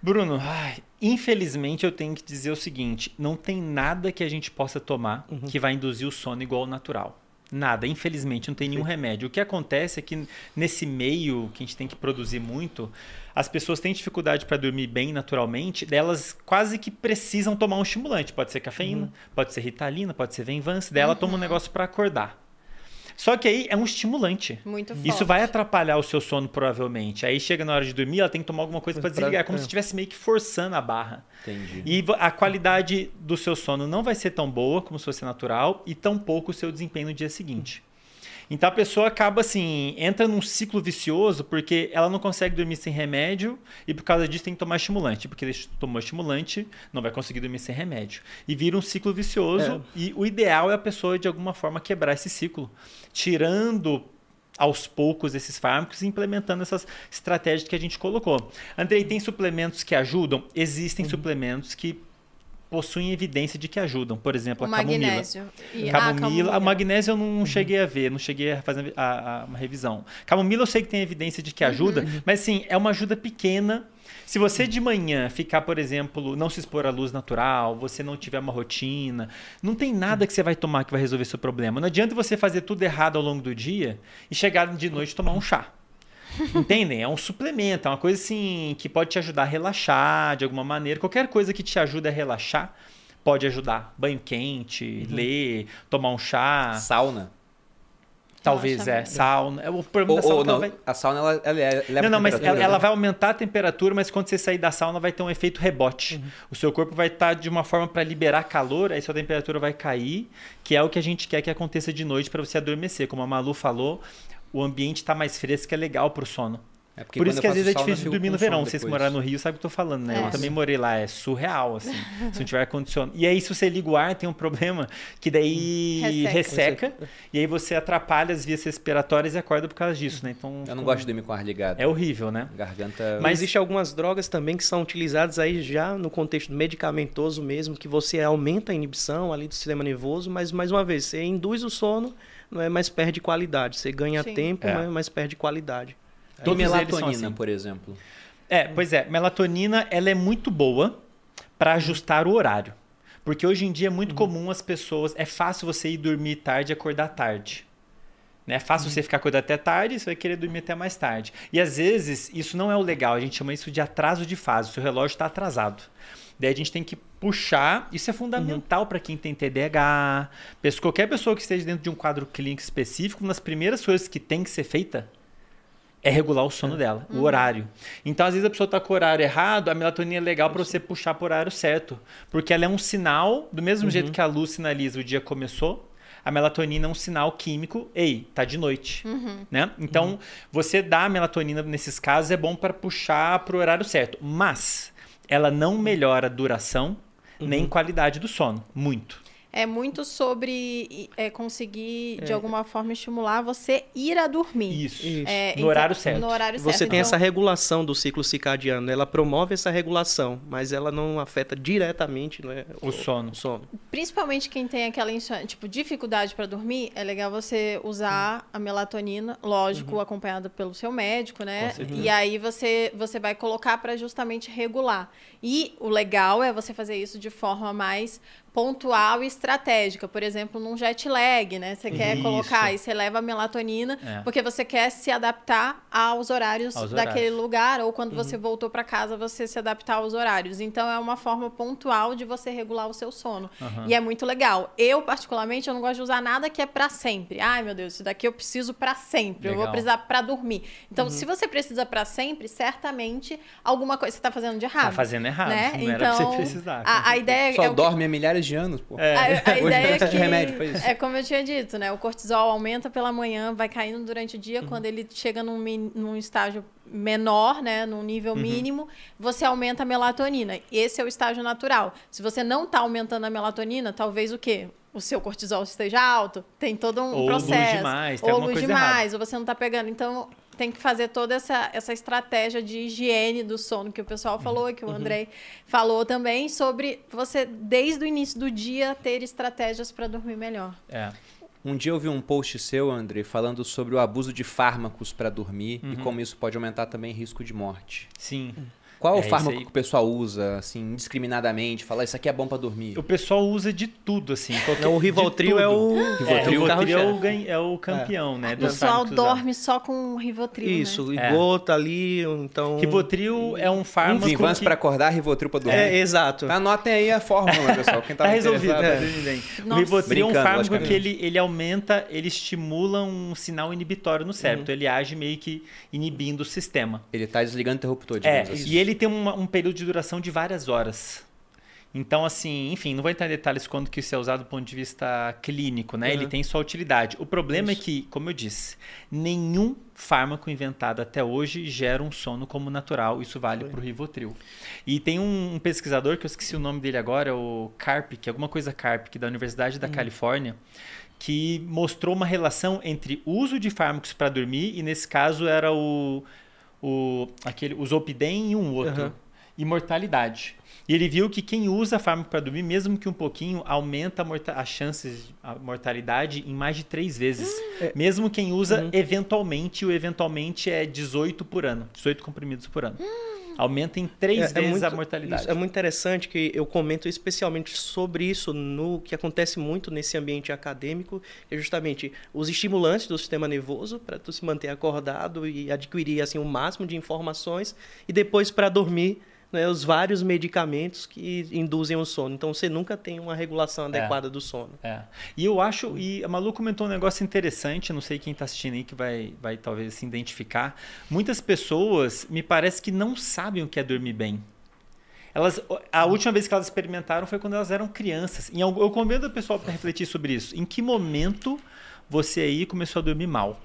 Speaker 3: Bruno, ai, infelizmente eu tenho que dizer o seguinte: não tem nada que a gente possa tomar que vai induzir o sono igual ao natural. Nada, infelizmente, não tem nenhum remédio. O que acontece é que nesse meio que a gente tem que produzir muito, as pessoas têm dificuldade para dormir bem naturalmente, delas quase que precisam tomar um estimulante. Pode ser cafeína, pode ser ritalina, pode ser Venvance, daí ela toma um negócio para acordar. Só que aí é um estimulante.
Speaker 2: Muito forte.
Speaker 3: Isso vai atrapalhar o seu sono, provavelmente. Aí chega na hora de dormir, ela tem que tomar alguma coisa para
Speaker 4: Pra-
Speaker 3: desligar. É como
Speaker 4: é.
Speaker 3: se estivesse meio que forçando a barra.
Speaker 1: Entendi.
Speaker 3: E a qualidade do seu sono não vai ser tão boa como se fosse natural e tão pouco o seu desempenho no dia seguinte. Então a pessoa acaba assim, entra num ciclo vicioso porque ela não consegue dormir sem remédio e por causa disso tem que tomar estimulante, porque ele tomou estimulante, não vai conseguir dormir sem remédio. E vira um ciclo vicioso e o ideal é a pessoa de alguma forma quebrar esse ciclo, tirando aos poucos esses fármacos e implementando essas estratégias que a gente colocou. Andrei, tem suplementos que ajudam? Existem suplementos que possuem evidência de que ajudam. Por exemplo,
Speaker 2: O
Speaker 3: a camomila.
Speaker 2: magnésio. E, ah,
Speaker 3: Camomila, a magnésio eu não cheguei a ver, não cheguei a fazer a, a- uma revisão. Camomila eu sei que tem evidência de que ajuda, mas sim, é uma ajuda pequena. Se você de manhã ficar, por exemplo, não se expor à luz natural, você não tiver uma rotina, não tem nada que você vai tomar que vai resolver seu problema. Não adianta você fazer tudo errado ao longo do dia e chegar de noite tomar um chá. Entendem? É um suplemento, é uma coisa assim que pode te ajudar a relaxar de alguma maneira. Qualquer coisa que te ajude a relaxar pode ajudar. Banho quente, ler, tomar um chá,
Speaker 1: Sauna.
Speaker 3: talvez é, sauna. É, O problema
Speaker 1: Ou,
Speaker 3: da sauna
Speaker 1: ou não,
Speaker 3: vai...
Speaker 1: a sauna ela, ela, é- leva
Speaker 3: Não, não, mas ela, ela
Speaker 1: né?
Speaker 3: vai aumentar a temperatura, mas quando você sair da sauna vai ter um efeito rebote. O seu corpo vai estar de uma forma para liberar calor, aí sua temperatura vai cair, que é o que a gente quer que aconteça de noite para você adormecer. Como a Malu falou, o ambiente está mais fresco, é legal para o sono.
Speaker 1: É porque
Speaker 3: Por isso que às vezes é
Speaker 1: sauna, eu
Speaker 3: difícil dormir no verão. Vocês que moraram no Rio sabem o que eu tô falando, né?
Speaker 2: É.
Speaker 3: Eu também morei lá, é surreal, assim. se não tiver ar-condicionado. E aí, se você liga o ar, tem um problema que daí
Speaker 2: Resseca.
Speaker 3: resseca, e aí você atrapalha as vias respiratórias e acorda por causa disso, né? Então.
Speaker 1: Eu não gosto de dormir com o ar ligado.
Speaker 3: É horrível, né?
Speaker 1: Garganta.
Speaker 4: Mas existem algumas drogas também que são utilizadas aí já no contexto medicamentoso mesmo, que você aumenta a inibição ali do sistema nervoso, mas mais uma vez, você induz o sono, é, mas perde qualidade. Você ganha
Speaker 2: Sim.
Speaker 4: e
Speaker 3: É.
Speaker 4: mas perde qualidade.
Speaker 1: E
Speaker 3: Todos são
Speaker 1: melatonina,
Speaker 3: assim.
Speaker 1: por exemplo.
Speaker 3: É, pois é, melatonina ela é muito boa para ajustar o horário. Porque hoje em dia é muito comum as pessoas. É fácil você ir dormir tarde e acordar tarde. Né? É fácil você ficar acordado até tarde, você vai querer dormir até mais tarde. E às vezes isso não é o legal, a gente chama isso de atraso de fase. O seu relógio está atrasado. Daí a gente tem que puxar. Isso é fundamental uhum. para quem tem TDAH. Qualquer pessoa que esteja dentro de um quadro clínico específico, uma das primeiras coisas que tem que ser feita é regular o sono é. dela, uhum. o horário. Então, às vezes, a pessoa está com o horário errado, a melatonina é legal para você puxar para o horário certo. Porque ela é um sinal, do mesmo uhum. jeito que a luz sinaliza o dia começou, a melatonina é um sinal químico, ei, tá de noite, uhum. né? Então, uhum. você dá a melatonina nesses casos é bom para puxar para o horário certo, mas ela não melhora a duração uhum. nem qualidade do sono, muito
Speaker 2: é muito sobre é, conseguir, é. de alguma forma, estimular você ir a dormir.
Speaker 3: Isso. Isso. É, no, então, horário certo.
Speaker 2: no horário
Speaker 4: certo. Você
Speaker 2: tem
Speaker 4: então... essa regulação do ciclo circadiano. Ela promove essa regulação, mas ela não afeta diretamente né,
Speaker 3: o, o, sono.
Speaker 4: o sono.
Speaker 2: Principalmente quem tem aquela tipo, dificuldade para dormir, é legal você usar uhum. a melatonina, lógico, uhum. acompanhada pelo seu médico, né? E aí você, você vai colocar para justamente regular. E o legal é você fazer isso de forma mais pontual e estratégica. Por exemplo, num jet lag, né? Você quer Isso. colocar e você leva a melatonina é. porque você quer se adaptar aos horários aos daquele horários. lugar ou quando uhum. você voltou para casa você se adaptar aos horários. Então é uma forma pontual de você regular o seu sono. Uhum. E é muito legal. Eu particularmente eu não gosto de usar nada que é para sempre. Ai, meu Deus, isso daqui eu preciso para sempre. Legal. Eu vou precisar para dormir. Então, uhum. se você precisa para sempre, certamente alguma coisa você está fazendo de errado. Tá
Speaker 3: fazendo errado. Né? Não então, era pra você precisar.
Speaker 2: A, a ideia
Speaker 1: Só
Speaker 2: é
Speaker 1: dorme há milhares de anos, pô.
Speaker 2: É. A, a ideia é que, remédio pra isso. É como eu tinha dito, né? O cortisol aumenta pela manhã, vai caindo durante o dia. Uhum. Quando ele chega num, num estágio menor, né, num nível uhum. mínimo, você aumenta a melatonina. Esse é o estágio natural. Se você não está aumentando a melatonina, talvez o quê? O seu cortisol esteja alto, tem todo um
Speaker 3: ou
Speaker 2: processo.
Speaker 3: Luz demais, ou luz demais,
Speaker 2: errada. ou você não está pegando. Então, tem que fazer toda essa, essa estratégia de higiene do sono que o pessoal falou e que o uhum. Andrei falou também sobre você, desde o início do dia, ter estratégias para dormir melhor.
Speaker 1: É. Um dia eu vi um post seu, André, falando sobre o abuso de fármacos para dormir uhum. e como isso pode aumentar também risco de morte.
Speaker 3: Sim.
Speaker 1: Qual é o fármaco que o pessoal usa, assim, indiscriminadamente? Fala, isso aqui é bom para dormir.
Speaker 3: O pessoal usa de tudo, assim.
Speaker 4: Qualquer... o Rivotril é o...
Speaker 3: Rivotril, é, o Rivotril é, o, é o campeão, é. né?
Speaker 2: O pessoal dorme só com Rivotril,
Speaker 4: Isso,
Speaker 2: né?
Speaker 4: e gota ali, então...
Speaker 3: Rivotril é um fármaco
Speaker 1: Enfim, que... para acordar, Rivotril para dormir.
Speaker 4: É, exato.
Speaker 1: Anotem aí a fórmula, pessoal. Quem tá,
Speaker 3: tá resolvido. É. O Rivotril é um fármaco que ele, ele aumenta, ele estimula um sinal inibitório no cérebro. Uhum. Então ele age meio que inibindo o sistema.
Speaker 1: Ele tá desligando o interruptor, digamos
Speaker 3: é, assim. E ele tem uma, um período de duração de várias horas. Então, assim, enfim, não vou entrar em detalhes quando que isso é usado do ponto de vista clínico, né? Uhum. Ele tem sua utilidade. O problema é isso. é que, como eu disse, nenhum fármaco inventado até hoje gera um sono como natural. Isso vale para o Rivotril. E tem um, um, pesquisador, que eu esqueci o nome dele agora, o Karpik, alguma coisa Karpik, da Universidade da uhum. Califórnia, que mostrou uma relação entre uso de fármacos para dormir, e nesse caso era o, o aquele, o Zolpidem e um outro. Uhum e mortalidade. E ele viu que quem usa fármaco para dormir, mesmo que um pouquinho, aumenta as chances de mortalidade em mais de três vezes. Hum. Mesmo quem usa uhum. eventualmente, o eventualmente é 18 por ano, 18 comprimidos por ano. Hum. Aumenta em três é, é vezes é muito, a mortalidade.
Speaker 4: é muito interessante que eu comento especialmente sobre isso no que acontece muito nesse ambiente acadêmico, que é justamente os estimulantes do sistema nervoso para tu se manter acordado e adquirir assim o máximo de informações e depois para dormir né, os vários medicamentos que induzem o sono. Então você nunca tem uma regulação é. adequada é, do sono.
Speaker 3: É. E eu acho, e a Malu comentou um negócio interessante, não sei quem está assistindo aí que vai, vai talvez se identificar. Muitas pessoas me parece que não sabem o que é dormir bem. Elas, a última vez que elas experimentaram foi quando elas eram crianças. E eu convido o pessoal para refletir sobre isso. Em que momento você aí começou a dormir mal?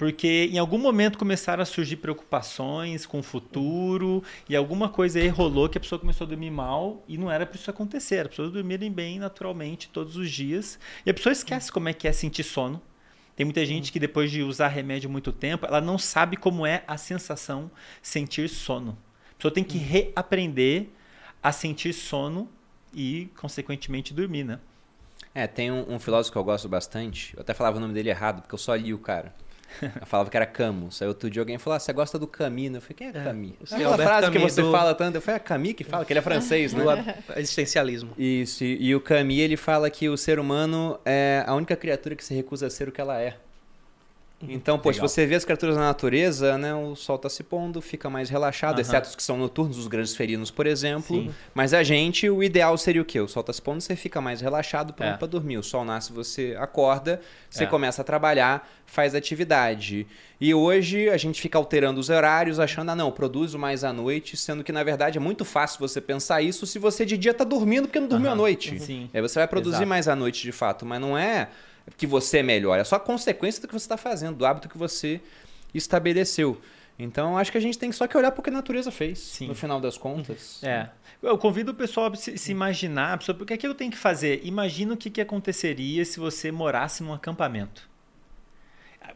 Speaker 3: Porque em algum momento começaram a surgir preocupações com o futuro e alguma coisa aí rolou que a pessoa começou a dormir mal e não era para isso acontecer. As pessoas dormirem bem naturalmente todos os dias. E a pessoa esquece como é que é sentir sono. Tem muita gente que depois de usar remédio muito tempo, ela não sabe como é a sensação sentir sono. A pessoa tem que reaprender a sentir sono e, consequentemente, dormir, né?
Speaker 1: É, tem um, um filósofo que eu gosto bastante. Eu até falava o nome dele errado, porque eu só li o cara. Eu falava que era Camus. Aí outro dia alguém falou: ah, você gosta do Camino? Eu falei: quem é, é Camus? É, Aquela frase Camus que você do... fala tanto. Eu falei: é Camus que fala, que ele é francês, né?
Speaker 4: Do existencialismo.
Speaker 1: Isso. E, e, o Camus ele fala que o ser humano é a única criatura que se recusa a ser o que ela é. Então, pô, se você vê as criaturas na natureza, né, o sol está se pondo, fica mais relaxado, uhum. exceto os que são noturnos, os grandes ferinos, por exemplo. Sim. Mas a gente, o ideal seria o quê? O sol está se pondo, você fica mais relaxado, pronto é. para dormir. O sol nasce, você acorda, você é. começa a trabalhar, faz atividade. E hoje a gente fica alterando os horários, achando, ah, não, produzo mais à noite, sendo que na verdade é muito fácil você pensar isso se você de dia está dormindo porque não dormiu uhum. à noite. Sim. Aí você vai produzir Exato. mais à noite de fato, mas não é que você é melhor, é só a consequência do que você está fazendo, do hábito que você estabeleceu. Então, acho que a gente tem só que olhar para o que a natureza fez, Sim. no final das contas.
Speaker 3: É. Eu convido o pessoal a se, se imaginar, porque o que, é que eu tenho que fazer? Imagina o que, que aconteceria se você morasse num acampamento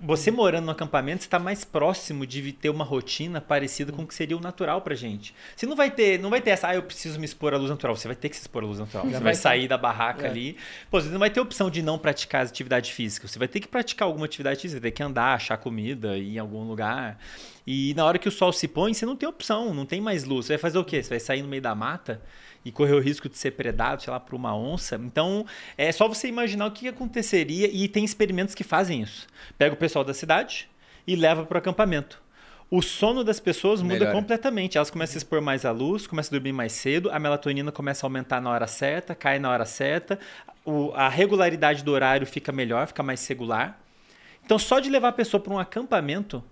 Speaker 3: você morando no acampamento, você está mais próximo de ter uma rotina parecida com o que seria o natural pra gente. Você não vai ter, não vai ter essa, ah, eu preciso me expor à luz natural. Você vai ter que se expor à luz natural. você vai sair da barraca é. ali. Pô, você não vai ter opção de não praticar atividade física. Você vai ter que praticar alguma atividade física, vai ter que andar, achar comida, ir em algum lugar. E na hora que o sol se põe, você não tem opção, não tem mais luz. Você vai fazer o quê? Você vai sair no meio da mata? e correr o risco de ser predado, sei lá, por uma onça. Então, é só você imaginar o que aconteceria e tem experimentos que fazem isso. Pega o pessoal da cidade e leva para o acampamento. O sono das pessoas muda Melhora. completamente. Elas começam a expor mais à luz, começam a dormir mais cedo, a melatonina começa a aumentar na hora certa, cai na hora certa, o, a regularidade do horário fica melhor, fica mais regular. Então, só de levar a pessoa para um acampamento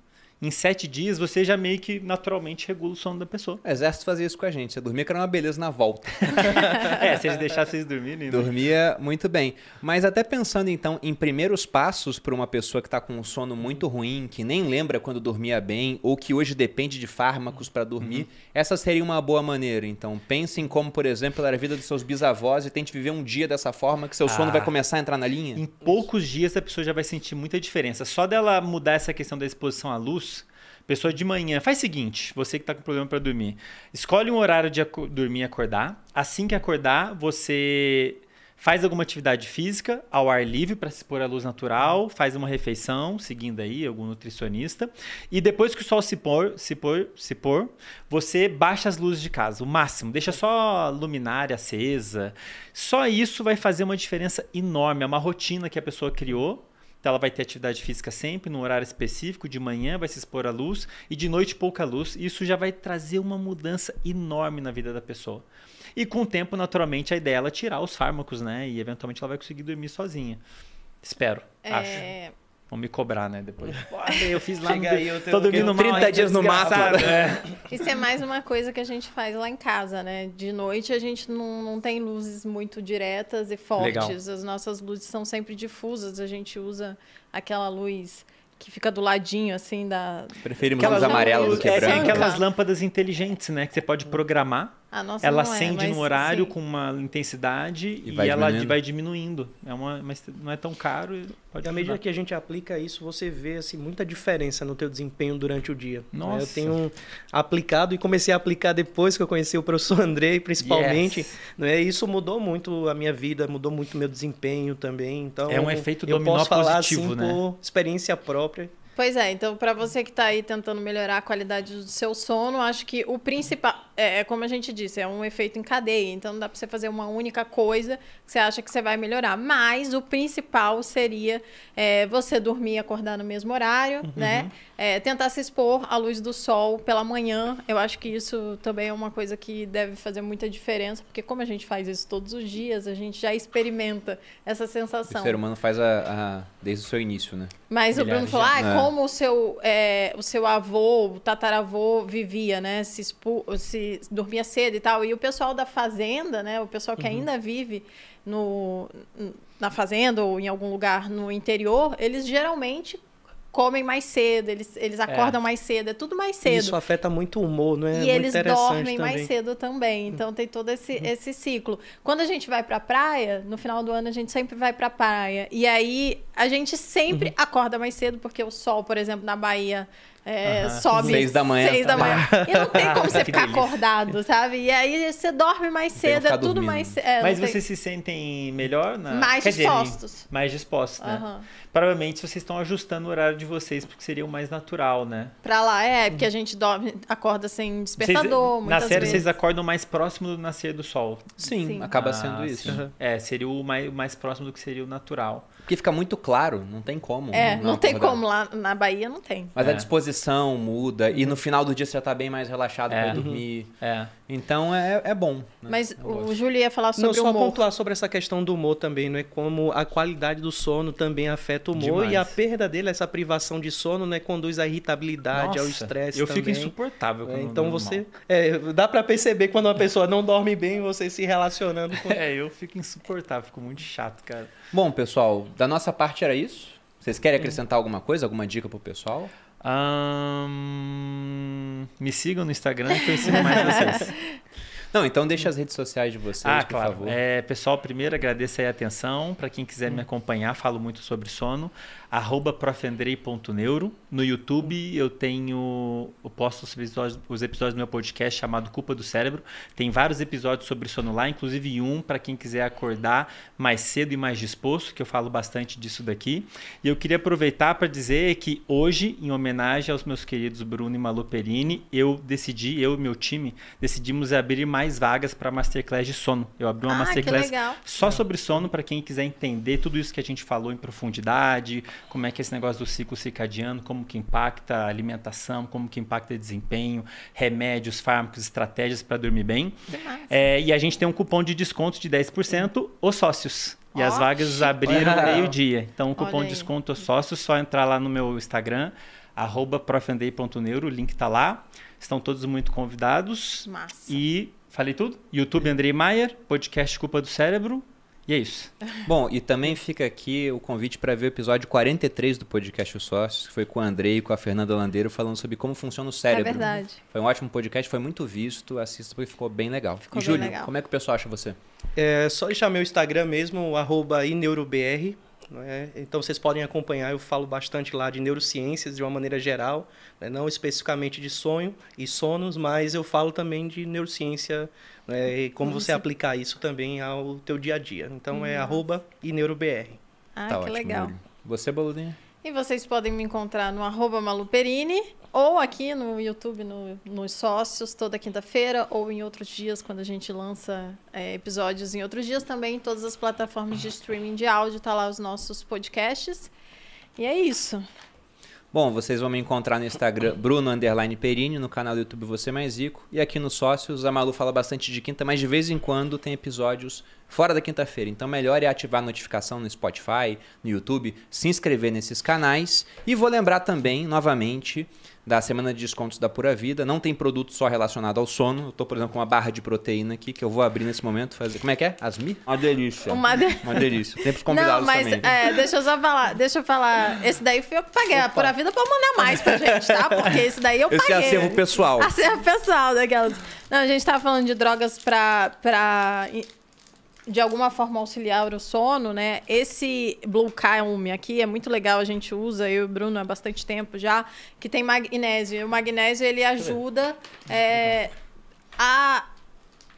Speaker 3: em sete dias você já meio que naturalmente regula o sono da pessoa.
Speaker 1: O exército fazia isso com a gente. Você dormia que era uma beleza na volta.
Speaker 3: é, se eles deixassem vocês dormirem. Né?
Speaker 1: Dormia muito bem. Mas até pensando então em primeiros passos para uma pessoa que está com um sono muito ruim, que nem lembra quando dormia bem, ou que hoje depende de fármacos para dormir, uhum. essa seria uma boa maneira. Então pense em como, por exemplo, era a vida dos seus bisavós e tente viver um dia dessa forma que seu sono ah, vai começar a entrar na linha.
Speaker 3: Em poucos dias a pessoa já vai sentir muita diferença. Só dela mudar essa questão da exposição à luz, Pessoa de manhã, faz o seguinte, você que está com problema para dormir, escolhe um horário de dormir e acordar. Assim que acordar, você faz alguma atividade física ao ar livre para se pôr à luz natural, faz uma refeição, seguindo aí algum nutricionista, e depois que o sol se pôr, se pôr, se pôr, você baixa as luzes de casa, o máximo, deixa só luminária acesa. Só isso vai fazer uma diferença enorme, é uma rotina que a pessoa criou então ela vai ter atividade física sempre, num horário específico, de manhã vai se expor à luz e de noite pouca luz. Isso já vai trazer uma mudança enorme na vida da pessoa. E com o tempo, naturalmente, a ideia é ela tirar os fármacos, né? E eventualmente ela vai conseguir dormir sozinha. Espero, é... acho. Vão me cobrar, né? Depois. eu fiz lá Chega no... aí, eu tô dormindo
Speaker 1: 30 mal, dias no mato.
Speaker 2: É. Isso é mais uma coisa que a gente faz lá em casa, né? De noite a gente não, não tem luzes muito diretas e fortes. Legal. As nossas luzes são sempre difusas. A gente usa aquela luz que fica do ladinho, assim, da...
Speaker 1: Preferimos luz amarela do que
Speaker 3: é, branca. aquelas lâmpadas inteligentes, né? Que você pode programar ela é, acende é, no horário sim. com uma intensidade e, e ela diminuindo. vai diminuindo. É uma, mas não é tão caro. Pode
Speaker 4: à medida que a gente aplica isso, você vê assim, muita diferença no teu desempenho durante o dia. Nossa. Eu tenho aplicado e comecei a aplicar depois que eu conheci o professor Andrei, principalmente. Yes. Né? Isso mudou muito a minha vida, mudou muito meu desempenho também. Então,
Speaker 3: é um efeito dominó
Speaker 4: eu posso falar,
Speaker 3: positivo,
Speaker 4: assim, né? por experiência própria.
Speaker 2: Pois é, então para você que está aí tentando melhorar a qualidade do seu sono, acho que o principal é, é, como a gente disse, é um efeito em cadeia. Então não dá para você fazer uma única coisa que você acha que você vai melhorar. Mas o principal seria é, você dormir e acordar no mesmo horário, uhum. né? É, tentar se expor à luz do sol pela manhã. Eu acho que isso também é uma coisa que deve fazer muita diferença, porque como a gente faz isso todos os dias, a gente já experimenta essa sensação.
Speaker 1: O ser humano faz a, a desde o seu início, né?
Speaker 2: Mas Milhares o Bruno falou, ah, é. Como o seu, é, o seu avô, o tataravô vivia, né? Se, expu se dormia cedo e tal. E o pessoal da fazenda, né? O pessoal que uhum. ainda vive no, na fazenda ou em algum lugar no interior, eles geralmente comem mais cedo, eles, eles é. acordam é. mais cedo, é tudo mais cedo.
Speaker 4: Isso afeta muito o humor, não é?
Speaker 2: E
Speaker 4: muito
Speaker 2: eles dormem também. mais cedo também. Então tem todo esse, uhum. esse ciclo. Quando a gente vai pra praia, no final do ano a gente sempre vai pra praia. E aí a gente sempre uhum. acorda mais cedo, porque o sol, por exemplo, na Bahia é, sobe
Speaker 1: seis da manhã.
Speaker 2: Seis da manhã. E não tem como você ficar acordado, sabe? E aí você dorme mais cedo, é tudo mais. É,
Speaker 3: Mas
Speaker 2: tem...
Speaker 3: vocês se sentem melhor? Na...
Speaker 2: Mais Quer dispostos.
Speaker 3: Dizer, mais dispostos, né? Uhum. Provavelmente vocês estão ajustando o horário de vocês porque seria o mais natural, né?
Speaker 2: Pra lá, é, porque a gente dorme, acorda sem despertador. Vocês,
Speaker 3: na série
Speaker 2: vezes.
Speaker 3: vocês acordam mais próximo do nascer do sol.
Speaker 1: Sim, Sim. acaba ah, sendo isso. Uhum.
Speaker 3: É, seria o mais, mais próximo do que seria o natural.
Speaker 1: Porque fica muito claro, não tem como.
Speaker 2: É, não, não tem como lá na Bahia, não tem.
Speaker 1: Mas
Speaker 2: é.
Speaker 1: a disposição muda e no final do dia você já tá bem mais relaxado é. para dormir. É. Então é, é bom. Né?
Speaker 2: Mas o Júlio ia falar sobre
Speaker 4: não,
Speaker 2: o humor.
Speaker 4: só pontuar sobre essa questão do humor também, não é como a qualidade do sono também afeta o humor Demais. e a perda dele, essa privação de sono, né, conduz à irritabilidade, Nossa, ao estresse
Speaker 3: Eu
Speaker 4: também.
Speaker 3: fico insuportável
Speaker 4: é, Então você é, dá para perceber quando uma pessoa não dorme bem, você se relacionando com
Speaker 3: É, eu fico insuportável, fico muito chato, cara.
Speaker 1: Bom, pessoal, da nossa parte era isso. Vocês querem acrescentar alguma coisa, alguma dica pro pessoal?
Speaker 3: Um, me sigam no Instagram que eu ensino mais vocês.
Speaker 1: Não, então deixa as redes sociais de vocês, ah, por claro. favor.
Speaker 3: É, pessoal, primeiro agradeço aí a atenção. Para quem quiser me acompanhar, falo muito sobre sono arroba profandrei.neuro. No YouTube eu tenho. Eu posto os episódios, os episódios do meu podcast chamado Culpa do Cérebro. Tem vários episódios sobre sono lá, inclusive um para quem quiser acordar mais cedo e mais disposto, que eu falo bastante disso daqui. E eu queria aproveitar para dizer que hoje, em homenagem aos meus queridos Bruno e Malu Perini, eu decidi, eu e meu time, decidimos abrir mais vagas para Masterclass de sono. Eu abri uma ah, Masterclass só sobre sono para quem quiser entender tudo isso que a gente falou em profundidade como é que é esse negócio do ciclo circadiano, como que impacta a alimentação, como que impacta o desempenho, remédios, fármacos, estratégias para dormir bem. É, e a gente tem um cupom de desconto de 10%, os sócios. E oh, as vagas abriram meio-dia. Então, o cupom de desconto os sócios, só entrar lá no meu Instagram, arroba o link está lá. Estão todos muito convidados.
Speaker 2: Massa.
Speaker 3: E falei tudo? YouTube Andrei Maier, podcast Culpa do Cérebro. E é isso.
Speaker 1: Bom, e também fica aqui o convite para ver o episódio 43 do podcast Os Sócios, que foi com o Andrei e com a Fernanda Landeiro, falando sobre como funciona o cérebro. É
Speaker 2: verdade.
Speaker 1: Foi um ótimo podcast, foi muito visto. Assista porque ficou bem legal. Ficou e, Júlio, legal. como é que o pessoal acha você?
Speaker 4: É só deixar meu Instagram mesmo, arroba ineurobr. Né? Então vocês podem acompanhar, eu falo bastante lá de neurociências de uma maneira geral, né? não especificamente de sonho e sonos, mas eu falo também de neurociência né? e como você aplicar isso também ao teu dia a dia. Então é arroba ineurobr.
Speaker 2: Ah, tá que ótimo, legal.
Speaker 1: Você, Baludinha?
Speaker 2: E vocês podem me encontrar no arroba maluperini ou aqui no YouTube, no, nos Sócios, toda quinta-feira, ou em outros dias, quando a gente lança é, episódios em outros dias também, em todas as plataformas de streaming de áudio, tá lá os nossos podcasts. E é isso.
Speaker 1: Bom, vocês vão me encontrar no Instagram Bruno Underline Perini, no canal do YouTube Você Mais Rico. E aqui nos Sócios, a Malu fala bastante de quinta, mas de vez em quando tem episódios fora da quinta-feira. Então, melhor é ativar a notificação no Spotify, no YouTube, se inscrever nesses canais. E vou lembrar também, novamente, da semana de descontos da Pura Vida. Não tem produto só relacionado ao sono. Eu estou, por exemplo, com uma barra de proteína aqui que eu vou abrir nesse momento. Fazer. Como é que é? Asmi? Uma delícia.
Speaker 2: Uma, de...
Speaker 1: uma delícia. Os convidados
Speaker 2: Não, mas,
Speaker 1: também.
Speaker 2: É, deixa eu só falar. Deixa eu falar. Esse daí fui eu que paguei. Opa. A Pura Vida pode mandar mais pra gente, tá? Porque esse daí eu paguei.
Speaker 1: Esse é acervo pessoal.
Speaker 2: Acervo pessoal daquelas. Não, a gente tava falando de drogas pra. pra de alguma forma auxiliar o sono, né? Esse Blue Calm aqui é muito legal, a gente usa, eu e o Bruno há bastante tempo já, que tem magnésio. E o magnésio ele ajuda é, a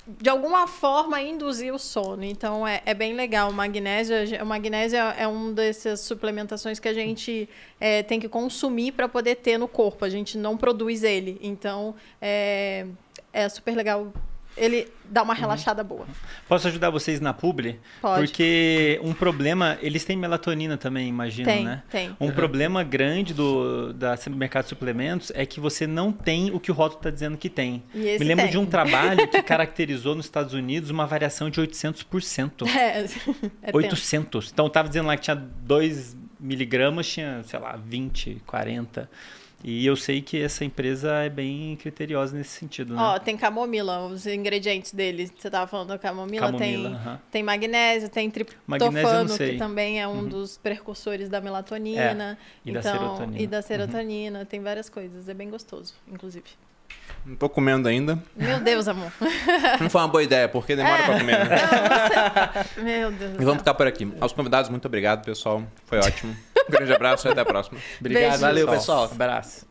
Speaker 2: de alguma forma induzir o sono. Então é, é bem legal. O magnésio, o magnésio é, é uma dessas suplementações que a gente é, tem que consumir para poder ter no corpo. A gente não produz ele. Então é, é super legal ele dá uma uhum. relaxada uhum. boa.
Speaker 3: Posso ajudar vocês na publi?
Speaker 2: Pode.
Speaker 3: Porque um problema, eles têm melatonina também, imagino,
Speaker 2: tem,
Speaker 3: né?
Speaker 2: Tem.
Speaker 3: Um uhum. problema grande do da mercado de suplementos é que você não tem o que o rótulo está dizendo que tem.
Speaker 2: Me
Speaker 3: lembro
Speaker 2: tem.
Speaker 3: de um trabalho que caracterizou nos Estados Unidos uma variação de 800%.
Speaker 2: É,
Speaker 3: é 800. Tempo. Então estava dizendo lá que tinha 2 miligramas, tinha, sei lá, 20, 40. E eu sei que essa empresa é bem criteriosa nesse sentido, né?
Speaker 2: Ó, tem camomila, os ingredientes dele. Você estava falando da camomila, camomila tem, uh -huh. tem magnésio, tem triptofano, que também é um uhum. dos precursores da melatonina.
Speaker 3: É, e então, da serotonina.
Speaker 2: E da serotonina, uhum. tem várias coisas. É bem gostoso, inclusive.
Speaker 1: Não tô comendo ainda.
Speaker 2: Meu Deus, amor.
Speaker 1: Não foi uma boa ideia, porque demora é. pra comer. Né?
Speaker 2: Não, você... Meu Deus.
Speaker 1: E vamos ficar por aqui. Aos convidados, muito obrigado, pessoal. Foi ótimo. Um grande abraço e até a próxima.
Speaker 4: Obrigado,
Speaker 2: Beijo.
Speaker 4: valeu, pessoal.
Speaker 3: Abraço.